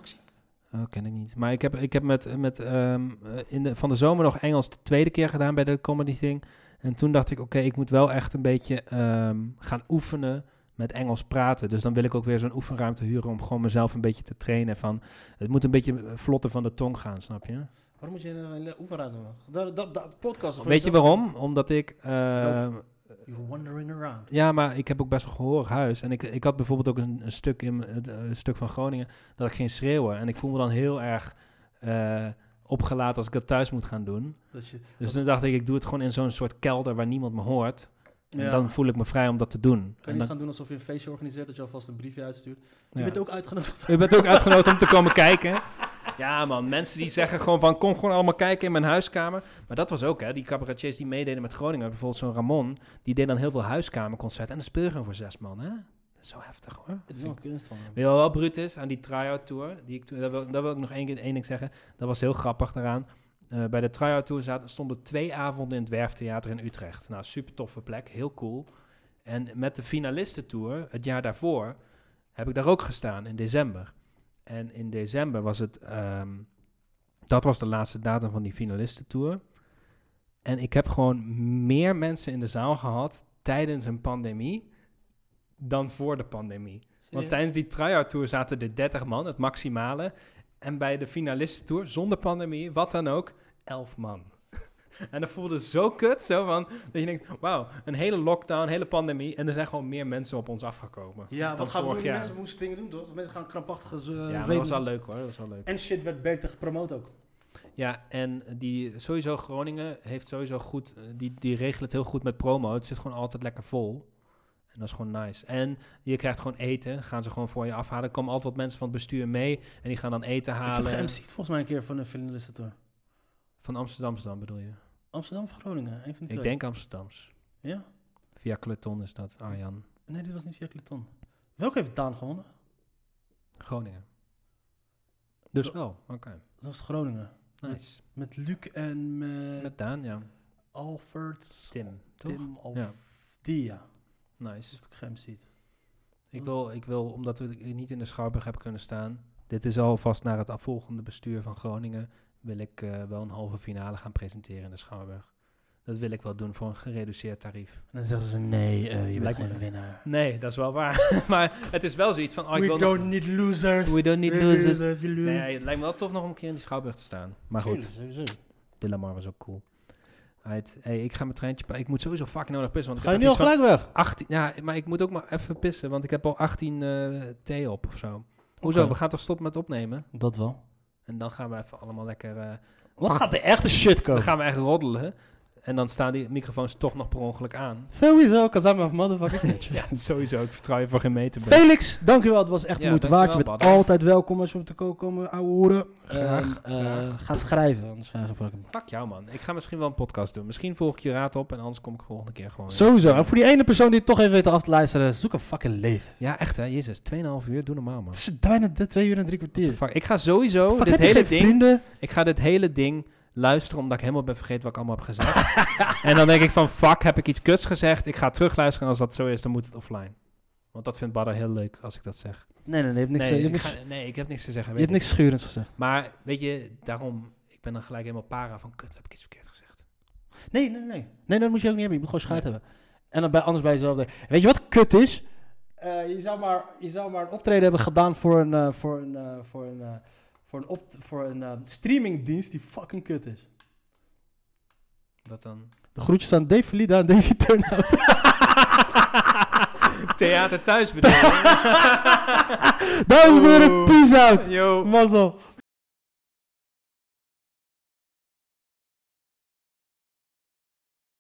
Oh, ken ik niet. Maar ik heb, ik heb met, met ehm, eh, in de, van de zomer nog Engels de tweede keer gedaan bij de Comedy Thing. En toen dacht ik, oké, ik moet wel echt een beetje ehm, gaan oefenen met Engels praten. Dus dan wil ik ook weer zo'n oefenruimte huren om gewoon mezelf een beetje te trainen. Van, het moet een beetje vlotter van de tong gaan, snap je? Waarom moet je een oefenruimte maken? Dat, dat, dat podcast. Weet je waarom? Omdat ik... ehm, You're wandering around. Ja, maar ik heb ook best wel gehoorig huis. En ik, ik had bijvoorbeeld ook een, een stuk in het eh, een stuk van Groningen dat ik ging schreeuwen. En ik voel me dan heel erg eh, opgelaten als ik dat thuis moet gaan doen. Dat je, Dus toen dacht ik, ik doe het gewoon in zo'n soort kelder waar niemand me hoort. En Ja. dan voel ik me vrij om dat te doen. Kan je niet dan, gaan doen alsof je een feestje organiseert, dat je alvast een briefje uitstuurt? Je Ja. bent ook uitgenodigd. U bent ook uitgenodigd om te komen kijken. Ja man, mensen die zeggen gewoon van kom gewoon allemaal kijken in mijn huiskamer. Maar dat was ook hè, die cabaretiers die meededen met Groningen. Bijvoorbeeld zo'n Ramon, die deed dan heel veel huiskamerconcerten. En dan speel je gewoon voor zes man hè. Dat is zo heftig hoor. Het is wel kunst van hem. Weet je wel, wel bruut is aan die try-out tour? Die ik, dat, wil, dat wil ik nog één, keer, één ding zeggen. Dat was heel grappig daaraan. Eh, bij de try-out tour zaten, stonden twee avonden in het Werftheater in Utrecht. Nou, super toffe plek, heel cool. En met de finalistentour, het jaar daarvoor, heb ik daar ook gestaan in december. En in december was het, ehm, dat was de laatste datum van die finalistentour. En ik heb gewoon meer mensen in de zaal gehad tijdens een pandemie dan voor de pandemie. Want tijdens die try-out tour zaten er 30 man, het maximale. En bij de finalistentour, zonder pandemie, wat dan ook, 11 man. En dat voelde zo kut, zo van, dat je denkt, wauw, een hele lockdown, een hele pandemie. En er zijn gewoon meer mensen op ons afgekomen. Ja, wat gaan we doen? jaar. Mensen moesten dingen doen, toch? Mensen gaan krampachtige uh, ja, dat was wel leuk hoor, dat was wel leuk. En shit werd beter gepromoot ook. Ja, en die, sowieso Groningen heeft sowieso goed, eh, die, die regelen het heel goed met promo. Het zit gewoon altijd lekker vol. En dat is gewoon nice. En je krijgt gewoon eten, gaan ze gewoon voor je afhalen. Er komen altijd wat mensen van het bestuur mee en die gaan dan eten Ik heb halen. geMC'd volgens mij een keer van een finalistentour. Van Amsterdam dan bedoel je? Amsterdam of Groningen? Een van die Ik twee. denk Amsterdams. Ja? Via Kleton is dat, Arjan. Nee, dit was niet via Kleton. Welke heeft Daan gewonnen? Groningen. Dus Dat- wel, oké. Dat was Groningen. Nice. Met Luc en met, Met Daan, ja. Alfred. Tim, toch? Tim, Alf, Ja. Die ja, Nice. als ik hem ziet. Ik wil, ik wil, omdat we niet in de Schouwburg hebben kunnen staan. Dit is alvast naar het volgende bestuur van Groningen. Wil ik eh, wel een halve finale gaan presenteren in de Schouwburg. Dat wil ik wel doen voor een gereduceerd tarief. En dan zeggen ze, nee, eh, je bent geen winnaar. Nee, dat is wel waar. maar het is wel zoiets van. Oh, We nog- don't need losers. We don't need We losers. lose. Nee, het lijkt me wel tof nog om een keer in die Schouwburg te staan. Maar goed. Dillamar was ook cool. Right. Hey, ik ga mijn treintje Ik moet sowieso fucking nodig pissen. Want ik Ga je nu al gelijk weg? van 18, ja, maar ik moet ook maar even pissen. Want ik heb al 18 eh thee op of zo. Hoezo? We gaan toch stoppen met opnemen? Dat wel. En dan gaan we even allemaal lekker... eh, Wat gaat de echte shit dan komen? gaan we echt roddelen. En dan staan die microfoons toch nog per ongeluk aan. Sowieso, cause I'm a motherfucking snitch. Ja, sowieso. Ik vertrouw je voor geen meter. Felix, dankjewel. Het was echt de Ja, moeite waard. Je bent altijd welkom als je om te ko- komen ouwe hoeren. Graag, En, eh, graag. Ga schrijven, anders ga fucking... Fuck jou, man. Ik ga misschien wel een podcast doen. Misschien volg ik je raad op en anders kom ik volgende keer gewoon weer. Sowieso. En voor die ene persoon die het toch even weet af te luisteren, zoek een fucking leven. Ja, echt hè. Jezus, 2,5 uur. Doe normaal, man. Het is bijna de twee uur en drie kwartier. Fuck. Ik ga sowieso dit hele ding... vrienden? Ik ga dit hele ding luisteren omdat ik helemaal ben vergeten wat ik allemaal heb gezegd. en dan denk ik van, fuck, heb ik iets kuts gezegd? Ik ga terugluisteren en als dat zo is, dan moet het offline. Want dat vindt Badder heel leuk als ik dat zeg. Nee, nee, nee. Je hebt niks, nee, je hebt ik niks, ga- nee, ik heb niks te zeggen. je hebt niks schurends gezegd. Maar weet je, daarom, ik ben dan gelijk helemaal para van, kut, heb ik iets verkeerd gezegd. Nee, nee, nee. Nee, dat moet je ook niet hebben. Je moet gewoon scheid hebben. En dan bij, anders bij jezelf denken. Weet je wat kut is? Eh, je, zou maar, je zou maar een optreden hebben gedaan voor een, eh, voor een, eh, voor een, eh, voor een, op, voor een eh, streamingdienst die fucking kut is. Wat dan? De groetjes aan Dave Verlida en Davy Turnhout. Theater thuis bedoel? Dames en heren, peace out. Yo. Mazzel.